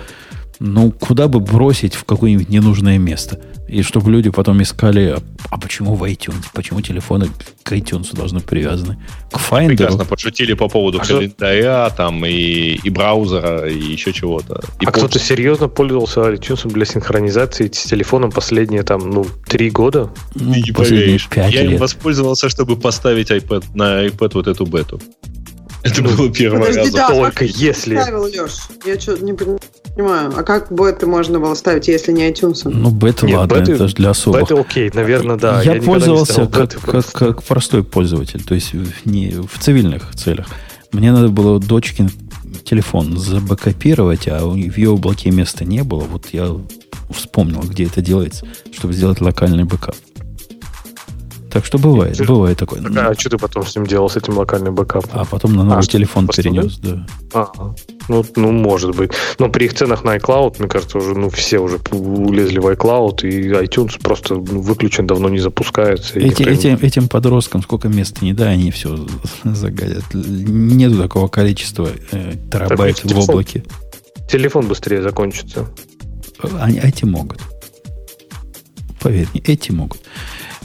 Speaker 1: ну, куда бы бросить в какое-нибудь ненужное место. И чтобы люди потом искали, а, почему в iTunes? Почему телефоны к iTunes должны привязаны? К Finder?
Speaker 5: Прекрасно подшутили по поводу
Speaker 6: А что-
Speaker 5: календаря, там, и, и браузера, и еще чего-то. И
Speaker 6: а кто-то серьезно пользовался iTunes для синхронизации с телефоном последние там, ну, три года?
Speaker 1: Ну,
Speaker 5: не поверишь.
Speaker 1: пять
Speaker 5: Я им
Speaker 1: лет.
Speaker 5: воспользовался, чтобы поставить iPad, на iPad вот эту бету. Это было первый
Speaker 3: Подожди,
Speaker 5: раз.
Speaker 3: да,
Speaker 6: только если-
Speaker 3: ставил, Леш? Я что-то не понимаю. А как беты можно было ставить, если не iTunes?
Speaker 1: Ну, бета,
Speaker 6: Нет,
Speaker 1: ладно,
Speaker 6: беты-
Speaker 1: это же для особых.
Speaker 6: Это окей, наверное, да.
Speaker 1: я,
Speaker 6: не
Speaker 1: пользовался как,
Speaker 6: беты
Speaker 1: как, как простой пользователь, то есть в, не, в цивильных целях. Мне надо было дочкин телефон забэкопировать, а у- в ее облаке места не было. Вот я вспомнил, где это делается, чтобы сделать локальный бэкап. Так что бывает,
Speaker 6: Ты-
Speaker 1: бывает такое.
Speaker 6: Так, а что ты потом с ним делал, с этим локальным бэкапом?
Speaker 1: А потом на новый
Speaker 6: А,
Speaker 1: телефон перенес, да.
Speaker 6: А, ну, ну, может быть. Но при их ценах на iCloud, мне кажется, уже ну, все уже улезли в iCloud, и iTunes просто выключен, давно не запускается.
Speaker 1: Эти,
Speaker 6: не-
Speaker 1: этим, этим подросткам сколько места не дай, они все загадят. Нету такого количества э, терабайт
Speaker 6: Так,
Speaker 1: в
Speaker 6: телефон.
Speaker 1: облаке.
Speaker 6: Телефон быстрее закончится.
Speaker 1: Они, эти могут. Поверь мне, эти могут.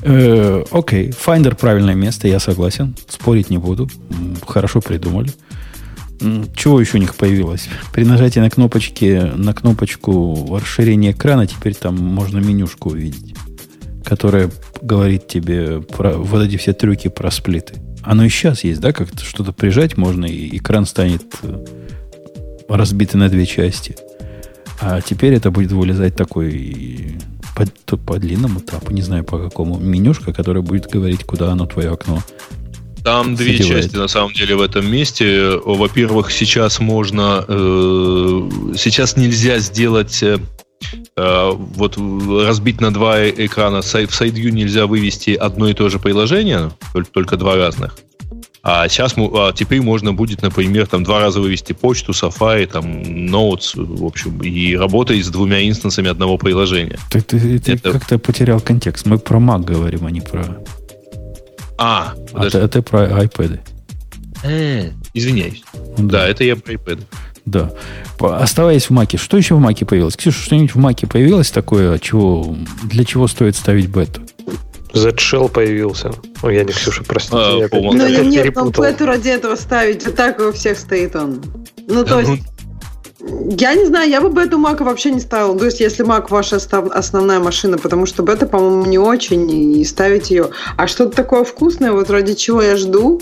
Speaker 1: Э, окей, Finder правильное место, я согласен. Спорить не буду. Хорошо придумали. Чего еще у них появилось? При нажатии на кнопочки, на кнопочку расширения экрана теперь там можно менюшку увидеть, которая говорит тебе про вот эти все трюки про сплиты. Оно и сейчас есть, да, как что-то прижать можно, и экран станет э, разбитый на две части. А теперь это будет вылезать такой по, по длинному тапу, не знаю по какому, менюшка, которая будет говорить, куда оно твое окно.
Speaker 5: Там две
Speaker 1: задевает.
Speaker 5: части на самом деле в этом месте. Во-первых, сейчас можно, э, сейчас нельзя сделать э, э, вот разбить на два экрана. В SideView нельзя вывести одно и то же приложение, толь- только два разных. А сейчас а теперь можно будет, например, там два раза вывести почту, Safari, там Notes, в общем, и работать с двумя инстансами одного приложения.
Speaker 1: Ты, ты- ты
Speaker 5: Это-
Speaker 1: как-то потерял контекст. Мы про Mac говорим, а не про...
Speaker 5: А,
Speaker 1: А ты, а ты про iPad.
Speaker 5: Э, извиняюсь.
Speaker 1: Ну
Speaker 5: Да, это я про iPad.
Speaker 1: Да. Оставаясь в Маке, что еще в Маке появилось? Ксюша, что-нибудь в Маке появилось такое, чего, для чего стоит ставить бету?
Speaker 6: Z-Shell появился. Ой, я не Ксюша, простите.
Speaker 5: А,
Speaker 6: я
Speaker 3: Ну,
Speaker 6: я
Speaker 3: нет, ну,
Speaker 6: перепутал.
Speaker 3: бету ради этого ставить, а так у всех стоит он. Ну, то
Speaker 5: Да,
Speaker 3: есть, я не знаю, я бы бету Мака вообще не ставила. То есть, если Мак ваша основная машина, потому что бета, по-моему, не очень, и ставить ее. А что-то такое вкусное, вот ради чего я жду,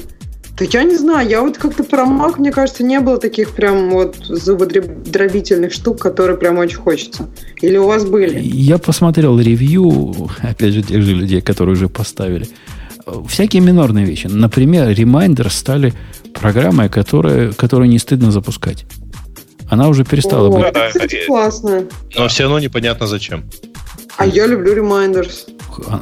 Speaker 3: я не знаю, я вот как-то про Mac, мне кажется, не было таких прям вот зубодробительных штук, которые прям очень хочется. Или у вас были?
Speaker 1: Я посмотрел ревью, опять же, тех же людей, которые уже поставили. Всякие минорные вещи. Например, Reminder стали программой, которая, которую не стыдно запускать. Она уже перестала
Speaker 3: О,
Speaker 1: быть.
Speaker 3: это, кстати, классно.
Speaker 5: Но все равно непонятно зачем.
Speaker 3: А я люблю Reminders.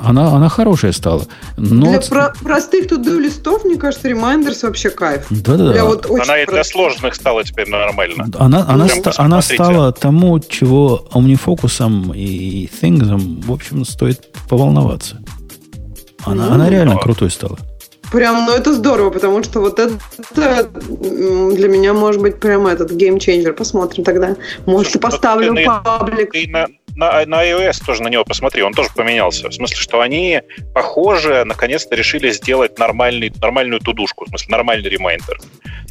Speaker 1: Она, она хорошая стала. Но...
Speaker 3: Для про- простых туду листов, мне кажется, Reminders вообще кайф.
Speaker 1: Да-да-да.
Speaker 3: Для вот очень
Speaker 4: Она и для сложных стала теперь нормально.
Speaker 1: Она, она,
Speaker 4: Прям
Speaker 1: ста- она стала тому, чего OmniFocus и Things, в общем, стоит поволноваться. Она,
Speaker 3: Ну,
Speaker 1: она реально
Speaker 4: да.
Speaker 1: крутой стала.
Speaker 3: Прям, ну это здорово, потому что вот это, для меня может быть прям этот game changer. Посмотрим тогда. Может, и
Speaker 4: Слушай, ну,
Speaker 3: поставлю
Speaker 4: ты
Speaker 3: паблик.
Speaker 4: Ты на, на, на iOS тоже на него посмотри, он тоже поменялся. В смысле, что они, похоже, наконец-то решили сделать нормальный, нормальную тудушку, в смысле, нормальный reminder.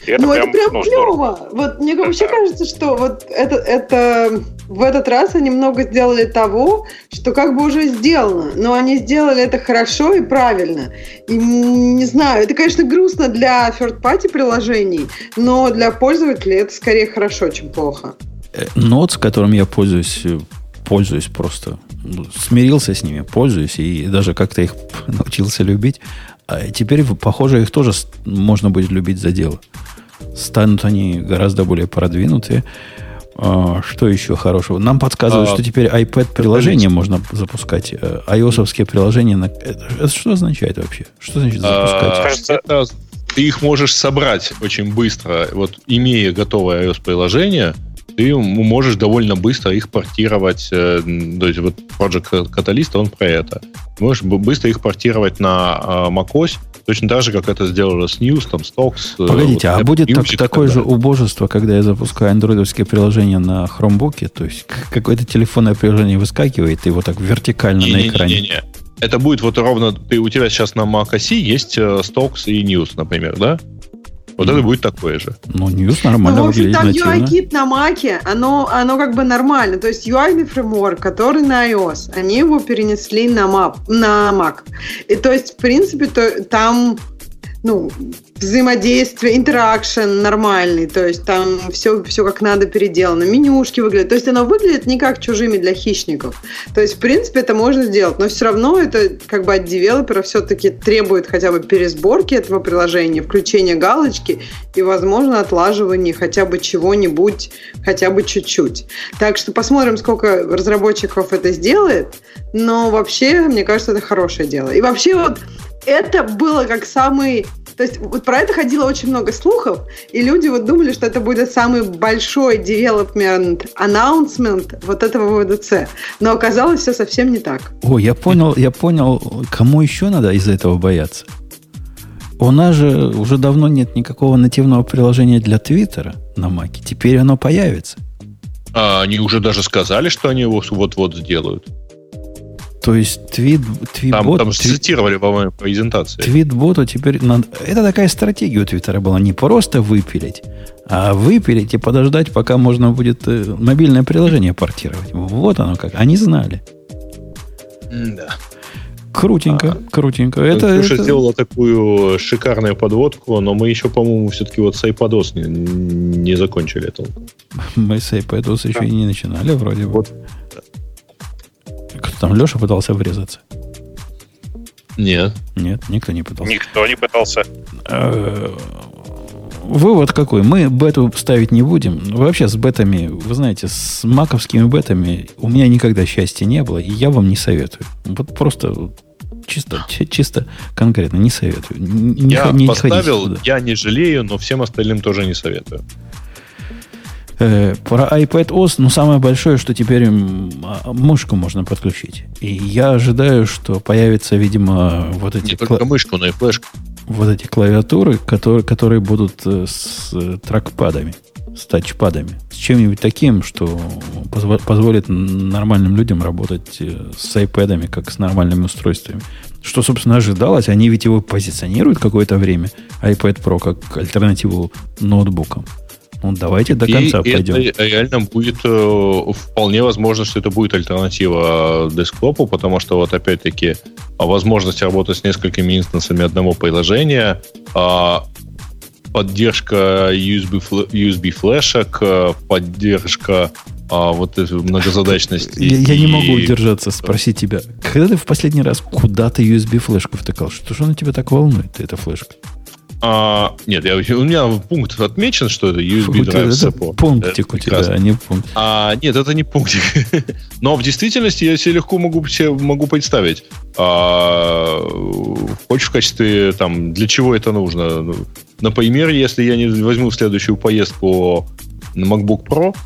Speaker 4: И это
Speaker 3: ну,
Speaker 4: прям,
Speaker 3: это прям
Speaker 4: ну, здорово.
Speaker 3: клево. Вот мне вообще кажется, что вот это, это в этот раз они много сделали того, что как бы уже сделано. Но они сделали это хорошо и правильно. И не знаю, это, конечно, грустно для third-party приложений, но для пользователей это скорее хорошо, чем плохо.
Speaker 1: Э, Notes, которым я пользуюсь, э, пользуюсь просто. ну, Смирился с ними, пользуюсь и даже как-то их научился любить. А теперь, похоже, их тоже можно будет любить за дело. Станут они гораздо более продвинутые. А, Что еще хорошего? Нам подсказывают,
Speaker 5: А,
Speaker 1: что теперь iPad-приложение можно запускать. э, iOS-овские приложения. На... Это, это что означает вообще? Что значит запускать?
Speaker 5: А,
Speaker 4: Кажется-
Speaker 5: это ты их можешь собрать очень быстро. Вот имея готовое iOS-приложение, ты можешь довольно быстро их портировать. э, То есть вот Project Catalyst, он про это. Ты можешь быстро их портировать на а, macOS, точно так же, как это сделано с News, там, Stocks. э,
Speaker 1: Погодите,
Speaker 5: вот
Speaker 1: а будет так- такое
Speaker 5: так
Speaker 1: же убожество, когда я запускаю андроидовские приложения на хромбуке, то есть какое-то телефонное приложение выскакивает, и вот так вертикально на экране.
Speaker 5: Не-не-не-не. Это будет вот ровно... Ты, у тебя сейчас на Mac OS есть э, Stocks и News, например, да? Вот это будет такое же.
Speaker 1: Ну, News нормально
Speaker 3: ну, в общем, там. UI-кит на Маке, оно, оно как бы нормально. То есть UI фреймворк, который на iOS, они его перенесли на, map, на Mac. И то есть, в принципе, то, там ну, взаимодействие, интеракшн нормальный, то есть там все, все как надо переделано, менюшки выглядят, то есть оно выглядит не как чужими для хищников. То есть, в принципе, это можно сделать, но все равно это как бы от девелопера все-таки требует хотя бы пересборки этого приложения, включения галочки и, возможно, отлаживания хотя бы чего-нибудь, хотя бы чуть-чуть. Так что посмотрим, сколько разработчиков это сделает, но вообще, мне кажется, это хорошее дело. И вообще вот это было как самый... То есть вот про это ходило очень много слухов, и люди вот думали, что это будет самый большой development announcement вот этого ВДЦ. Но оказалось все совсем не так.
Speaker 1: О, я понял, я понял, кому еще надо из-за этого бояться. У нас же уже давно нет никакого нативного приложения для Твиттера на Маке. Теперь оно появится.
Speaker 5: А они уже даже сказали, что они его вот-вот сделают.
Speaker 1: То есть твит,
Speaker 5: Там,
Speaker 1: твитбот,
Speaker 5: там
Speaker 1: твит-
Speaker 5: цитировали, по-моему, презентации.
Speaker 1: твитботу теперь надо... Это такая стратегия у Твиттера была. Не просто выпилить, а выпилить и подождать, пока можно будет э, мобильное приложение портировать. Вот оно как. Они знали.
Speaker 5: Да.
Speaker 1: Крутенько, крутенько. Это,
Speaker 5: Ксюша
Speaker 1: это-
Speaker 5: сделала такую шикарную подводку, но мы еще, по-моему, все-таки вот с iPadOS не, не закончили это.
Speaker 1: Мы с iPadOS еще и не начинали вроде бы.
Speaker 5: Вот.
Speaker 1: Кто там, Леша пытался врезаться?
Speaker 5: Нет.
Speaker 1: Нет, никто не пытался.
Speaker 4: Никто не пытался.
Speaker 1: Э, Вывод какой? Мы бету ставить не будем. Вообще с бетами, вы знаете, с маковскими бетами у меня никогда счастья не было, и я вам не советую. Вот просто чисто, чи- чисто конкретно не советую. Не,
Speaker 5: я
Speaker 1: не
Speaker 5: поставил, я не жалею, но всем остальным тоже не советую.
Speaker 1: Э, про iPad OS, ну, самое большое, что теперь а, мышку можно подключить. И я ожидаю, что появятся, видимо, вот эти,
Speaker 5: Не
Speaker 1: кла-
Speaker 5: только мышку, но и флешку.
Speaker 1: вот эти клавиатуры, которые, которые будут э, с э, трекпадами, с тачпадами. С чем-нибудь таким, что позво- позволит нормальным людям работать с iPad'ами, как с нормальными устройствами. Что, собственно, ожидалось. Они ведь его позиционируют какое-то время, iPad Pro, как альтернативу ноутбукам. Ну, давайте до конца
Speaker 5: и
Speaker 1: пойдем.
Speaker 5: это реально будет э, вполне возможно, что это будет альтернатива десктопу, потому что вот опять-таки а, возможность работать с несколькими инстансами одного приложения, поддержка USB, USB флешек, э, поддержка а, вот этой многозадачности.
Speaker 1: Я, я не
Speaker 5: и-
Speaker 1: могу удержаться спросить тебя, когда ты в последний раз куда-то USB-флешку втыкал? Что же она тебя так волнует, эта флешка?
Speaker 5: А, нет, я, у меня пункт отмечен, что это USB Drive Support.
Speaker 1: пунктик
Speaker 5: Это
Speaker 1: у тебя, а не пункт.
Speaker 5: А, нет, это не пунктик. Но в действительности я себе легко могу, себе могу представить. А, хочешь в качестве, там, для чего это нужно? Ну, Например, если я не возьму в следующую поездку на MacBook Pro,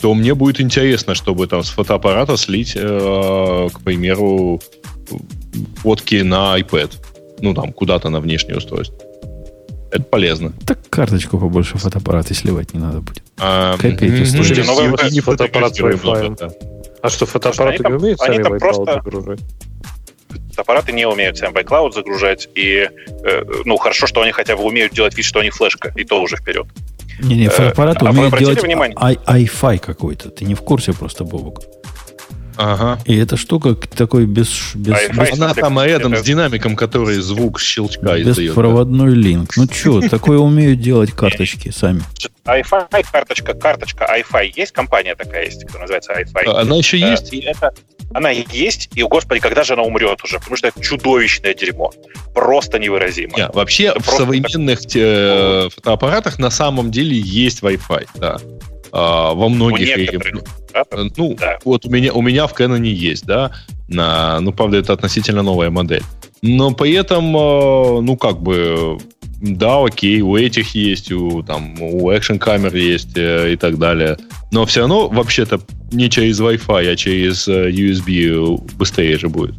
Speaker 5: то мне будет интересно, чтобы там с фотоаппарата слить, э, к примеру, фотки на iPad. Ну, там, куда-то на внешнее устройство. Это полезно.
Speaker 1: Так карточку побольше фотоаппарата сливать не надо будет.
Speaker 5: А,
Speaker 1: Копейки стоят.
Speaker 5: слушайте,
Speaker 4: Слушайте, новый
Speaker 5: и не
Speaker 6: фотоаппарат с Wi-Fi.
Speaker 5: да.
Speaker 6: А что, фотоаппараты
Speaker 4: Слушай,
Speaker 6: не
Speaker 4: они
Speaker 6: умеют
Speaker 4: там-
Speaker 6: сами iCloud
Speaker 4: просто-
Speaker 6: загружать?
Speaker 4: аппараты не умеют сам iCloud загружать, и э, ну хорошо, что они хотя бы умеют делать вид, что они флешка, и то уже вперед.
Speaker 1: Не-не,
Speaker 4: Э,
Speaker 1: фотоаппарат
Speaker 4: а вы
Speaker 1: умеет
Speaker 4: обратили
Speaker 1: делать ай-фай какой-то. Ты не в курсе просто, Бобок.
Speaker 5: Ага.
Speaker 1: И эта штука такой без, без,
Speaker 4: Ай-фай.
Speaker 1: без-
Speaker 5: Она там рядом
Speaker 4: это-
Speaker 5: с динамиком, который звук щелчка издает. да.
Speaker 1: беспроводной линк. Ну что, такое умеют делать карточки сами.
Speaker 4: iFi, карточка, карточка iFi есть, компания такая есть, которая называется iFi.
Speaker 5: А Она еще
Speaker 4: Э,
Speaker 5: есть?
Speaker 4: И это, она есть, и, господи, когда же она умрет уже? Потому что это чудовищное дерьмо. Просто невыразимо.
Speaker 5: Не, вообще
Speaker 4: Это
Speaker 5: в современных те- фотоаппаратах на самом деле есть Wi-Fi, да. А, во
Speaker 4: У
Speaker 5: многих. и-
Speaker 4: некоторых, да,
Speaker 5: Э, Ну,
Speaker 4: Да.
Speaker 5: вот у меня, у меня в Canon есть, да. На, ну, правда, это относительно новая модель. Но при этом, э, ну, как бы, да, окей, у этих есть, у, там, у экшен камер есть э, и так далее. Но все равно, вообще-то, не через Wi-Fi, а через э, USB быстрее же будет.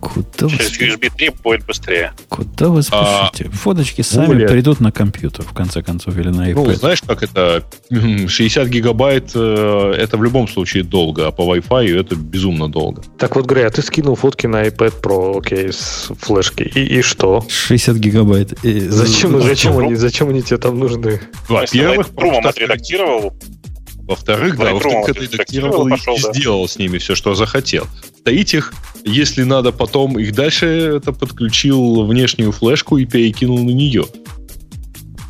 Speaker 1: Куда вы,
Speaker 4: через USB 3 будет быстрее.
Speaker 1: куда вы
Speaker 5: А,
Speaker 1: спешите? Фоточки сами
Speaker 5: более-
Speaker 1: придут на компьютер, в конце концов, или на
Speaker 5: Ну,
Speaker 1: iPad.
Speaker 5: знаешь, как это? м, 60 гигабайт э, это в любом случае долго, а по Wi-Fi это безумно долго.
Speaker 6: Так вот, Грей, а ты скинул фотки на iPad Pro, окей, с флешки. И, и что?
Speaker 1: 60 гигабайт. Э,
Speaker 6: Зачем, зачем,
Speaker 4: ну,
Speaker 6: они, зачем они тебе там нужны?
Speaker 5: Во-первых, просто
Speaker 4: отредактировал.
Speaker 5: Во-вторых, да,
Speaker 4: Lightroom
Speaker 5: во-вторых, отредактировал и,
Speaker 4: пошел,
Speaker 5: и
Speaker 4: да.
Speaker 5: сделал с ними все, что захотел. В-третьих, если надо потом их дальше, это подключил внешнюю флешку и перекинул на нее.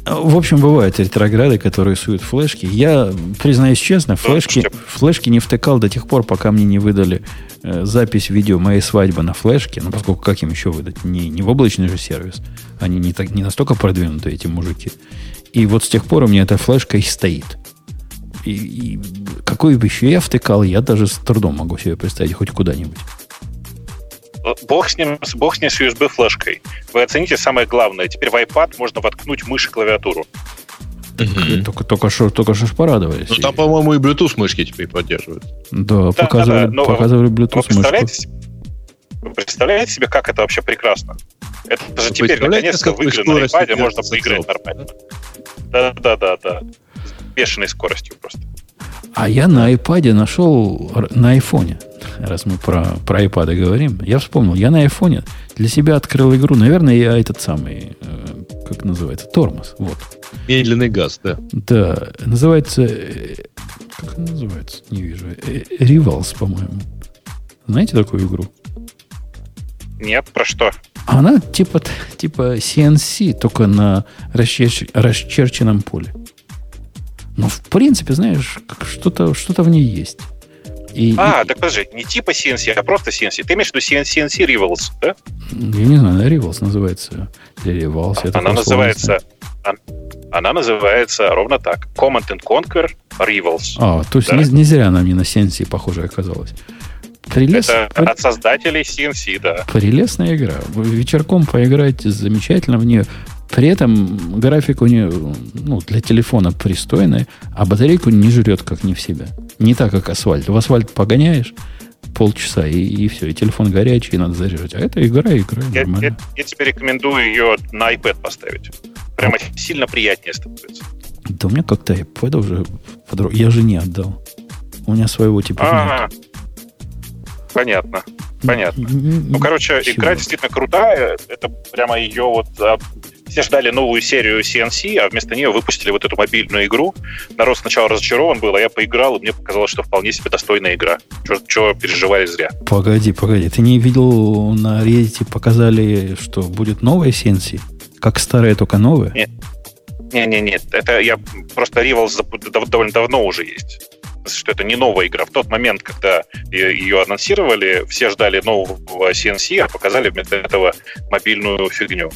Speaker 1: В общем, бывают ретрограды, которые суют флешки. Я, признаюсь честно, флешки, флешки не втыкал до тех пор, пока мне не выдали э, запись видео моей свадьбы на флешке. Ну, поскольку как им еще выдать? Не, не в облачный же сервис. Они не, так, не настолько продвинутые, эти мужики. И вот с тех пор у меня эта флешка и стоит. И, и какой бы еще я втыкал, я даже с трудом могу себе представить хоть куда-нибудь.
Speaker 4: Бог с ним, бог с ним с USB флешкой. Вы оцените самое главное. Теперь в iPad можно воткнуть мышь и клавиатуру.
Speaker 1: Только, только что только что ж порадовались.
Speaker 5: Ну, там, по-моему, и Bluetooth мышки теперь поддерживают.
Speaker 1: да,
Speaker 4: Да,
Speaker 1: показывали,
Speaker 4: да, да, но
Speaker 1: показывали Bluetooth мышку.
Speaker 4: представляете, себе- вы представляете себе, как это вообще прекрасно? Это же
Speaker 5: Вы
Speaker 4: теперь наконец-то в игры на iPad можно поиграть нормально. Да, да, да, да. С бешеной скоростью просто.
Speaker 1: А я на iPad нашел, на айфоне, раз мы про, про iPad говорим, я вспомнил, я на айфоне для себя открыл игру, наверное, я этот самый, э, как называется, тормоз, вот.
Speaker 5: Медленный газ, да.
Speaker 1: Да, называется, э, как она называется, не вижу, э, Rivals, по-моему. Знаете такую игру?
Speaker 4: Нет, про что?
Speaker 1: Она типа, типа CNC, только на расчерч- расчерченном поле. Ну, в принципе, знаешь, что-то что в ней есть. И,
Speaker 4: А,
Speaker 1: и-
Speaker 4: так подожди, не типа CNC, а просто CNC. Ты имеешь в виду CNC, Rivals, да?
Speaker 1: я не знаю, она Rivals называется. Или Rivals. слово
Speaker 4: Она называется... Она называется ровно так. Command and Conquer Rivals.
Speaker 1: А, то есть
Speaker 4: Да.
Speaker 1: не, не зря она мне на CNC похоже оказалась. Прелест,
Speaker 4: Это от создателей CNC, да.
Speaker 1: Прелестная игра. Вы вечерком поиграть замечательно в нее. При этом график у нее ну, для телефона пристойный, а батарейку не жрет как не в себя. Не так, как асфальт. В асфальт погоняешь полчаса, и, и все, и телефон горячий, и надо заряжать. А это игра, игра,
Speaker 4: Я,
Speaker 1: нормально.
Speaker 4: я- я тебе рекомендую ее на iPad поставить. Прямо сильно приятнее становится.
Speaker 1: Да у меня как-то iPad уже подро- Я жене отдал. У меня своего типа
Speaker 4: А, понятно. понятно. Ну, короче, игра действительно крутая. Это прямо ее вот... а, Все ждали новую серию CNC, а вместо нее выпустили вот эту мобильную игру. Народ сначала разочарован был, а я поиграл, и мне показалось, что вполне себе достойная игра. Чего переживали зря.
Speaker 1: Погоди, погоди. Ты не видел на Reddit показали, что будет новая CNC? Как старая, только новая?
Speaker 4: Нет. Не-не-не, это я просто Rivals довольно давно уже есть. Что это не новая игра. В тот момент, когда ее анонсировали, все ждали нового CNC, а показали вместо этого мобильную фигню.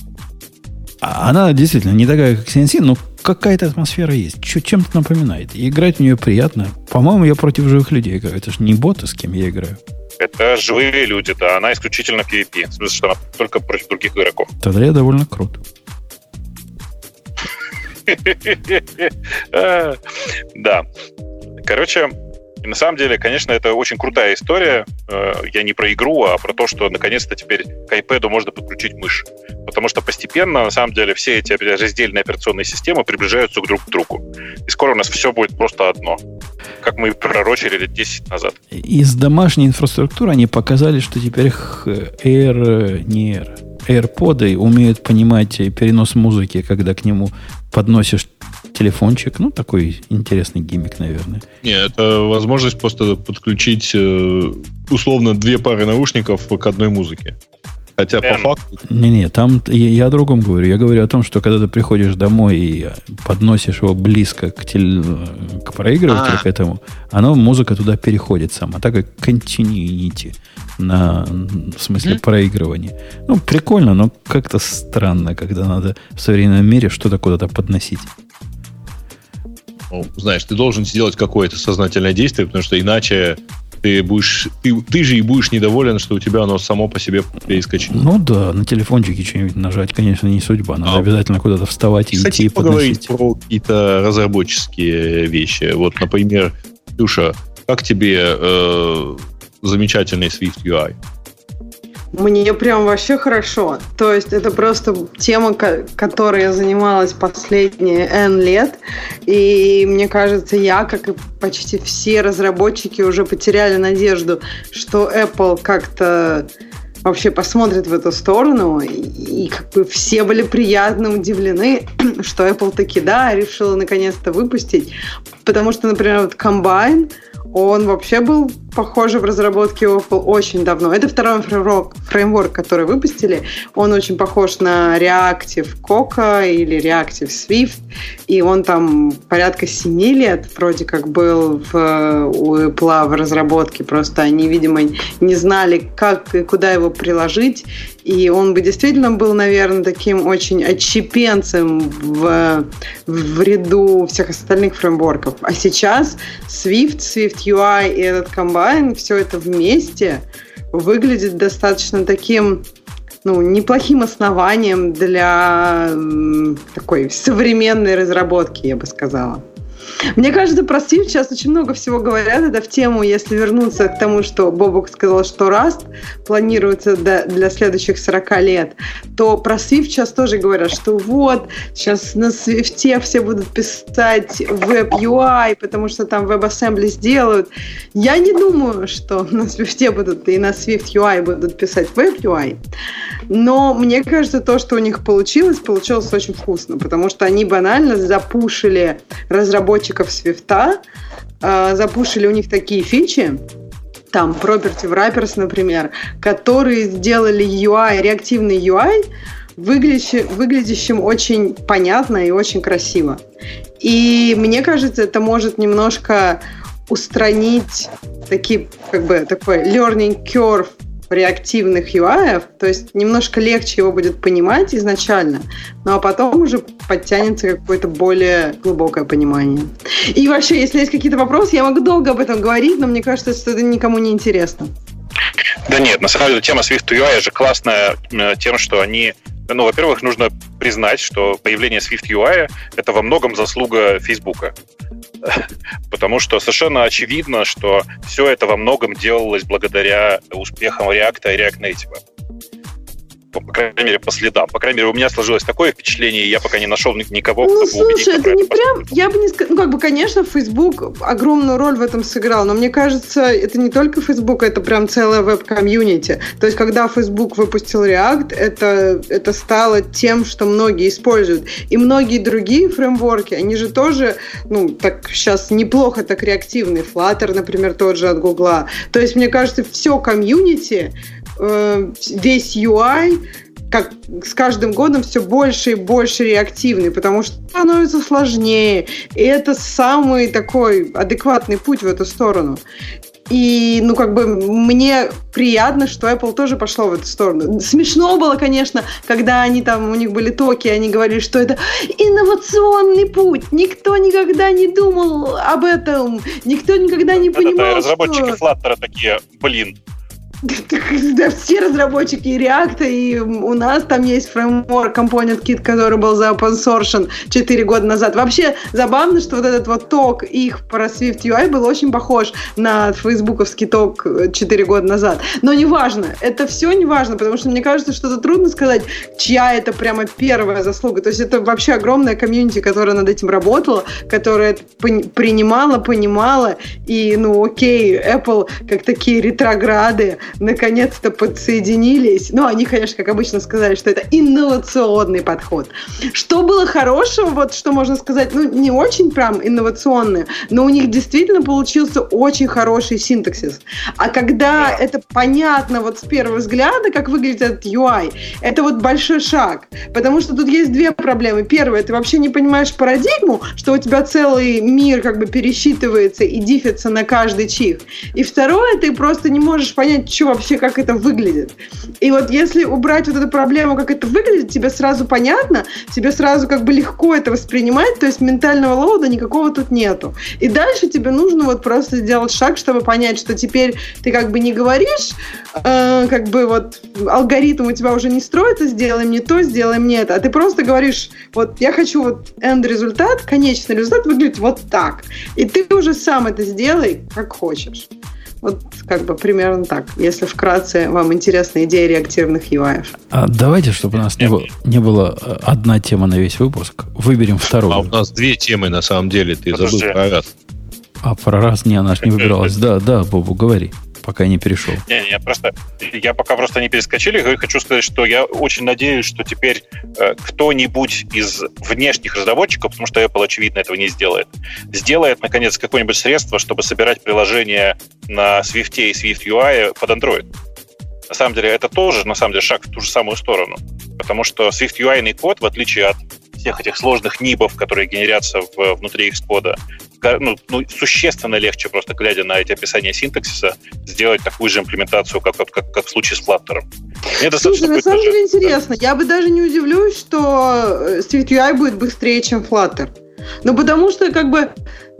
Speaker 1: А она действительно не такая, как CNC, но какая-то атмосфера есть. Чем-то напоминает. И играть в нее приятно. По-моему, я против живых людей играю. Это же не боты, с кем я играю.
Speaker 4: Это живые люди, да. Она исключительно PvP. В смысле, что она только против других игроков.
Speaker 1: Тогда я довольно крут.
Speaker 4: Да. Короче, на самом деле, конечно, это очень крутая история. Э, я не про игру, а про то, что наконец-то теперь к iPad можно подключить мышь. Потому что постепенно, на самом деле, все эти раздельные операционные системы приближаются друг к другу. И скоро у нас все будет просто одно. Как мы пророчили лет 10 назад.
Speaker 1: Из домашней инфраструктуры они показали, что теперь Air, не Air, AirPods умеют понимать перенос музыки, когда к нему подносишь телефончик. Ну, такой интересный гиммик, наверное.
Speaker 5: Не, это возможность просто подключить э, условно две пары наушников к одной музыке. Хотя по факту...
Speaker 1: Не-не, там я, я о другом говорю. Я говорю о том, что когда ты приходишь домой и подносишь его близко к, теле, к проигрывателю, а. к этому, оно, музыка туда переходит сама. Так как continuity на, в смысле, mm. проигрывания. Ну, прикольно, но как-то странно, когда надо в современном мире что-то куда-то подносить.
Speaker 5: Ну, знаешь, ты должен сделать какое-то сознательное действие, потому что иначе ты будешь, ты, ты же и будешь недоволен, что у тебя оно само по себе перескочит.
Speaker 1: Ну да, на телефончике что-нибудь нажать, конечно, не судьба. Надо а, обязательно куда-то вставать и
Speaker 5: идти и поговорить про какие-то разработческие вещи. Вот, например, Ксюша, как тебе э, замечательный Swift UI?
Speaker 3: Мне прям вообще хорошо. То есть это просто тема, которой я занималась последние N лет. И мне кажется, я, как и почти все разработчики, уже потеряли надежду, что Apple как-то вообще посмотрит в эту сторону. И, и как бы все были приятно удивлены, что Apple таки, да, решила наконец-то выпустить. Потому что, например, вот Combine, он вообще был похоже в разработке Apple очень давно. Это второй фреймворк, фреймворк, который выпустили. Он очень похож на Reactive Coca или Reactive Swift. И он там порядка 7 лет вроде как был в, у Apple в разработке. Просто они, видимо, не знали, как и куда его приложить. И он бы действительно был, наверное, таким очень отщепенцем в, в ряду всех остальных фреймворков. А сейчас Swift, Swift UI и этот комбайн все это вместе выглядит достаточно таким ну, неплохим основанием для такой современной разработки, я бы сказала. Мне кажется, про Swift сейчас очень много всего говорят. Это в тему, если вернуться к тому, что Бобок сказал, что Rust планируется для следующих 40 лет, то про Swift сейчас тоже говорят, что вот, сейчас на Swift все будут писать Web UI, потому что там WebAssembly сделают. Я не думаю, что на Swift будут и на Swift UI будут писать Web UI. Но мне кажется, то, что у них получилось, получилось очень вкусно, потому что они банально запушили разработчиков Свифта, э, запушили у них такие фичи, там Property Wrappers, например, которые сделали UI, реактивный UI, выглядящим, выглядящим очень понятно и очень красиво. И мне кажется, это может немножко устранить такие, как бы, такой learning curve реактивных UI, то есть немножко легче его будет понимать изначально, ну а потом уже подтянется какое-то более глубокое понимание. И вообще, если есть какие-то вопросы, я могу долго об этом говорить, но мне кажется, что это никому не интересно.
Speaker 4: Да нет, на самом деле тема Swift UI же классная тем, что они ну, во-первых, нужно признать, что появление Swift UI это во многом заслуга Фейсбука. Потому что совершенно очевидно, что все это во многом делалось благодаря успехам React и React Native по крайней мере, по следам. По крайней мере, у меня сложилось такое впечатление, и я пока не нашел никого,
Speaker 3: ну, кто бы слушай, это не прям, я бы не сказал, ну, как бы, конечно, Facebook огромную роль в этом сыграл, но мне кажется, это не только Facebook, это прям целая веб-комьюнити. То есть, когда Facebook выпустил React, это, это стало тем, что многие используют. И многие другие фреймворки, они же тоже, ну, так сейчас неплохо так реактивны. Flutter, например, тот же от Гугла. То есть, мне кажется, все комьюнити Э, весь UI как с каждым годом все больше и больше реактивный, потому что становится сложнее. И это самый такой адекватный путь в эту сторону. И, ну, как бы, мне приятно, что Apple тоже пошло в эту сторону. Смешно было, конечно, когда они там, у них были токи, они говорили, что это инновационный путь. Никто никогда не думал об этом. Никто никогда не понимал,
Speaker 4: Это разработчики
Speaker 3: что...
Speaker 4: Flutter такие, блин,
Speaker 3: Все разработчики и React, и у нас там есть фреймворк Component Kit, который был за open source 4 года назад. Вообще забавно, что вот этот вот ток их про Swift UI был очень похож на фейсбуковский ток 4 года назад. Но неважно, это все неважно, потому что мне кажется, что это трудно сказать, чья это прямо первая заслуга. То есть это вообще огромная комьюнити, которая над этим работала, которая это принимала, понимала, и, ну, окей, Apple, как такие ретрограды, наконец-то подсоединились. Ну, они, конечно, как обычно сказали, что это инновационный подход. Что было хорошего, вот что можно сказать, ну, не очень прям инновационное, но у них действительно получился очень хороший синтаксис. А когда это понятно вот с первого взгляда, как выглядит этот UI, это вот большой шаг. Потому что тут есть две проблемы. Первое, ты вообще не понимаешь парадигму, что у тебя целый мир как бы пересчитывается и дифится на каждый чих. И второе, ты просто не можешь понять, что вообще, как это выглядит. И вот если убрать вот эту проблему, как это выглядит, тебе сразу понятно, тебе сразу как бы легко это воспринимать, то есть ментального лоуда никакого тут нету. И дальше тебе нужно вот просто сделать шаг, чтобы понять, что теперь ты как бы не говоришь, э, как бы вот алгоритм у тебя уже не строится, сделаем не то, сделаем не это, а ты просто говоришь, вот я хочу вот end результат, конечный результат выглядит вот так. И ты уже сам это сделай, как хочешь. Вот как бы примерно так, если вкратце вам интересна идея реактивных UI.
Speaker 1: А давайте, чтобы у нас не было, не было э, одна тема на весь выпуск, выберем вторую.
Speaker 5: А у нас две темы на самом деле, ты Подожди. забыл про раз.
Speaker 1: А про раз не, она ж не выбиралась. Да, да, Бобу, говори пока не перешел.
Speaker 4: Не, не, просто я пока просто не перескочили, я хочу сказать, что я очень надеюсь, что теперь э, кто-нибудь из внешних разработчиков, потому что Apple, очевидно, этого не сделает, сделает, наконец, какое-нибудь средство, чтобы собирать приложения на Swift и Swift UI под Android. На самом деле, это тоже, на самом деле, шаг в ту же самую сторону. Потому что Swift UI код, в отличие от всех этих сложных нибов, которые генерятся в, внутри Xcode, ну, ну, существенно легче, просто глядя на эти описания синтаксиса, сделать такую же имплементацию, как, как, как, как в случае с Flutter.
Speaker 3: Мне Слушай, на самом деле интересно. Я бы даже не удивлюсь, что Swift UI будет быстрее, чем Flutter. Ну, потому что, как бы,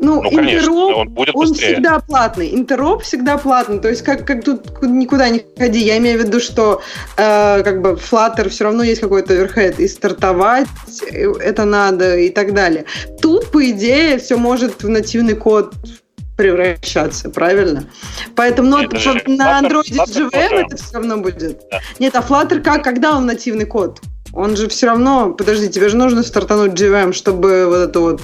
Speaker 3: ну, ну интероп, он, будет он всегда платный. Интероп всегда платный. То есть, как, как тут никуда не ходи. Я имею в виду, что э, как бы Flutter все равно есть какой-то оверхед. И стартовать это надо и так далее. Тут, по идее, все может в нативный код превращаться, правильно? Поэтому ну, Нет, вот, на Android JVM это все равно будет. Да. Нет, а Flutter как, когда он нативный код? Он же все равно, подожди, тебе же нужно стартануть JVM, чтобы вот это вот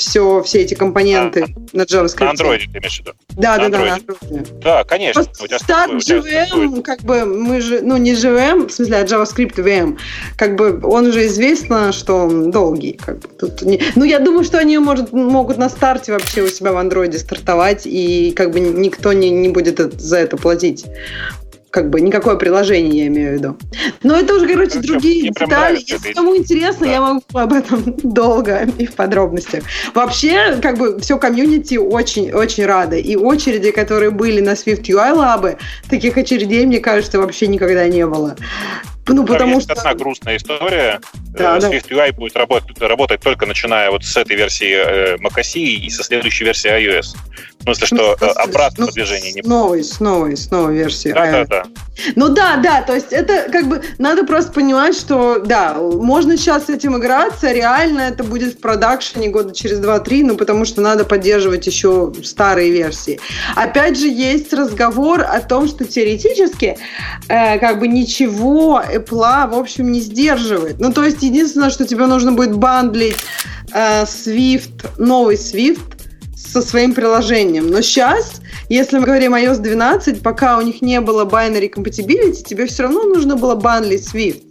Speaker 3: все, все эти компоненты а, на JavaScript.
Speaker 4: На Android ты имеешь в виду?
Speaker 3: Да, на да, да, на Android.
Speaker 4: Да, конечно.
Speaker 3: Старт JVM, как бы мы же, ну не JVM, в смысле, а JavaScript VM, как бы он уже известно, что он долгий. Как бы, тут не... Ну, я думаю, что они может, могут на старте вообще у себя в Android стартовать, и как бы никто не, не будет за это платить как бы никакое приложение, я имею в виду. Но это уже, короче, ну, другие детали. Если кому интересно, да. я могу об этом долго и в подробностях. Вообще, как бы все комьюнити очень-очень рада. И очереди, которые были на Swift UI Lab, таких очередей, мне кажется, вообще никогда не было.
Speaker 4: Ну, потому есть что... одна грустная история. Да, э, Swift да. UI будет работать, работать только начиная вот с этой версии э, macOS и со следующей версии iOS. В смысле, что ну, обратного ну, движения не
Speaker 3: будет. С новой, с новой, с новой версии.
Speaker 4: Да, да, да.
Speaker 3: Ну да, да, то есть это как бы надо просто понимать, что да, можно сейчас с этим играться, реально это будет в продакшене года через 2-3, ну потому что надо поддерживать еще старые версии. Опять же, есть разговор о том, что теоретически э, как бы ничего Apple, в общем, не сдерживает. Ну то есть единственное, что тебе нужно будет бандлить э, Swift, новый Swift, со своим приложением. Но сейчас, если мы говорим о iOS 12, пока у них не было binary compatibility, тебе все равно нужно было банлить Swift.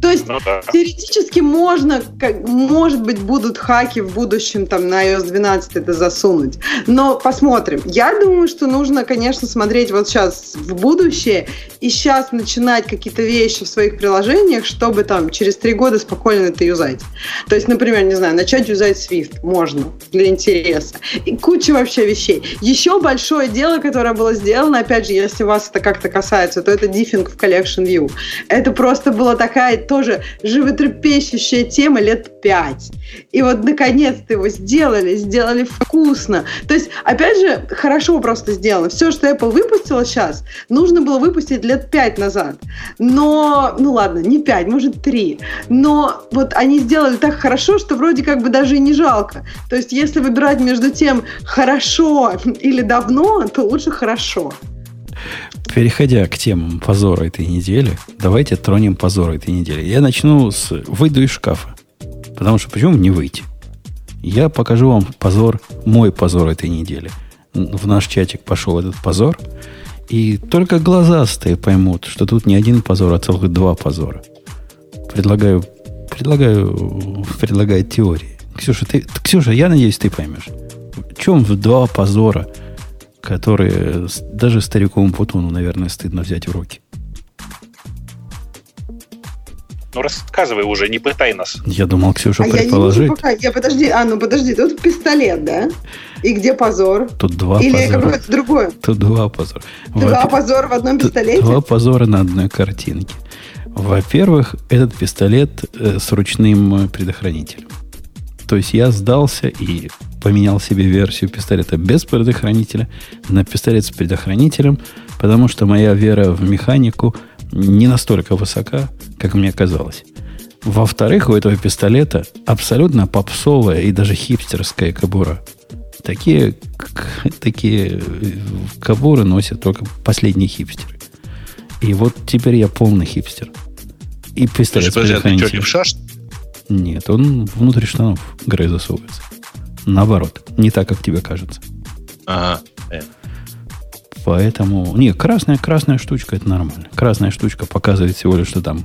Speaker 3: То есть ну, да. теоретически можно, как, может быть, будут хаки в будущем там на iOS 12 это засунуть. Но посмотрим. Я думаю, что нужно, конечно, смотреть вот сейчас в будущее и сейчас начинать какие-то вещи в своих приложениях, чтобы там через три года спокойно это юзать. То есть, например, не знаю, начать юзать Swift можно для интереса. И куча вообще вещей. Еще большое дело, которое было сделано, опять же, если вас это как-то касается, то это диффинг в Collection View. Это просто была такая тоже животрепещущая тема лет пять. И вот наконец-то его сделали, сделали вкусно. То есть, опять же, хорошо просто сделано. Все, что Apple выпустила сейчас, нужно было выпустить лет пять назад. Но, ну ладно, не пять, может три. Но вот они сделали так хорошо, что вроде как бы даже и не жалко. То есть, если выбирать между тем хорошо или давно, то лучше хорошо.
Speaker 1: Переходя к темам позора этой недели, давайте тронем позор этой недели. Я начну с «Выйду из шкафа». Потому что почему не выйти? Я покажу вам позор, мой позор этой недели. В наш чатик пошел этот позор. И только глазастые поймут, что тут не один позор, а целых два позора. Предлагаю, предлагаю, предлагает теории. Ксюша, ты, Ксюша, я надеюсь, ты поймешь. В чем два позора – которые даже стариковому Путуну, наверное, стыдно взять в руки.
Speaker 4: Ну, рассказывай уже, не пытай нас.
Speaker 1: Я думал, Ксюша
Speaker 3: а
Speaker 1: предположит.
Speaker 3: Я, не пока... я подожди, а, ну подожди, тут пистолет, да? И где позор?
Speaker 1: Тут два
Speaker 3: Или
Speaker 1: позора.
Speaker 3: какое-то другое?
Speaker 1: Тут два позора.
Speaker 3: Два Во... позора в одном пистолете?
Speaker 1: Два позора на одной картинке. Во-первых, этот пистолет э, с ручным предохранителем. То есть я сдался и поменял себе версию пистолета без предохранителя на пистолет с предохранителем, потому что моя вера в механику не настолько высока, как мне казалось. Во-вторых, у этого пистолета абсолютно попсовая и даже хипстерская кобура. Такие, такие э, кобуры носят только последние хипстеры. И вот теперь я полный хипстер. И пистолет
Speaker 5: Подожди, с предохранителем. Ты что, левша,
Speaker 1: нет, он внутрь штанов Грей засовывается. Наоборот, не так, как тебе кажется.
Speaker 5: Ага.
Speaker 1: Поэтому... Не, красная, красная штучка, это нормально. Красная штучка показывает всего лишь, что там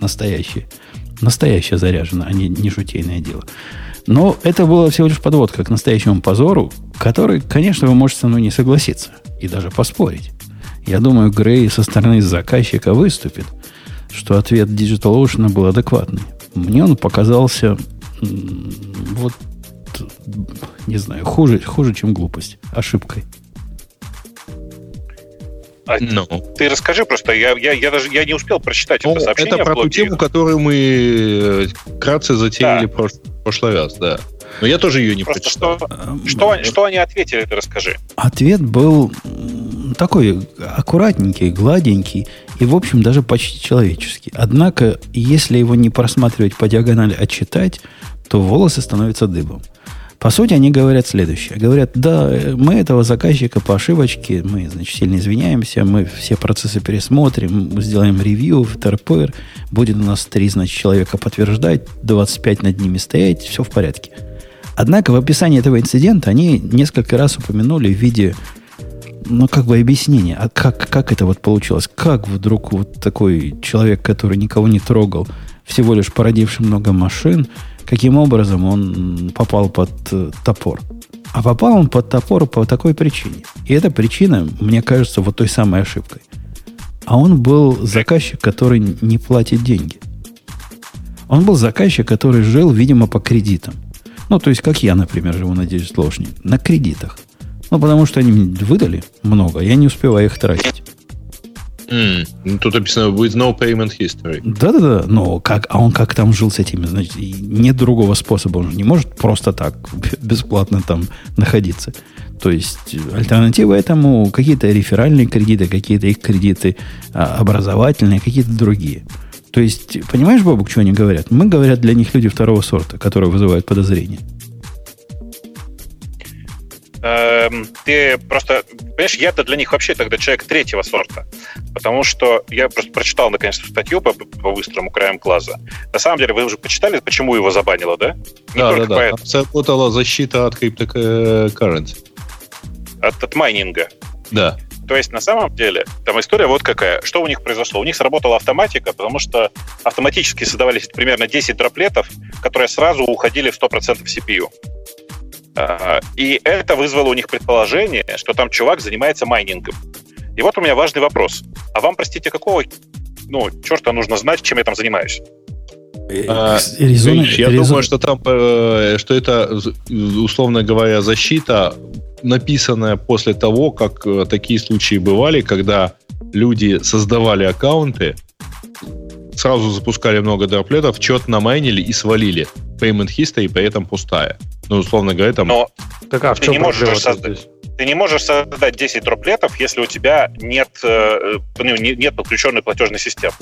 Speaker 1: настоящее. Настоящее заряжено, а не, не шутейное дело. Но это было всего лишь подводка к настоящему позору, который, конечно, вы можете со мной не согласиться и даже поспорить. Я думаю, Грей со стороны заказчика выступит, что ответ DigitalOcean был адекватный. Мне он показался вот не знаю, хуже, хуже, чем глупость, ошибкой.
Speaker 4: А ну. Ты расскажи просто, я, я, я даже я не успел прочитать ну, это сообщение.
Speaker 5: Это про ту тему, которую мы э, вкратце затеяли да. в прошлый раз, да. Но я тоже ее не просто прочитал.
Speaker 4: Что, что, что они ответили, ты расскажи.
Speaker 1: Ответ был такой аккуратненький, гладенький и, в общем, даже почти человеческий. Однако, если его не просматривать по диагонали, а читать, то волосы становятся дыбом. По сути, они говорят следующее. Говорят, да, мы этого заказчика по ошибочке, мы, значит, сильно извиняемся, мы все процессы пересмотрим, сделаем ревью в ТРПР, будет у нас три, значит, человека подтверждать, 25 над ними стоять, все в порядке. Однако в описании этого инцидента они несколько раз упомянули в виде, ну, как бы объяснения, а как, как это вот получилось, как вдруг вот такой человек, который никого не трогал, всего лишь породивший много машин, каким образом он попал под э, топор. А попал он под топор по такой причине. И эта причина, мне кажется, вот той самой ошибкой. А он был заказчик, который не платит деньги. Он был заказчик, который жил, видимо, по кредитам. Ну, то есть, как я, например, живу на DigitalOcean, на кредитах. Ну, потому что они мне выдали много, я не успеваю их тратить.
Speaker 5: Mm. Тут написано with no payment history.
Speaker 1: Да-да-да, но как, а он как там жил с этими? Значит, нет другого способа. Он не может просто так бесплатно там находиться. То есть альтернатива этому какие-то реферальные кредиты, какие-то их кредиты а, образовательные, какие-то другие. То есть, понимаешь, Бобок, что они говорят? Мы, говорят, для них люди второго сорта, которые вызывают подозрения.
Speaker 4: Эм, ты просто, понимаешь, я-то для них вообще тогда человек третьего сорта, потому что я просто прочитал наконец-то статью по, по быстрому краям глаза. На самом деле, вы уже почитали, почему его забанило, да?
Speaker 5: Не да, да, да. Поэтому. Сработала защита от криптокарренси.
Speaker 4: От, от майнинга.
Speaker 5: Да.
Speaker 4: То есть, на самом деле, там история вот какая. Что у них произошло? У них сработала автоматика, потому что автоматически создавались примерно 10 дроплетов, которые сразу уходили в 100% CPU. И это вызвало у них предположение, что там чувак занимается майнингом. И вот у меня важный вопрос. А вам, простите, какого, ну, черта нужно знать, чем я там занимаюсь?
Speaker 5: А,
Speaker 1: Резоны-
Speaker 5: Гриш, я
Speaker 1: резон-
Speaker 5: думаю, что там, э, что это, условно говоря, защита, написанная после того, как э, такие случаи бывали, когда люди создавали аккаунты, сразу запускали много дроплетов, что-то намайнили и свалили. Payment history при этом пустая. Ну, условно говоря, там...
Speaker 4: Но
Speaker 6: Так, а в
Speaker 4: Ты не можешь создать.
Speaker 6: здесь?
Speaker 4: ты не можешь создать 10 дроплетов, если у тебя нет, э, ну, не- нет подключенной платежной системы.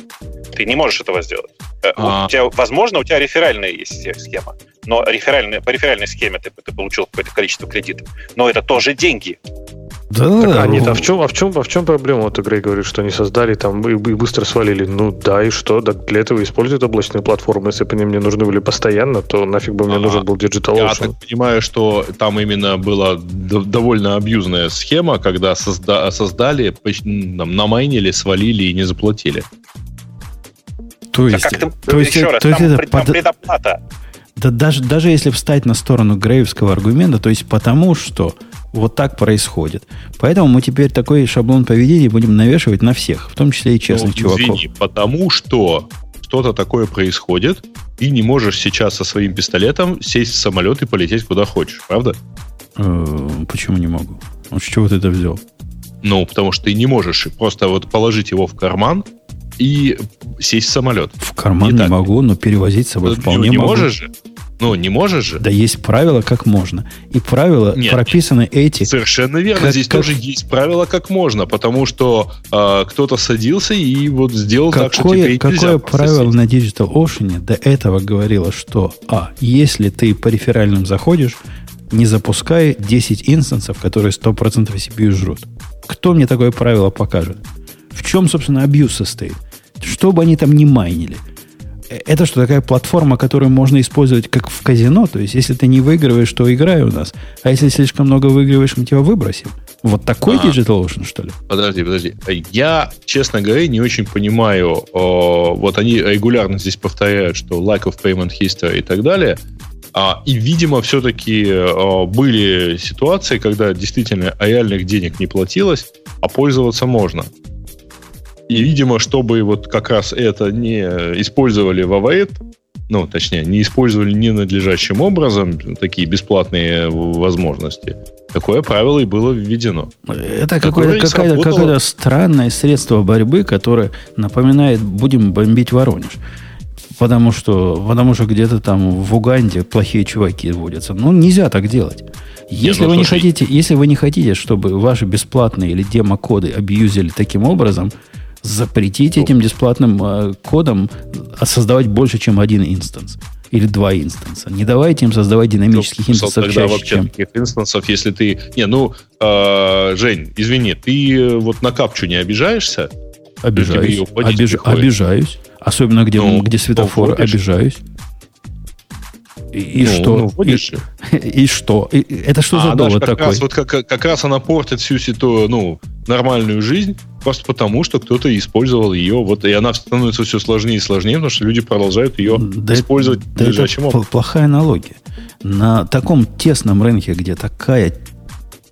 Speaker 4: Ты не можешь этого сделать. Э,
Speaker 5: А.
Speaker 4: У тебя, возможно, у тебя реферальная есть схема, но реферальная, по реферальной схеме ты, ты получил какое-то количество кредитов. Но это тоже деньги.
Speaker 1: Да,
Speaker 6: Так, а нет, а
Speaker 1: ну,
Speaker 6: в чем, а в чем, а в чем проблема? Вот Грей говорит, что они создали там и, и быстро свалили. Ну да, и что? Так для этого используют облачные платформы. Если бы они мне нужны были постоянно, то нафиг бы мне
Speaker 5: А,
Speaker 6: нужен был Digital
Speaker 5: Я
Speaker 6: Ocean.
Speaker 5: так понимаю, что там именно была довольно абьюзная схема, когда созда- создали, там, намайнили, свалили и не заплатили.
Speaker 1: то есть,
Speaker 4: как ты,
Speaker 1: то есть,
Speaker 4: еще раз,
Speaker 1: то есть
Speaker 4: там,
Speaker 1: это
Speaker 4: пред-
Speaker 1: под-
Speaker 4: предоплата.
Speaker 1: Да даже, даже если встать на сторону грейвского аргумента, то есть потому что вот так происходит. Поэтому мы теперь такой шаблон поведения будем навешивать на всех, в том числе и честных
Speaker 5: Ну,
Speaker 1: чуваков.
Speaker 5: Извини, потому что что-то такое происходит, и не можешь сейчас со своим пистолетом сесть в самолет и полететь куда хочешь, правда?
Speaker 1: Э, почему не могу? Вот с чего ты это взял?
Speaker 5: Ну, потому что ты не можешь просто вот положить его в карман и сесть в самолет.
Speaker 1: В карман
Speaker 5: Не
Speaker 1: не могу, но перевозить с собой
Speaker 5: Ну,
Speaker 1: вполне
Speaker 5: не
Speaker 1: могу.
Speaker 5: можешь же? Ну, не можешь же?
Speaker 1: Да есть правила, как можно. И правила
Speaker 5: Нет.
Speaker 1: прописаны эти.
Speaker 5: Совершенно верно.
Speaker 1: Как-
Speaker 5: Здесь
Speaker 1: как-
Speaker 5: тоже есть правила, как можно, потому что э, кто-то садился и вот сделал так, что
Speaker 1: Какое,
Speaker 5: теперь нельзя
Speaker 1: какое
Speaker 5: просто
Speaker 1: правило
Speaker 5: сесть.
Speaker 1: на Digital Ocean до этого говорило, что а, если ты по реферальным заходишь, не запускай 10 инстансов, которые 100% CPU жрут. Кто мне такое правило покажет? В чем, собственно, абьюз состоит? Что бы они там не майнили? Э, Это что, такая платформа, которую можно использовать как в казино? То есть, если ты не выигрываешь, то играй у нас. А если слишком много выигрываешь, мы тебя выбросим. Вот такой
Speaker 5: А.
Speaker 1: Digital Ocean, что ли?
Speaker 5: Подожди, подожди. Я, честно говоря, не очень понимаю. о, вот они регулярно здесь повторяют, что lack of payment history и так далее. А, и, видимо, все-таки были ситуации, когда действительно реальных денег не платилось, а пользоваться можно. И, видимо, чтобы вот как раз это не использовали в АВЭД, ну, точнее, не использовали ненадлежащим образом такие бесплатные возможности, такое правило и было введено.
Speaker 1: Это какое-то,
Speaker 5: и
Speaker 1: какое-то,
Speaker 5: сработало.
Speaker 1: какое-то странное средство борьбы, которое напоминает, будем бомбить Воронеж. Потому что, потому что где-то там в Уганде плохие чуваки водятся. Ну, нельзя так делать. Если,
Speaker 5: ну,
Speaker 1: вы не хотите, если вы не хотите, чтобы ваши бесплатные или демо-коды абьюзили таким образом, запретите
Speaker 5: Ну.
Speaker 1: этим бесплатным э, кодам а, создавать больше, чем один инстанс. Или два инстанса. Не давайте им создавать динамических
Speaker 5: Ну,
Speaker 1: инстансов
Speaker 5: тогда
Speaker 1: чаще,
Speaker 5: вообще
Speaker 1: чем...
Speaker 5: таких инстансов, если ты... Не, ну, э, Жень, извини, ты э, вот на капчу не обижаешься?
Speaker 1: Обижаюсь. Обиж-. Обижаюсь. Особенно где,
Speaker 5: Ну,
Speaker 1: где светофор, обижаюсь. И,
Speaker 5: Ну,
Speaker 1: что?
Speaker 5: ну, же.
Speaker 1: и, и что? И- это что за
Speaker 5: а она
Speaker 1: довод
Speaker 5: как
Speaker 1: такой?
Speaker 5: раз, вот как, как раз она портит всю ситу, ну, нормальную жизнь, просто потому, что кто-то использовал ее, вот, и она становится все сложнее и сложнее, потому что люди продолжают ее
Speaker 1: Да
Speaker 5: использовать
Speaker 1: это- да это
Speaker 5: образом.
Speaker 1: плохая аналогия. На таком тесном рынке, где такая,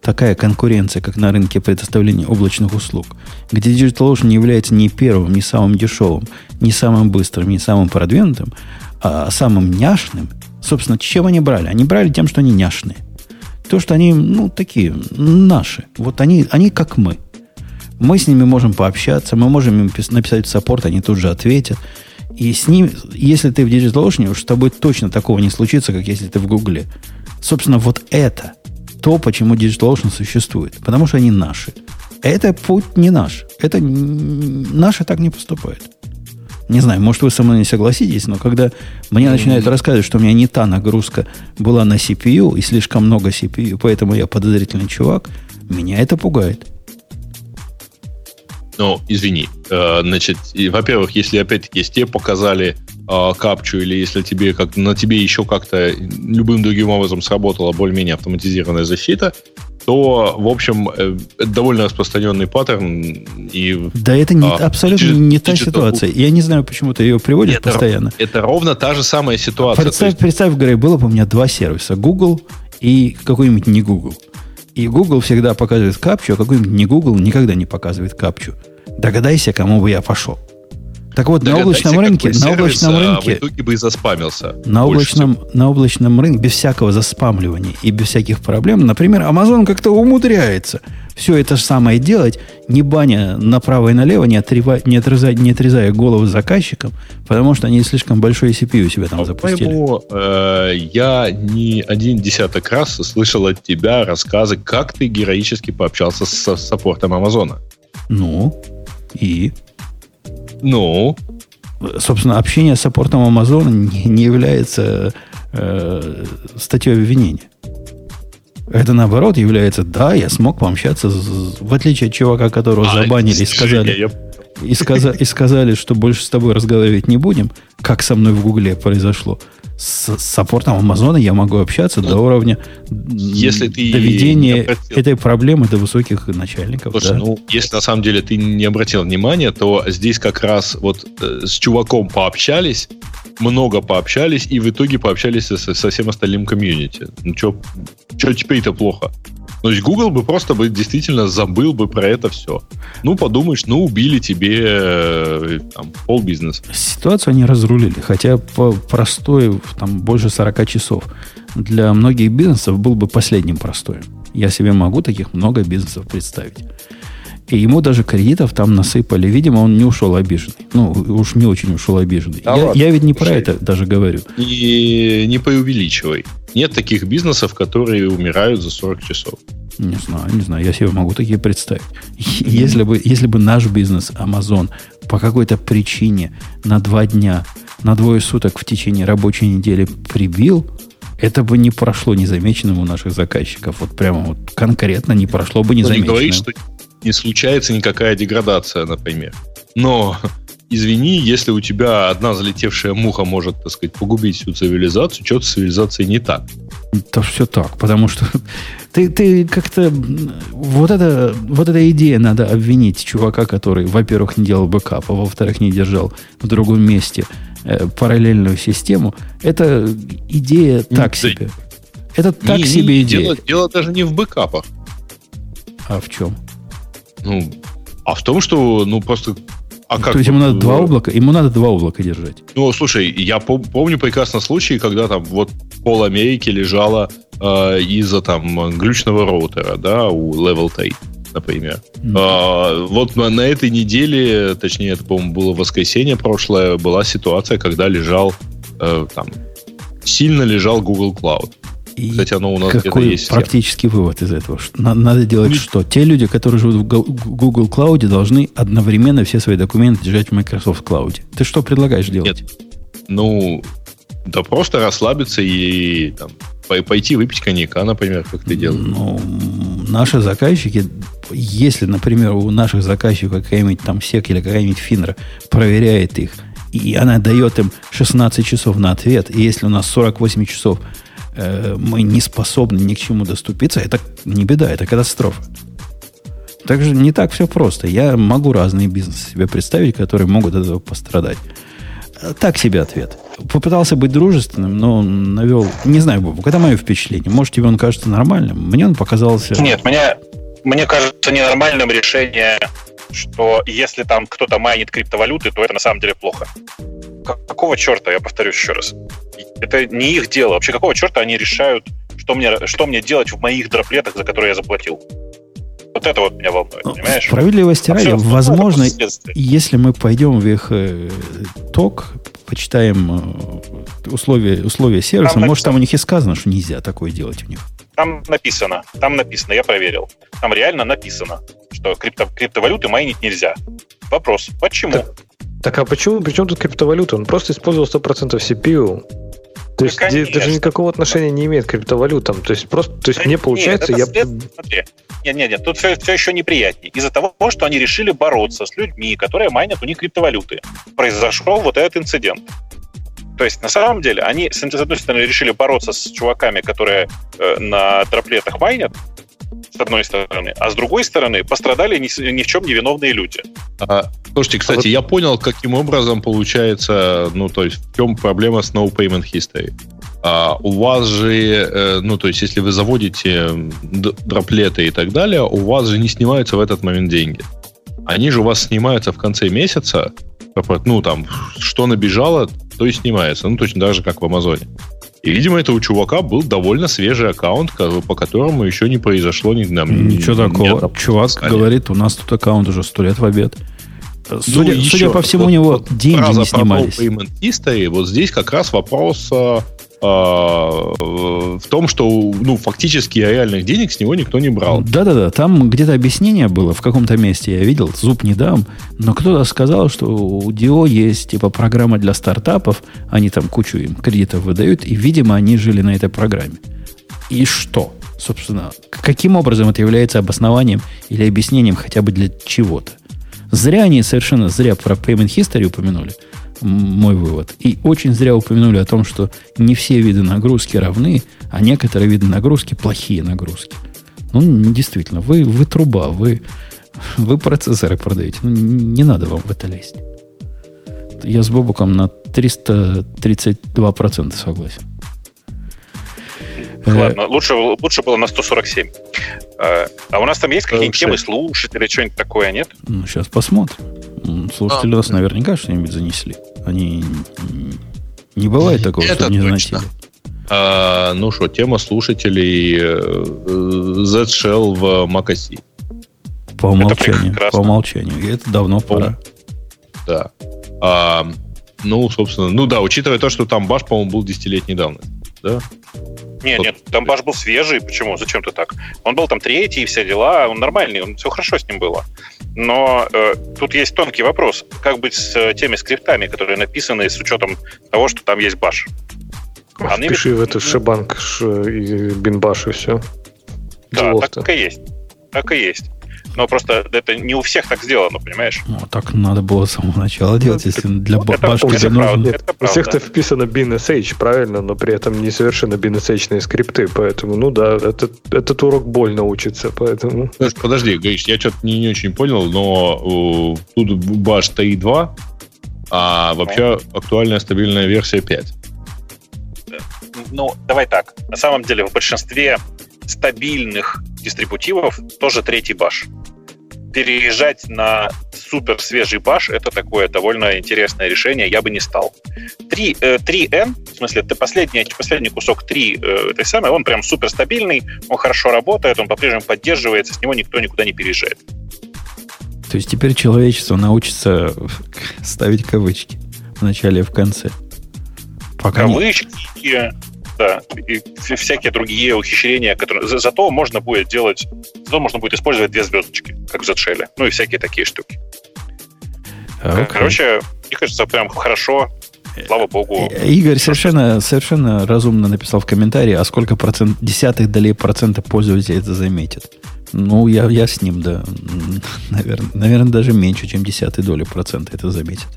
Speaker 1: такая конкуренция, как на рынке предоставления облачных услуг, где DigitalOcean не является ни первым, ни самым дешевым, ни самым быстрым, ни самым продвинутым, а самым няшным, собственно, чем они брали? Они брали тем, что они няшные. То, что они, ну, такие, наши. Вот они, они как мы. Мы с ними можем пообщаться, мы можем им пис- написать саппорт, они тут же ответят. И с ним, если ты в DigitalOcean, уж с тобой точно такого не случится, как если ты в Гугле. Собственно, вот это то, почему DigitalOcean существует. Потому что они наши. Это путь не наш. Это наши так не поступают. Не знаю, может, вы со мной не согласитесь, но когда мне начинают рассказывать, что у меня не та нагрузка была на CPU и слишком много CPU, поэтому я подозрительный чувак, меня это пугает.
Speaker 5: Ну, извини. Э, значит, во-первых, если опять-таки тебе показали э, капчу, или если тебе как на тебе еще как-то любым другим образом сработала более-менее автоматизированная защита, то, в общем, э, это довольно распространенный паттерн. И
Speaker 1: Да это не,
Speaker 5: А,
Speaker 1: абсолютно
Speaker 5: digital-
Speaker 1: не та
Speaker 5: digital-
Speaker 1: ситуация. Я не знаю, почему ты ее приводишь
Speaker 5: это,
Speaker 1: постоянно.
Speaker 5: это ровно та же самая ситуация.
Speaker 1: Представь,
Speaker 5: есть,
Speaker 1: представь, Грей, было бы у меня два сервиса. Google и какой-нибудь не Google. И Google всегда показывает капчу, а какой-нибудь не Google никогда не показывает капчу. Догадайся, кому бы я пошел. Так вот, на облачном рынке, на облачном
Speaker 5: а
Speaker 1: рынке,
Speaker 5: в итоге бы и заспамился.
Speaker 1: на облачном, на облачном рынке без всякого заспамливания и без всяких проблем, например, Amazon как-то умудряется все это же самое делать, не баня направо и налево, не, отрезая, не, отрезая, не отрезая голову заказчикам, потому что они слишком большой CPU у себя там запустили.
Speaker 5: По-моему, э, я не один десяток раз слышал от тебя рассказы, как ты героически пообщался с, с саппортом Амазона.
Speaker 1: Ну, и
Speaker 5: Ну,
Speaker 1: собственно, общение с саппортом Амазона не, не является э, статьей обвинения. Это наоборот является, да, я смог пообщаться, с- в отличие от чувака, которого
Speaker 5: а,
Speaker 1: забанили и сказали, и, сказа- и сказали, что больше с тобой разговаривать не будем, как со мной в Гугле произошло. С, саппортом Амазона я могу общаться до уровня
Speaker 5: Если ты
Speaker 1: доведения
Speaker 5: обратил-
Speaker 1: этой проблемы до высоких начальников.
Speaker 5: Слушай,
Speaker 1: да.
Speaker 5: ну, если на самом деле ты не обратил внимания, то здесь как раз вот э, с чуваком пообщались, много пообщались, и в итоге пообщались со, со всем остальным комьюнити. Ну, что теперь-то плохо? То есть Google бы просто бы действительно забыл бы про это все. Ну, подумаешь, ну, убили тебе э, там, пол бизнеса.
Speaker 1: Ситуацию они разрулили, хотя по простой, там больше 40 часов, для многих бизнесов был бы последним простоем. Я себе могу таких много бизнесов представить. И ему даже кредитов там насыпали. Видимо, он не ушел обиженный. Ну, уж не очень ушел обиженный.
Speaker 5: Да
Speaker 1: я,
Speaker 5: ладно,
Speaker 1: я ведь не про
Speaker 5: слушай.
Speaker 1: это даже говорю.
Speaker 5: И не преувеличивай. Нет таких бизнесов, которые умирают за 40 часов.
Speaker 1: Не знаю, не знаю, я себе могу такие представить. Если бы, если бы наш бизнес, Amazon, по какой-то причине на два дня, на двое суток в течение рабочей недели прибил, это бы не прошло незамеченным у наших заказчиков. Вот прямо вот конкретно не прошло бы
Speaker 5: не
Speaker 1: незамеченным.
Speaker 5: говорит, что не случается никакая деградация, например. Но, извини, если у тебя одна залетевшая муха может, так сказать, погубить всю цивилизацию, что-то с цивилизацией не так.
Speaker 1: Да все так, потому что ты, ты как-то... Вот, это, вот эта идея надо обвинить чувака, который, во-первых, не делал бэкап, а во-вторых, не держал в другом месте э, параллельную систему. Это идея так
Speaker 5: да.
Speaker 1: себе. Это так
Speaker 5: Не- не-
Speaker 1: себе идея.
Speaker 5: Дело, дело даже не в бэкапах.
Speaker 1: А в чем?
Speaker 5: Ну, а в том, что, ну, просто... А как
Speaker 1: То есть ему надо два
Speaker 5: э,
Speaker 1: облака, ему надо два облака держать.
Speaker 5: Ну, слушай, я пом- помню прекрасно случай, когда там вот пол Америки лежало э, из-за там глючного роутера, да, у Level 3, например.
Speaker 1: М.
Speaker 5: А, вот на, на этой неделе, точнее, это, по-моему, было воскресенье прошлое, была ситуация, когда лежал э, там сильно лежал Google Cloud.
Speaker 1: И
Speaker 5: Кстати, оно у нас
Speaker 1: какой
Speaker 5: есть.
Speaker 1: практический вывод из этого? Надо делать
Speaker 5: Ну,
Speaker 1: что? Те люди, которые живут в Google Cloud, должны одновременно все свои документы держать в Microsoft Cloud. Ты что предлагаешь делать?
Speaker 5: Ну, да просто расслабиться и там, пой- пойти выпить коньяка, например, как ты делаешь.
Speaker 1: Ну, наши заказчики, если, например, у наших заказчиков какая-нибудь там сек или какая-нибудь финра проверяет их, и она дает им 16 часов на ответ, и если у нас 48 часов мы не способны ни к чему доступиться, это не беда, это катастрофа. Также не так все просто. Я могу разные бизнесы себе представить, которые могут от этого пострадать. Э, Так себе ответ. Попытался быть дружественным, но навел... Не знаю, Бобук, это мое впечатление. Может, тебе он кажется нормальным. Мне он показался...
Speaker 4: Нет, мне, мне кажется ненормальным решение, что если там кто-то майнит криптовалюты, то это на самом деле плохо. Как- Какого черта, я повторюсь еще раз. Это не их дело. Вообще, какого черта они решают, что мне, что мне делать в моих дроплетах, за которые я заплатил? Вот это вот меня волнует,
Speaker 1: Ну,
Speaker 4: понимаешь?
Speaker 1: Справедливости ради, возможно, если мы пойдем в их э, ток, почитаем э, условия, условия сервиса,
Speaker 4: Там
Speaker 1: может, там
Speaker 4: написано.
Speaker 1: у них и сказано, что нельзя такое делать у них.
Speaker 4: Там написано, там написано, я проверил. Там реально написано, что крипто, криптовалюты майнить нельзя. Вопрос, почему?
Speaker 6: Так, Так а почему, при чем тут криптовалюта? Он просто использовал 100% CPU. То
Speaker 4: Ну,
Speaker 6: есть
Speaker 4: конечно.
Speaker 6: даже никакого отношения не имеет к криптовалютам. То есть просто, то есть
Speaker 4: Да нет,
Speaker 6: получается,
Speaker 4: это
Speaker 6: я
Speaker 4: след- Смотри, нет, нет, нет, тут все, все еще неприятнее. Из-за того, что они решили бороться с людьми, которые майнят у них криптовалюты, произошел вот этот инцидент. То есть, на самом деле, они, с одной стороны, решили бороться с чуваками, которые э, на троплетах майнят, с одной стороны, а с другой стороны, пострадали ни, ни в чем не виновные люди.
Speaker 5: А, слушайте, кстати,
Speaker 6: вот-
Speaker 5: я понял, каким образом получается, ну, то есть, в чем проблема с No Payment History. А у вас же, э, ну, то есть, если вы заводите дроплеты и так далее, у вас же не снимаются в этот момент деньги. Они же у вас снимаются в конце месяца, ну, там, что набежало, то и снимается. Ну, точно так же, как в Амазоне. И, видимо, это у чувака был довольно свежий аккаунт, по которому еще не произошло ни,
Speaker 1: нам, Ничего ни, такого. Ни Чувак сказали. говорит, у нас тут аккаунт уже сто лет в обед. Судя, ну, судя по всему, вот, у него вот деньги не снимались.
Speaker 5: Payment history, вот здесь как раз вопрос а, в том, что ну, фактически реальных денег с него никто не брал.
Speaker 1: Да-да-да, там где-то объяснение было в каком-то месте, я видел, зуб не дам, но кто-то сказал, что у Dio есть типа программа для стартапов, они там кучу им кредитов выдают, и, видимо, они жили на этой программе. И что? Собственно, каким образом это является обоснованием или объяснением хотя бы для чего-то? Зря они совершенно зря про Payment History упомянули мой вывод. И очень зря упомянули о том, что не все виды нагрузки равны, а некоторые виды нагрузки плохие нагрузки. Ну, действительно, вы, вы труба, вы, вы процессоры продаете. Ну, не надо вам в это лезть. Я с Бобуком на 332% согласен.
Speaker 4: Ладно, лучше, лучше было на 147. А, а у нас там есть какие-нибудь темы слушателей, что-нибудь такое, нет?
Speaker 1: Ну, сейчас посмотрим. Слушатели а, нас наверняка что-нибудь занесли. Они не бывает такого, Это что не заносили.
Speaker 5: А, ну что, тема слушателей э, Z-Shell в macOS.
Speaker 1: По умолчанию. по умолчанию. И это давно пора.
Speaker 5: Да. А, ну, собственно, ну да, учитывая то, что там баш, по-моему, был десятилетней давности. Да?
Speaker 4: Нет, нет, там баш был свежий. Почему? Зачем ты так? Он был там третий, все дела. Он нормальный, он, все хорошо с ним было. Но э, тут есть тонкий вопрос. Как быть с э, теми скриптами, которые написаны с учетом того, что там есть баш?
Speaker 6: Они Пиши в это шибанк, и бинбаш и все.
Speaker 4: Да, Делов-то. так и есть. Так и есть но просто это не у всех так сделано, понимаешь?
Speaker 1: Ну, так надо было с самого начала делать, ну, если для это, башки
Speaker 6: это нужно... это у всех-то вписано BinSH, правильно, но при этом не совершенно BinSH скрипты, поэтому, ну да, этот, этот урок больно учится, поэтому...
Speaker 5: Подожди, Гриш, я что-то не, не очень понял, но uh, тут Bash TI2, а вообще ну. актуальная стабильная версия 5.
Speaker 4: Ну, давай так. На самом деле в большинстве стабильных дистрибутивов тоже третий баш. Переезжать на супер свежий баш это такое довольно интересное решение, я бы не стал. 3, э, 3N, в смысле, ты последний, последний кусок 3 э, этой самой, он прям супер стабильный, он хорошо работает, он по-прежнему поддерживается, с него никто никуда не переезжает.
Speaker 1: То есть теперь человечество научится ставить кавычки в начале и в конце.
Speaker 4: Пока кавычки, не да, и всякие другие ухищрения, которые... За, зато можно будет делать... Зато можно будет использовать две звездочки, как в Z-Shell. Ну и всякие такие штуки. Okay. А, Короче, мне кажется, прям хорошо. Слава богу.
Speaker 1: Э, Игорь совершенно, совершенно разумно написал в комментарии, а сколько процент, десятых долей процента пользователей это заметит. Ну, я, я с ним, да. Наверное, наверное, даже меньше, чем десятые доли процента это заметит.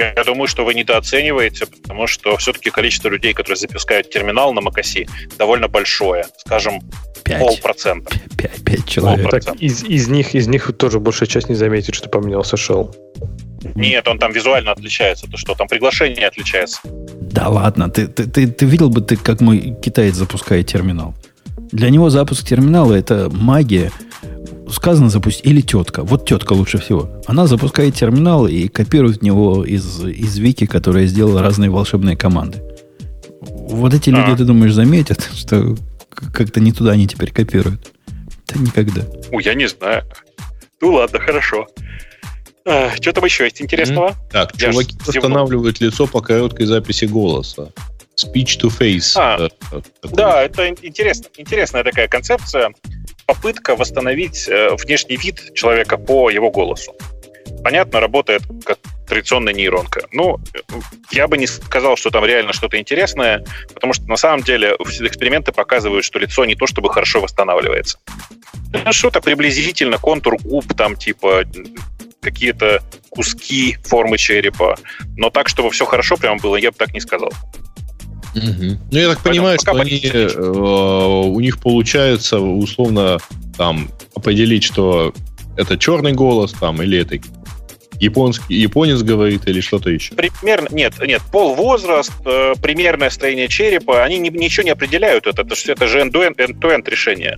Speaker 4: Я думаю, что вы недооцениваете, потому что все-таки количество людей, которые запускают терминал на macOS, довольно большое. Скажем, 5. полпроцента.
Speaker 1: 5, 5 человек.
Speaker 6: Так, из, из, них, из них тоже большая часть не заметит, что поменялся shell.
Speaker 4: Нет, он там визуально отличается. То что, там приглашение отличается.
Speaker 1: Да ладно, ты, ты, ты, ты видел бы, ты, как мой китаец запускает терминал? Для него запуск терминала это магия сказано запустить, или тетка. Вот тетка лучше всего. Она запускает терминал и копирует в него из, из вики, которая сделала разные волшебные команды. Вот эти люди, а. ты думаешь, заметят, что как-то не туда они теперь копируют? Да никогда.
Speaker 4: У, я не знаю. Ну ладно, хорошо. А, что там еще есть интересного?
Speaker 5: Так, я чуваки устанавливают лицо по короткой записи голоса. Speech to face. А,
Speaker 4: э, да, это интересно, интересная такая концепция попытка восстановить э, внешний вид человека по его голосу. Понятно, работает как традиционная нейронка. Ну, я бы не сказал, что там реально что-то интересное, потому что на самом деле все эксперименты показывают, что лицо не то чтобы хорошо восстанавливается. Ну, что-то приблизительно, контур губ, там типа какие-то куски формы черепа. Но так, чтобы все хорошо прямо было, я бы так не сказал.
Speaker 5: Угу. Ну, я так понимаю, что они, э, у них получается условно там определить, что это черный голос там или это японский, японец говорит или что-то еще?
Speaker 4: Примерно, нет, нет, пол, возраст, э, примерное строение черепа, они ни- ничего не определяют это, это, ж- это же end-to-end, end-to-end решение.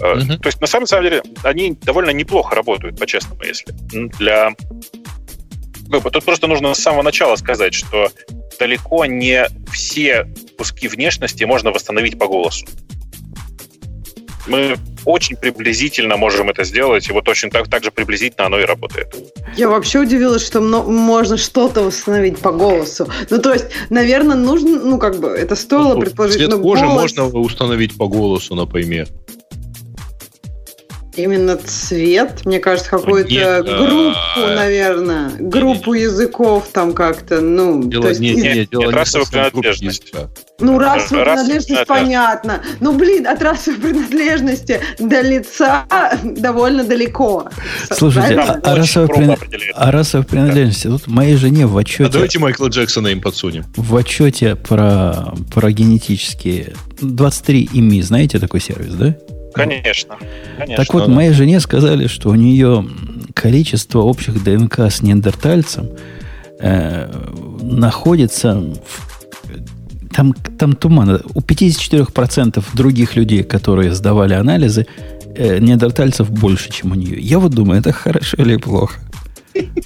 Speaker 4: Э,
Speaker 5: Мгм.
Speaker 4: То есть, на самом самом деле, они довольно неплохо работают, по-честному, если. Для... Бы Тут просто нужно с самого начала сказать, что далеко не все куски внешности можно восстановить по голосу. Мы очень приблизительно можем это сделать, и вот очень так, так же приблизительно оно и работает.
Speaker 3: Я вообще удивилась, что можно что-то восстановить по голосу. Ну, то есть, наверное, нужно, ну, как бы, это стоило
Speaker 5: Ну,
Speaker 3: предположить.
Speaker 5: Цвет кожи
Speaker 3: голос-
Speaker 5: можно установить по голосу, например.
Speaker 3: Именно цвет, мне кажется, какую-то
Speaker 5: Нет,
Speaker 3: группу,
Speaker 5: а,
Speaker 3: наверное, группу языков там как-то, ну,
Speaker 5: Дело,
Speaker 3: то есть,
Speaker 5: не,
Speaker 3: из-
Speaker 5: не, не, дело
Speaker 4: нет,
Speaker 5: не
Speaker 4: расовая принадлежность.
Speaker 3: ну, расовая
Speaker 4: расовая
Speaker 3: принадлежность, понятно. Ну, блин, от расовой принадлежности до лица довольно далеко.
Speaker 1: Слушайте, а, а расовая
Speaker 4: определяет.
Speaker 1: а расовая принадлежность. Тут моей жене в
Speaker 5: А
Speaker 1: отчете,
Speaker 5: давайте Майкла Джексона им подсунем.
Speaker 1: в отчете про, про генетические 23 ИМИ, знаете такой сервис, да?
Speaker 4: Конечно, конечно.
Speaker 1: Так вот,
Speaker 5: да.
Speaker 1: моей жене сказали, что у нее количество общих ДНК с неандертальцем э, находится в- там, там туман. У 54% других людей, которые сдавали анализы, э, неандертальцев больше, чем у нее. Я вот думаю, это хорошо или плохо?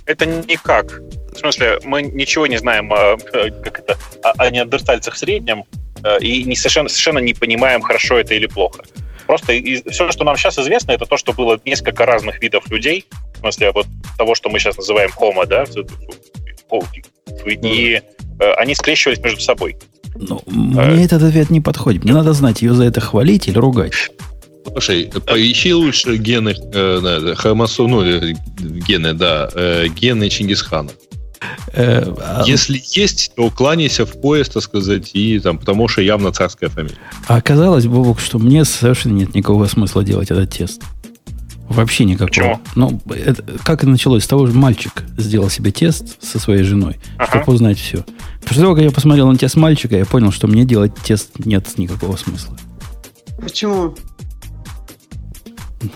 Speaker 4: Это никак. В смысле, мы ничего не знаем о, э, как это, о, о неандертальцах в среднем э, и не совершенно, совершенно не понимаем, хорошо это или плохо. Просто все, что нам сейчас известно, это то, что было несколько разных видов людей, в смысле вот того, что мы сейчас называем homo, да, и э, они скрещивались между собой.
Speaker 1: Ну, мне этот ответ не подходит. Мне надо знать, ее за это хвалить или ругать.
Speaker 5: Слушай, поищи лучше гены, э, да, хромосом, ну, э, гены, да, э, гены Чингисхана.
Speaker 1: Э, а,
Speaker 5: Если есть, то кланяйся в поезд, так сказать, и там, потому что явно царская фамилия.
Speaker 1: а оказалось, Бобок, что мне совершенно нет никакого смысла делать этот тест. Вообще никакого.
Speaker 4: Почему?
Speaker 1: Ну, это- как это началось? С того же мальчик сделал себе тест со своей женой,
Speaker 4: Ага.
Speaker 1: чтобы узнать все. После того, как я посмотрел на тест мальчика, я понял, что мне делать тест нет никакого смысла.
Speaker 3: Почему?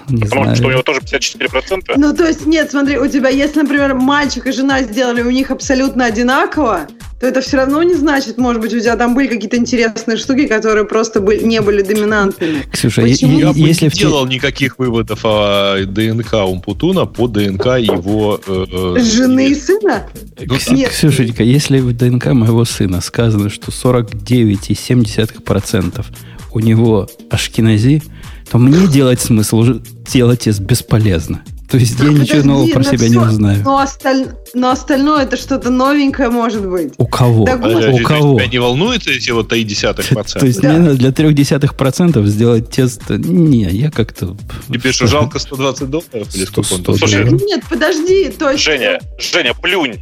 Speaker 1: Не
Speaker 4: Потому
Speaker 1: знаю.
Speaker 4: что у него тоже 54%.
Speaker 3: Ну, то есть, нет, смотри, у тебя, если, например, мальчик и жена сделали у них абсолютно одинаково, то это все равно не значит, может быть, у тебя там были какие-то интересные штуки, которые просто были, не были доминантными.
Speaker 1: Ксюша,
Speaker 3: Почему?
Speaker 5: Я бы
Speaker 1: если
Speaker 5: не
Speaker 1: в
Speaker 5: делал никаких выводов о ДНК Умпутуна по ДНК его... э, э,
Speaker 3: Жены и сына?
Speaker 5: Ну,
Speaker 3: Нет.
Speaker 1: Ксюшенька, если в ДНК моего сына сказано, что 49,7% у него ашкенази, то мне делать смысл уже делать тест бесполезно. То есть я ничего нового про себя
Speaker 3: всё-
Speaker 1: не узнаю.
Speaker 3: Но, осталь- но остальное это что-то новенькое может быть.
Speaker 1: У кого?
Speaker 3: Так вот.
Speaker 5: Подожди,
Speaker 1: У кого?
Speaker 5: Тебя не волнует эти вот 3,1%?
Speaker 1: То есть
Speaker 3: Да.
Speaker 1: мне надо для трех десятых процентов сделать тест. Не, я как-то...
Speaker 5: Тебе что, жалко 120 долларов? Или
Speaker 1: Сто-
Speaker 5: сколько он
Speaker 1: сто
Speaker 5: там?
Speaker 4: Слушай,
Speaker 1: долларов.
Speaker 3: Нет, подожди, то есть...
Speaker 4: Женя, Женя, плюнь.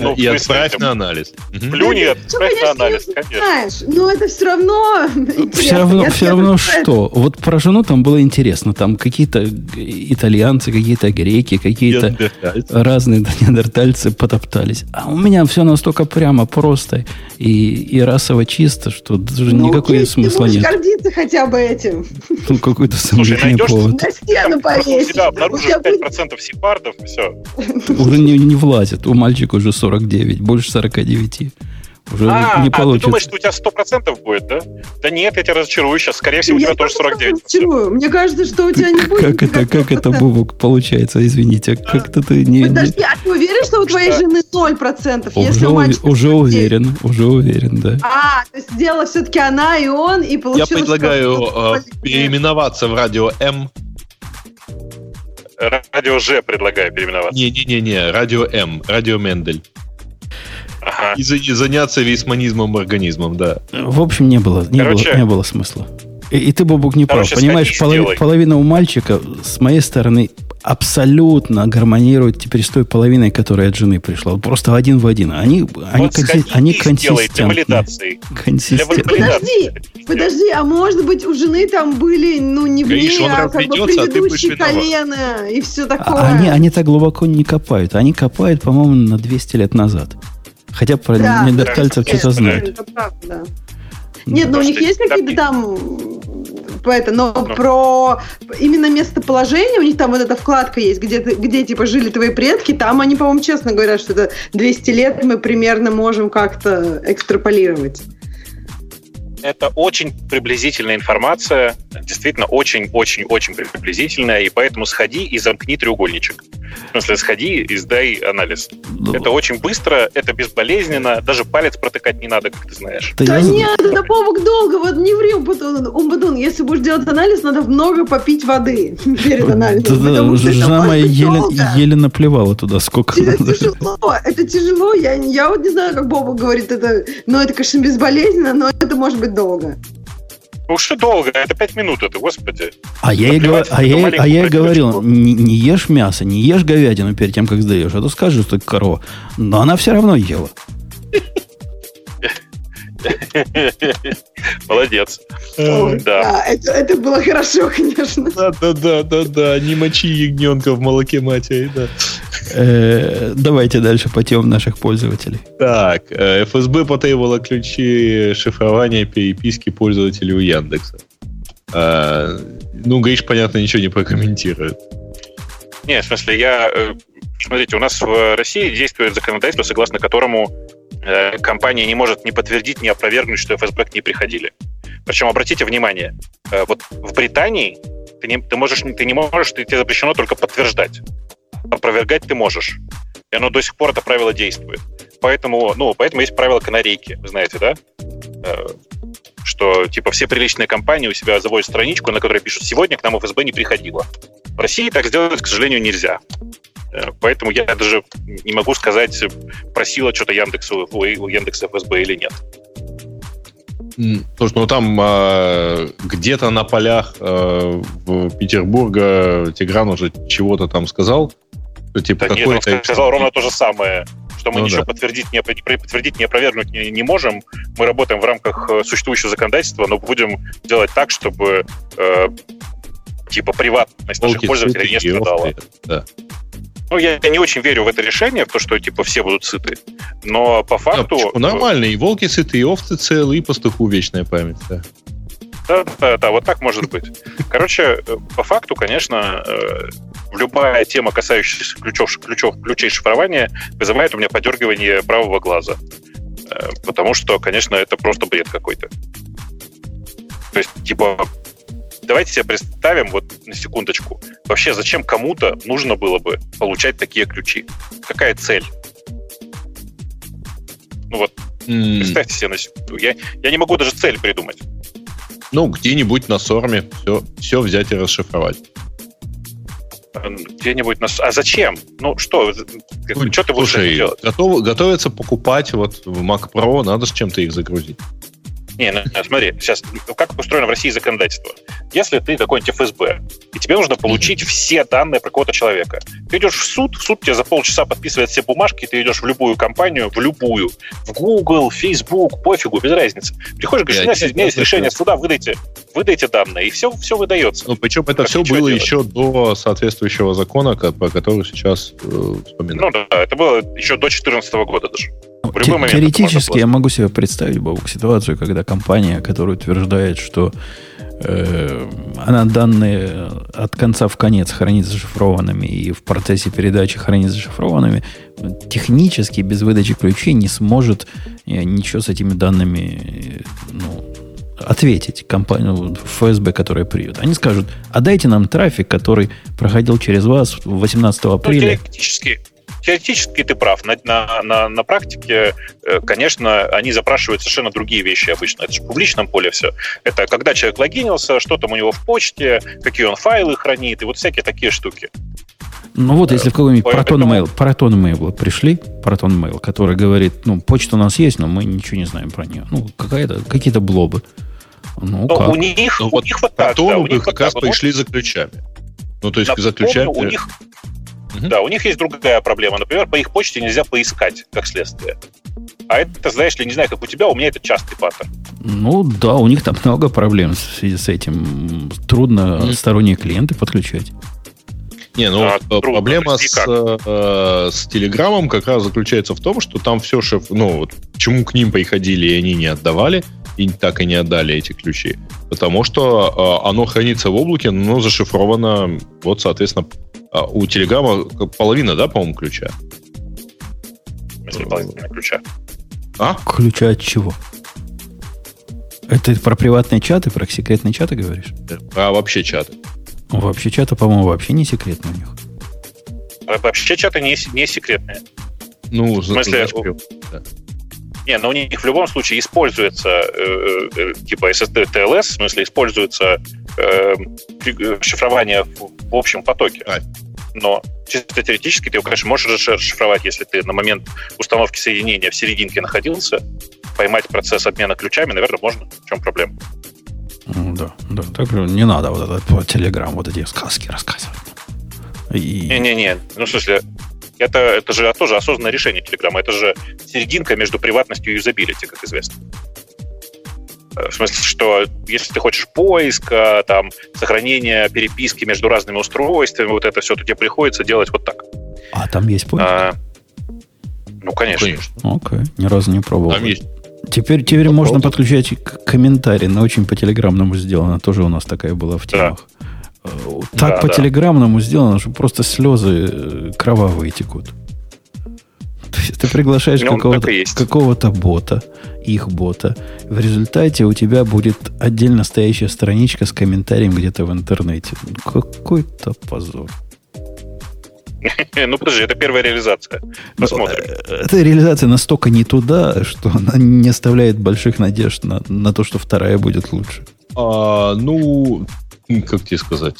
Speaker 4: Ну,
Speaker 5: И
Speaker 4: в
Speaker 5: отправь
Speaker 4: смысле,
Speaker 5: на анализ.
Speaker 4: Плюнь и
Speaker 3: Ну,
Speaker 4: отправь на
Speaker 3: конечно,
Speaker 4: анализ,
Speaker 3: не
Speaker 4: конечно.
Speaker 3: Знаешь, но это все равно
Speaker 1: Все равно,
Speaker 3: Я
Speaker 1: все равно что? Вот про жену там было интересно. Там какие-то итальянцы, какие-то греки, какие-то разные неандертальцы потоптались. А у меня все настолько прямо, просто и, и расово чисто, что даже
Speaker 3: ну,
Speaker 1: никакого
Speaker 3: окей,
Speaker 1: смысла
Speaker 3: Ты
Speaker 1: нет.
Speaker 3: гордиться хотя бы этим.
Speaker 1: Ну, какой-то сомнительный повод.
Speaker 3: На стену
Speaker 4: у
Speaker 3: повесить.
Speaker 4: тебя
Speaker 3: У
Speaker 4: обнаружишь
Speaker 3: тебя будет
Speaker 4: 5% сепардов, все.
Speaker 1: Уже не, не влазит. У мальчика уже 49, больше 49. Уже
Speaker 4: А,
Speaker 1: не
Speaker 4: а ты
Speaker 1: получится.
Speaker 4: думаешь, что у тебя 100% будет, да? Да нет, я тебя разочарую сейчас. Скорее всего, у
Speaker 3: Я
Speaker 4: тебя тоже
Speaker 3: тоже
Speaker 4: 49.
Speaker 3: разочарую. Мне кажется, что у тебя не будет.
Speaker 1: как это, как это, Бубок, получается? Извините, как-то ты не...
Speaker 3: Подожди, а ты уверен, что у твоей жены 0%?
Speaker 1: Уже,
Speaker 3: Если у
Speaker 1: уви-
Speaker 3: мальчика
Speaker 1: уже
Speaker 3: 49?
Speaker 1: уверен, уже уверен, да.
Speaker 3: А, то есть сделала все-таки она и он, и
Speaker 5: Я
Speaker 3: получилось...
Speaker 5: предлагаю
Speaker 3: что-
Speaker 5: э, переименоваться в радио М.
Speaker 4: Радио Ж предлагаю переименоваться.
Speaker 5: Не-не-не, радио М, радио Мендель.
Speaker 4: Ага.
Speaker 5: И, за- и заняться вейсманизмом, организмом, да.
Speaker 1: В общем, не было, не,
Speaker 4: Короче-
Speaker 1: было, не было смысла. И, и ты, Бобук, не прав. Понимаешь,
Speaker 4: сделай.
Speaker 1: половина у мальчика с моей стороны абсолютно гармонирует теперь с той половиной, которая от жены пришла. Просто один в один. Они, они,
Speaker 4: Вот
Speaker 1: конси- они
Speaker 4: и сделай для
Speaker 1: консистентные.
Speaker 4: валидации. Для
Speaker 1: Консистентные.
Speaker 4: валидации.
Speaker 3: Подожди, а может быть у жены там были, ну, не в ней, а как бы
Speaker 5: а
Speaker 3: предыдущие
Speaker 5: виноват.
Speaker 3: колено и все такое.
Speaker 1: А они, они так глубоко не копают. Они копают, по-моему, на 200 лет назад. Хотя про
Speaker 3: Да,
Speaker 1: неандертальцев что-то знают.
Speaker 3: это правда, да. Нет, но у них есть какие-то там это, но
Speaker 4: Ну.
Speaker 3: про именно местоположение, у них там вот эта вкладка есть, где, где типа жили твои предки, там они, по-моему, честно говорят, что это 200 лет мы примерно можем как-то экстраполировать.
Speaker 4: Это очень приблизительная информация, действительно очень-очень-очень приблизительная, и поэтому сходи и замкни треугольничек. В смысле, сходи и сдай анализ.
Speaker 1: Ну,
Speaker 4: Это очень быстро, это безболезненно, даже палец протыкать не надо, как ты знаешь.
Speaker 1: да
Speaker 3: Да
Speaker 1: я-
Speaker 3: нет, это Бобок долго, вот не ври, Умбатун, Умбатун, если будешь делать анализ, надо много попить воды перед анализом.
Speaker 1: Да-да,
Speaker 3: потому что это
Speaker 1: Жена моя еле, еле наплевала туда, сколько
Speaker 3: Это
Speaker 1: надо.
Speaker 3: тяжело, это тяжело. Я, я вот не знаю, как Боба говорит, это, но это, конечно, безболезненно, но это может быть долго.
Speaker 4: Ну что долго, это пять минут, это, господи.
Speaker 1: А я, и, говор- а, я, а я и говорил, не, не ешь мясо, не ешь говядину перед тем, как сдаешь, а то скажешь, что это корова. Но она все равно ела.
Speaker 4: Молодец. Да.
Speaker 3: это, это было хорошо, конечно.
Speaker 5: Да, да, да, да, да. Не мочи ягненка в молоке матери, да.
Speaker 1: Э, давайте дальше по темам наших пользователей.
Speaker 5: Так, э, ФСБ потребовала ключи шифрования переписки пользователей у Яндекса. А, ну, Гриш, понятно, ничего не прокомментирует.
Speaker 4: Не, в смысле, я... э, Смотрите, у нас в России действует законодательство, согласно которому э, компания не может ни подтвердить, ни опровергнуть, что ФСБ к ней приходили. Причем, обратите внимание, э, вот в Британии ты не, ты можешь, ты не можешь, тебе запрещено только подтверждать. Опровергать ты можешь. И оно до сих пор, это правило действует. Поэтому, ну, поэтому есть правило канарейки, вы знаете, да? Э, Что, типа, все приличные компании у себя заводят страничку, на которой пишут «Сегодня к нам ФСБ не приходило». В России так сделать, к сожалению, нельзя. Э, Поэтому я даже не могу сказать, просила что-то Яндексу, ой, у Яндекса ФСБ или нет.
Speaker 5: Слушай, ну там а, где-то на полях а, в Петербурга Тигран уже чего-то там сказал. Что, типа,
Speaker 4: Да нет, он сказал ровно то же самое, что мы
Speaker 5: Ну
Speaker 4: ничего
Speaker 5: да.
Speaker 4: подтвердить, не, подтвердить, не опровергнуть не, не можем. Мы работаем в рамках э, существующего законодательства, но будем делать так, чтобы э, типа приватность наших пользователей не страдала.
Speaker 5: Да.
Speaker 4: Ну, я, не очень верю в это решение, в то, что типа все будут сыты. Но по факту...
Speaker 5: почему? нормально, и волки сыты, и овцы целые, и пастуху вечная память. Да.
Speaker 4: Да, да, да, вот так может быть. Короче, э, по факту, конечно, э, любая тема, касающаяся ключов, ключов, ключей шифрования, вызывает у меня подергивание правого глаза. Э, Потому что, конечно, это просто бред какой-то. То есть, типа, давайте себе представим, вот на секундочку, вообще зачем кому-то нужно было бы получать такие ключи? Какая цель? Ну вот,
Speaker 5: М,
Speaker 4: представьте себе на секунду. Я, я не могу даже цель придумать.
Speaker 5: Ну, где-нибудь на сорме все, все взять и расшифровать.
Speaker 4: Э, Где-нибудь нас... А зачем? Ну что?
Speaker 5: Ну,
Speaker 4: что ты будешь
Speaker 5: Слушай,
Speaker 4: делать?
Speaker 5: готов- готовятся покупать вот в Mac Pro, надо с чем-то их загрузить.
Speaker 4: Не, ну, смотри, сейчас как устроено в России законодательство? Если ты какой-нибудь ФСБ, и тебе нужно получить все данные про какого-то человека, ты идешь в суд, суд тебе за полчаса подписывает все бумажки, ты идешь в любую компанию, в любую, в Google, Facebook, пофигу, без разницы. Приходишь, говоришь, у меня есть- решение суда, выдайте, выдайте данные, и все, все выдается.
Speaker 5: Ну, причем это
Speaker 4: Как
Speaker 5: все было
Speaker 4: делать.
Speaker 5: еще до соответствующего закона, ко- по которому сейчас э, вспоминаю.
Speaker 4: Ну да, это было еще до 2014 года даже. В любой
Speaker 1: Те-
Speaker 4: момент
Speaker 1: Теоретически я могу себе представить, Бобок, ситуацию, когда компания, которая утверждает, что э, она данные от конца в конец хранит зашифрованными и в процессе передачи хранит зашифрованными, технически без выдачи ключей не сможет э, ничего с этими данными э, ну, ответить компанию ФСБ, которая приют. Они скажут, а дайте нам трафик, который проходил через вас 18
Speaker 4: Ну,
Speaker 1: апреля.
Speaker 4: теоретически, теоретически ты прав. На, на, на, на практике, э, конечно, они запрашивают совершенно другие вещи обычно. Это же в публичном поле все. Это когда человек логинился, что там у него в почте, какие он файлы хранит, и вот всякие такие штуки.
Speaker 1: Ну вот, если в какой-нибудь Proton Mail, Proton Mail пришли, Proton Mail, который говорит, ну, почта у нас есть, но мы ничего не знаем про нее. Ну, какая-то, какие-то блобы. Ну,
Speaker 4: Но
Speaker 1: как?
Speaker 4: у них,
Speaker 5: Ну,
Speaker 4: у
Speaker 5: вот
Speaker 4: них вот так, да, у них
Speaker 5: как
Speaker 4: вот
Speaker 5: раз
Speaker 4: так. Вот
Speaker 5: пришли за ключами. Ну, то есть
Speaker 4: Напомню,
Speaker 5: за ключами...
Speaker 4: у них, Да, у них есть другая проблема. Например, по их почте нельзя поискать, как следствие. А это, знаешь ли, не знаю, как у тебя, у меня это частый паттерн.
Speaker 1: Ну, да, у них там много проблем в связи с этим. Трудно
Speaker 5: Мгм.
Speaker 1: сторонние клиенты подключать.
Speaker 5: Не, ну
Speaker 4: А,
Speaker 5: э,
Speaker 4: трудно,
Speaker 5: проблема
Speaker 4: подожди,
Speaker 5: с,
Speaker 4: как?
Speaker 5: э, с Телеграмом как раз заключается в том, что там все шиф... Ну, вот, почему к ним приходили, и они не отдавали, и так и не отдали эти ключи. Потому что э, оно хранится в облаке, но зашифровано, вот, соответственно, э, у Телеграма половина, да, по-моему, ключа?
Speaker 4: Если половина ключа.
Speaker 1: А? Ключа от чего? Это про приватные чаты, про секретные чаты говоришь?
Speaker 5: А вообще чаты.
Speaker 1: Вообще чаты, по-моему, вообще не секретные у них.
Speaker 4: А вообще чаты не, не секретные.
Speaker 5: Ну, в смысле, значит,
Speaker 4: да. Не, но у них в любом случае используется э, э, типа SSD TLS, в смысле используется э, шифрование в, в общем потоке. А. Но чисто теоретически ты его, конечно, можешь расшифровать, если ты на момент установки соединения в серединке находился, поймать процесс обмена ключами, наверное, можно. В чем проблема?
Speaker 1: Да, да. Так не надо вот это по Телеграм вот эти сказки рассказывать.
Speaker 4: Не-не-не. Ну, в смысле, это, это же тоже осознанное решение Телеграма. Это же серединка между приватностью и юзабилити, как известно. Э, в смысле, что если ты хочешь поиска, там, сохранения переписки между разными устройствами, вот это все, то тебе приходится делать вот так.
Speaker 1: А там есть поиск? А,
Speaker 4: ну, конечно. конечно.
Speaker 1: Окей, ни разу не пробовал. Там есть. Теперь, теперь можно подключать комментарии, но очень по телеграммному сделано. Тоже у нас такая была в темах. Да. Так да, по да. телеграммному сделано, что просто слезы э, кровавые текут. Ты приглашаешь ну, какого-то, какого-то бота, их бота. В результате у тебя будет отдельно стоящая страничка с комментарием где-то в интернете. Какой-то позор.
Speaker 4: Ну, подожди, это первая реализация. Посмотрим.
Speaker 1: Э, эта реализация настолько не туда, что она не оставляет больших надежд на, на то, что вторая будет лучше.
Speaker 5: А, ну, как тебе сказать,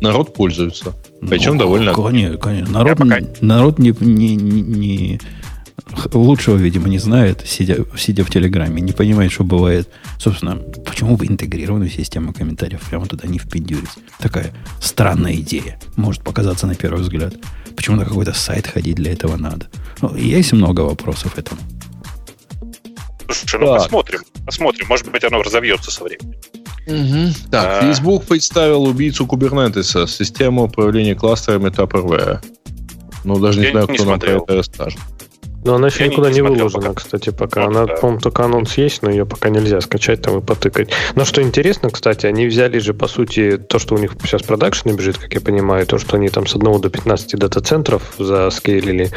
Speaker 5: народ пользуется. Причем ну, довольно...
Speaker 1: Конечно, конечно. Народ, пока... народ не, не, не, лучшего, видимо, не знает, сидя, сидя в Телеграме, не понимает, что бывает. Собственно, почему бы интегрированную систему комментариев прямо туда не впендюрить? Такая странная идея. Может показаться на первый взгляд. Почему на какой-то сайт ходить для этого надо? Ну, есть много вопросов этому.
Speaker 4: Слушай, ну посмотрим. Посмотрим. Может быть, оно разовьется со временем.
Speaker 5: Угу. Так, а... Facebook представил убийцу Kubernetes, систему управления кластерами Tupperware. Ну, даже не Я знаю, не кто смотрел. нам про это расскажет.
Speaker 6: Но она еще я никуда не, не выложена, пока. кстати, пока. Вот, она, да. по-моему, только анонс есть, но ее пока нельзя скачать там и потыкать. Но что интересно, кстати, они взяли же, по сути, то, что у них сейчас в продакшене бежит, как я понимаю, то, что они там с 1 до 15 дата-центров заскейлили,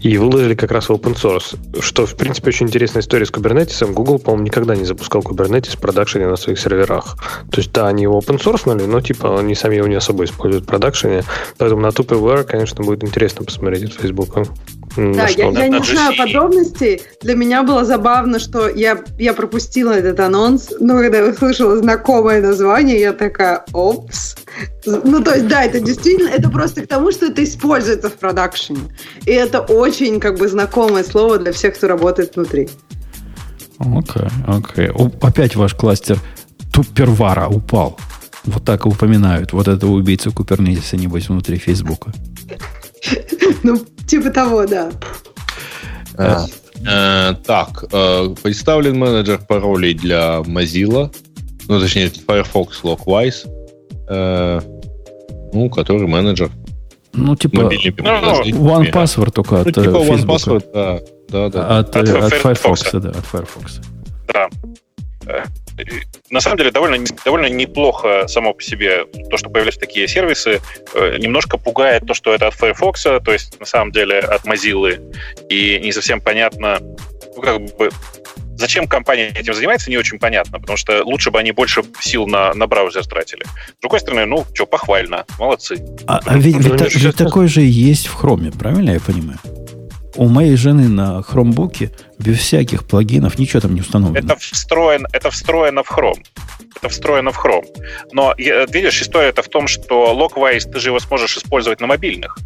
Speaker 6: и выложили как раз в open source. Что, в принципе, очень интересная история с Kubernetes. Google, по-моему, никогда не запускал Kubernetes в продакшене на своих серверах. То есть, да, они его open source, но, типа, они сами его не особо используют в продакшене. Поэтому на TubeWare, конечно, будет интересно посмотреть от Facebook.
Speaker 3: Да, я, я не знаю подробностей. Для меня было забавно, что я, я пропустила этот анонс, но когда я услышала знакомое название, я такая, опс. Ну, то есть, да, это действительно, это просто к тому, что это используется в продакшене. И это очень, как бы, знакомое слово для всех, кто работает внутри.
Speaker 1: Окей, okay, окей. Okay. Опять ваш кластер Тупервара упал. Вот так и упоминают. Вот это убийцу Купернетиса, небось, внутри Фейсбука.
Speaker 3: Ну, типа того, да.
Speaker 5: А, э, так, э, представлен менеджер паролей для Mozilla, ну, точнее, Firefox Lockwise, э, ну, который менеджер.
Speaker 1: Ну, типа One Password только от ну, типа One Password,
Speaker 5: да. Да,
Speaker 1: да. От, от, от Firefox, да, от Firefox.
Speaker 4: Да на самом деле довольно, довольно неплохо само по себе то, что появились такие сервисы. Э, немножко пугает то, что это от Firefox, то есть на самом деле от Mozilla. И не совсем понятно, ну, как бы, Зачем компания этим занимается, не очень понятно, потому что лучше бы они больше сил на, на браузер тратили. С другой стороны, ну, что, похвально, молодцы.
Speaker 1: А, а ведь, ведь, ведь такой же есть в хроме, правильно я понимаю? У моей жены на хромбуке без всяких плагинов ничего там не установлено.
Speaker 4: Это, встроен, это встроено в Chrome. Это встроено в Chrome. Но, видишь, история это в том, что Lockwise ты же его сможешь использовать на мобильных.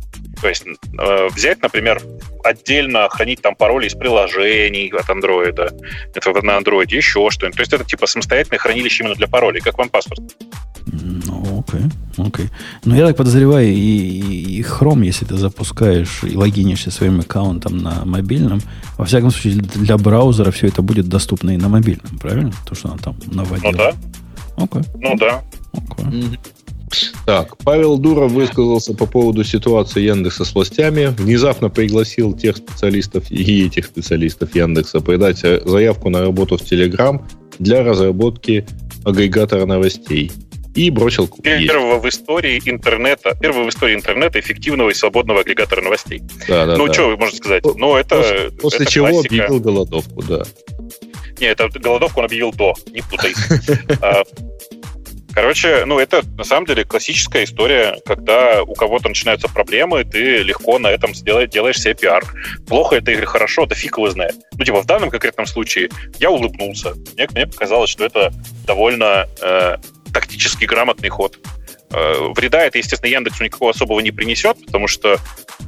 Speaker 4: То есть э, взять, например, отдельно хранить там пароли из приложений от Android, это на Android, еще что-нибудь. То есть это типа самостоятельное хранилище именно для паролей, как OnePassword.
Speaker 1: Ну, окей, окей. Но я так подозреваю, и, и, и Chrome, если ты запускаешь и логинишься своим аккаунтом на мобильном, во всяком случае, для браузера все это будет доступно и на мобильном, правильно? То, что она там наводила.
Speaker 4: Ну да.
Speaker 1: Окей.
Speaker 4: Ну да. Окей.
Speaker 5: Так, Павел Дуров высказался по поводу ситуации Яндекса с властями. Внезапно пригласил тех специалистов и этих специалистов Яндекса подать заявку на работу в Телеграм для разработки агрегатора новостей и бросил купить.
Speaker 4: Первого в истории интернета, первого в истории интернета эффективного и свободного агрегатора новостей.
Speaker 5: Да, да,
Speaker 4: ну,
Speaker 5: да.
Speaker 4: что вы можете сказать? Ну, это
Speaker 5: После, после
Speaker 4: это
Speaker 5: чего
Speaker 4: классика.
Speaker 5: объявил голодовку, да.
Speaker 4: Не, это голодовку он объявил до, не путай. А, Короче, ну это на самом деле классическая история, когда у кого-то начинаются проблемы, ты легко на этом делаешь себе пиар. Плохо это или хорошо, да фиг его знает. Ну, типа, в данном конкретном случае я улыбнулся. Мне, мне показалось, что это довольно э, тактически грамотный ход. Э, вреда это, естественно, Яндексу никакого особого не принесет, потому что,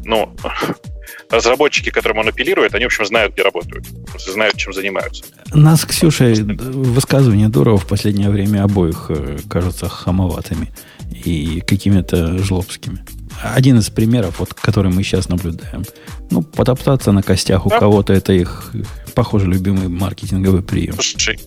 Speaker 4: ну, разработчики, которым он апеллирует, они, в общем, знают, где работают, знают, чем занимаются.
Speaker 1: Нас, Ксюша, высказывания Дурова в последнее время обоих э, кажутся хамоватыми и какими-то жлобскими. Один из примеров, вот, который мы сейчас наблюдаем. Ну, потоптаться на костях у
Speaker 4: Да.
Speaker 1: кого-то это их, похоже, любимый маркетинговый прием.
Speaker 4: Слушай,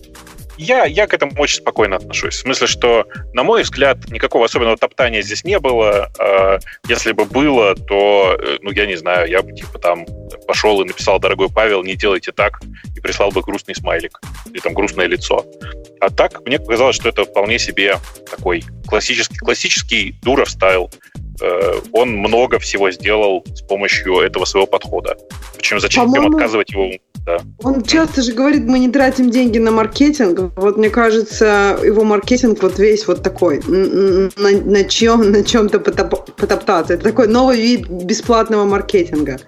Speaker 4: я, я к этому очень спокойно отношусь. В смысле, что, на мой взгляд, никакого особенного топтания здесь не было. А, Если бы было, то, э, ну, я не знаю, я бы, типа, там пошел и написал, дорогой Павел, не делайте так, и прислал бы грустный смайлик, или там грустное лицо. А так, мне показалось, что это вполне себе такой классический, классический Дуров стайл. Э, Он много всего сделал с помощью этого своего подхода. Причем зачем отказывать его? Да.
Speaker 3: Он часто же говорит, мы не тратим деньги на маркетинг. Вот мне кажется, его маркетинг вот весь вот такой, на, на чем, на чем-то потоп- потоптаться. Это такой новый вид бесплатного маркетинга.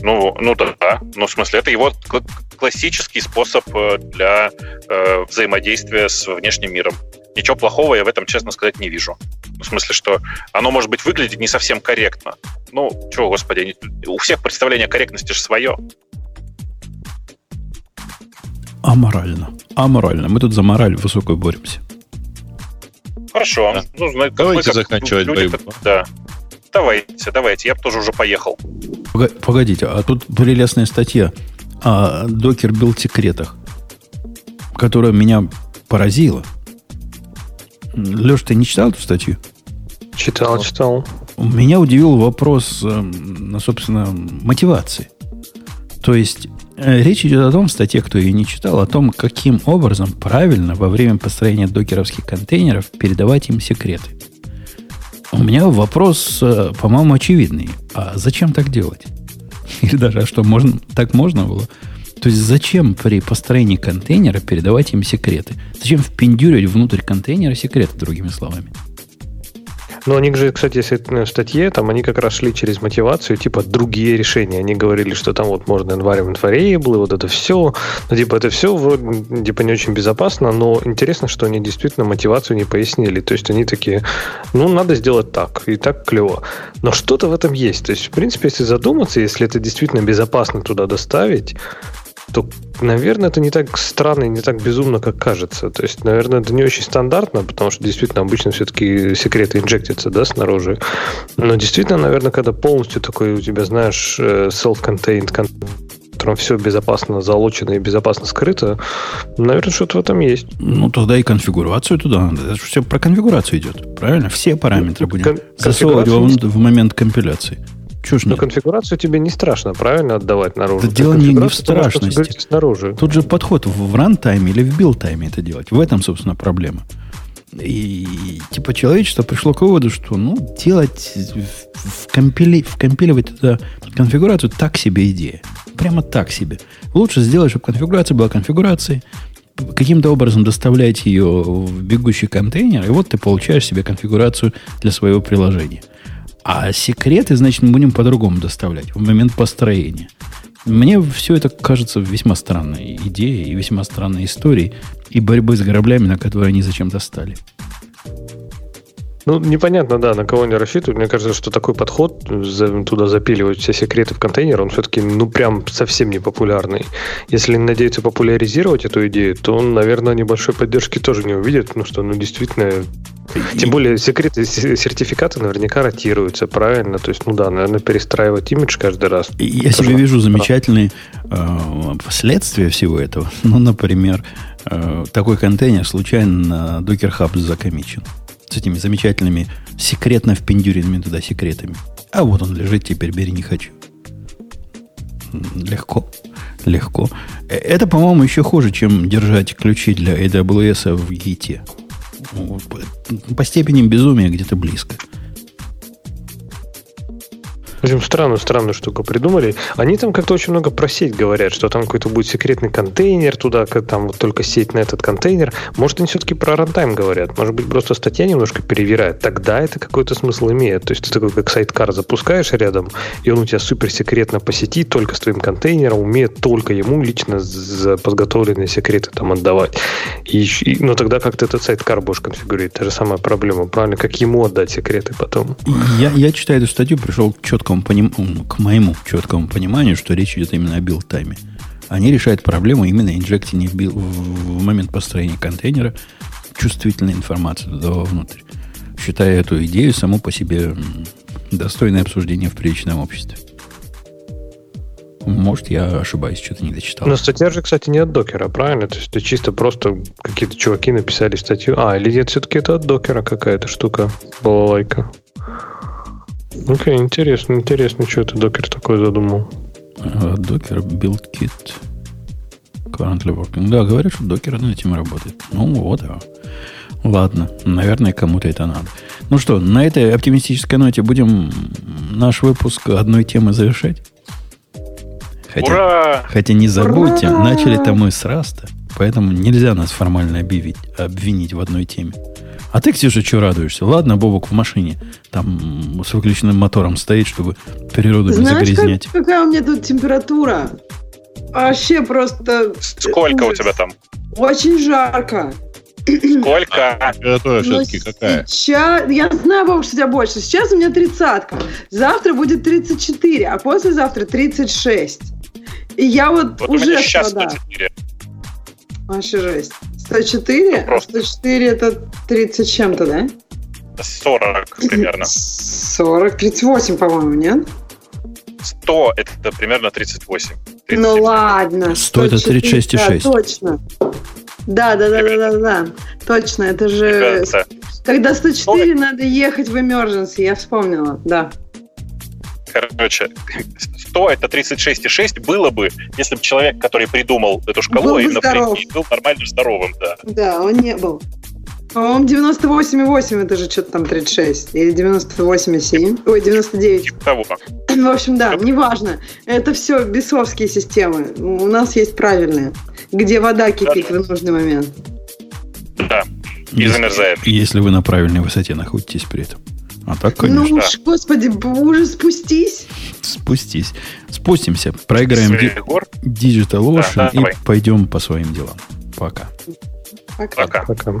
Speaker 4: Ну, ну да, да. Ну, в смысле, это его кл- классический способ э, для э, взаимодействия с внешним миром. Ничего плохого я в этом, честно сказать, не вижу. В смысле, что оно, может быть, выглядит не совсем корректно. Ну, чего, господи, у всех представление о корректности же свое.
Speaker 1: Аморально. Аморально. Мы тут за мораль высокую боремся.
Speaker 4: Хорошо.
Speaker 5: Да.
Speaker 4: Ну, знаете,
Speaker 5: Давайте
Speaker 4: мы как
Speaker 5: заканчивать
Speaker 4: люди,
Speaker 5: борьбу.
Speaker 4: Да. Давайте, давайте. Я бы тоже уже поехал.
Speaker 1: Погодите, а тут прелестная статья о Docker build секретах, которая меня поразила. Леш, ты не читал эту статью?
Speaker 6: Читал, читал.
Speaker 1: Меня удивил вопрос, эм, собственно, мотивации. То есть речь идет о том, в статье, кто ее не читал, о том, каким образом правильно во время построения докеровских контейнеров передавать им секреты. У меня вопрос, э, по-моему, очевидный. А зачем так делать? Или даже, а что, можно, так можно было? То есть зачем при построении контейнера передавать им секреты? Зачем впендюривать внутрь контейнера секреты, другими словами?
Speaker 6: Но они же, кстати, если в статье, там они как раз шли через мотивацию, типа другие решения. Они говорили, что там вот можно environment variable, вот это все. Ну, типа, это все вроде, типа, не очень безопасно, но интересно, что они действительно мотивацию не пояснили. То есть они такие, ну, надо сделать так, и так клево. Но что-то в этом есть. То есть, в принципе, если задуматься, если это действительно безопасно туда доставить, то, наверное, это не так странно и не так безумно, как кажется. То есть, наверное, это не очень стандартно, потому что действительно обычно все-таки секреты инжектятся, да, снаружи. Но действительно, наверное, когда полностью такой у тебя, знаешь, э, self-contained, котором все безопасно залочено и безопасно скрыто, наверное, что-то в этом есть.
Speaker 1: Ну, тогда и конфигурацию туда надо. Это же все про конфигурацию идет, правильно? Все параметры будем
Speaker 6: Кон-
Speaker 1: засовывать в момент компиляции. Чего ж
Speaker 6: Но
Speaker 1: нет?
Speaker 6: конфигурацию тебе не страшно, правильно, отдавать наружу?
Speaker 1: Да дело не- не в страшности.
Speaker 6: снаружи.
Speaker 1: Тут же подход в, runtime е или в build-time е это делать. В этом, собственно, проблема. И типа человечество пришло к выводу, что ну, делать, в- вкомпили, вкомпиливать туда конфигурацию так себе идея. Прямо так себе. Лучше сделать, чтобы конфигурация была конфигурацией, каким-то образом доставлять ее в бегущий контейнер, и вот ты получаешь себе конфигурацию для своего приложения. А секреты, значит, мы будем по-другому доставлять в момент построения. Мне все это кажется весьма странной идеей и весьма странной историей и борьбы с граблями, на которые они зачем-то стали.
Speaker 6: Ну, непонятно, да, на кого они рассчитывают. Мне кажется, что такой подход, за- туда запиливать все секреты в контейнер, он все-таки, ну, прям совсем не популярный. Если надеются популяризировать эту идею, то он, наверное, небольшой поддержки тоже не увидит, потому что, ну, действительно, тем более секреты, с- сертификаты наверняка ротируются, правильно? То есть, ну да, наверное, перестраивать имидж каждый раз.
Speaker 1: И Я себе вижу замечательные э, последствия всего этого. Ну, например, э, такой контейнер случайно на Docker Hub закомичен. С этими замечательными секретно впендюренными туда секретами. А вот он лежит, теперь бери не хочу. Легко. Легко. Э, Это, по-моему, еще хуже, чем держать ключи для AWS в По по степени безумия где-то близко.
Speaker 6: В общем, странную, странную штуку придумали. Они там как-то очень много про сеть говорят, что там какой-то будет секретный контейнер туда, как там вот только сеть на этот контейнер. Может, они все-таки про рантайм говорят. Может быть, просто статья немножко перевирает. Тогда это какой-то смысл имеет. То есть ты такой как сайткар запускаешь рядом, и он у тебя супер секретно по сети, только с твоим контейнером, умеет только ему лично за подготовленные секреты там отдавать. И, и- но тогда как ты этот sidecar будешь конфигурировать? Та же самая проблема, правильно? Как ему отдать секреты потом?
Speaker 1: Я, я читая эту статью, пришел к четкому поним- к моему четкому пониманию, что речь идет именно о build-time е. Они решают проблему именно инжекции в, бил- в- момент построения контейнера чувствительной информации туда вовнутрь. Считая эту идею саму по себе м, достойной обсуждения в приличном обществе. Может, я ошибаюсь, что-то не дочитал.
Speaker 6: Но статья же, кстати, не от докера, правильно? То есть это чисто просто какие-то чуваки написали статью. А, или нет, все-таки это от докера какая-то штука, балалайка. Окей, интересно, интересно, что это докер такой задумал.
Speaker 1: А, Docker Build Kit currently working. Да, говорят, что докер над этим работает. Ну, вот. а. Ладно, наверное, кому-то это надо. Ну что, на этой оптимистической ноте будем наш выпуск одной темы завершать? Хотя,
Speaker 4: Ура!
Speaker 1: хотя не забудьте,
Speaker 3: Ура!
Speaker 1: начали-то мы с Раста, поэтому нельзя нас формально объявить, обвинить в одной теме. А ты, Ксюша, что радуешься? Ладно, Бобок в машине там с выключенным мотором стоит, чтобы природу не
Speaker 3: Знаешь,
Speaker 1: загрязнять.
Speaker 3: как- какая у меня тут температура? Вообще просто...
Speaker 4: Сколько у тебя там?
Speaker 3: Очень жарко.
Speaker 4: Сколько?
Speaker 5: Температура
Speaker 3: Но
Speaker 5: все-таки какая?
Speaker 3: Сейчас, я знаю, Бог, что у тебя больше. Сейчас у меня тридцатка. Завтра будет 34, а послезавтра 36. И я вот,
Speaker 4: Вот у
Speaker 3: уже
Speaker 4: меня сейчас
Speaker 3: страдаю.
Speaker 4: 104.
Speaker 3: Вообще жесть. 104? А
Speaker 4: Просто.
Speaker 3: 104 это 30 с чем-то, да?
Speaker 4: 40 примерно.
Speaker 3: 40, 38, по-моему, нет?
Speaker 4: 100 это примерно 38.
Speaker 3: Ну
Speaker 4: 37.
Speaker 3: ладно.
Speaker 1: 100 это
Speaker 3: 104,
Speaker 1: 36,6.
Speaker 3: Да, точно. Да, да, да, да, да, да. Точно, это же...
Speaker 4: Ребята,
Speaker 3: Когда 104, надо ехать в emergency, я вспомнила, да.
Speaker 4: Короче, 100 это 36,6 было бы, если бы человек, который придумал эту шкалу,
Speaker 3: Был бы
Speaker 4: именно был нормально здоровым, да.
Speaker 3: Да, он не был. По-моему, 98,8 это же что-то там 36. Или 98,7. Ой, 99.
Speaker 4: Типа того.
Speaker 3: В общем, да, неважно. Это все бесовские системы. У нас есть правильные. Где вода кипит в нужный момент.
Speaker 4: Да. И
Speaker 1: Если-
Speaker 4: замерзает.
Speaker 1: Если вы на правильной высоте находитесь при этом. А так,
Speaker 3: Ну
Speaker 1: конечно,
Speaker 3: уж, господи, уже спустись.
Speaker 1: спустись. Спустимся, проиграем ди-. Digital Ocean
Speaker 4: Да,
Speaker 1: и
Speaker 4: давай.
Speaker 1: пойдем по своим делам. Пока.
Speaker 3: Пока.
Speaker 4: Пока.
Speaker 6: Пока.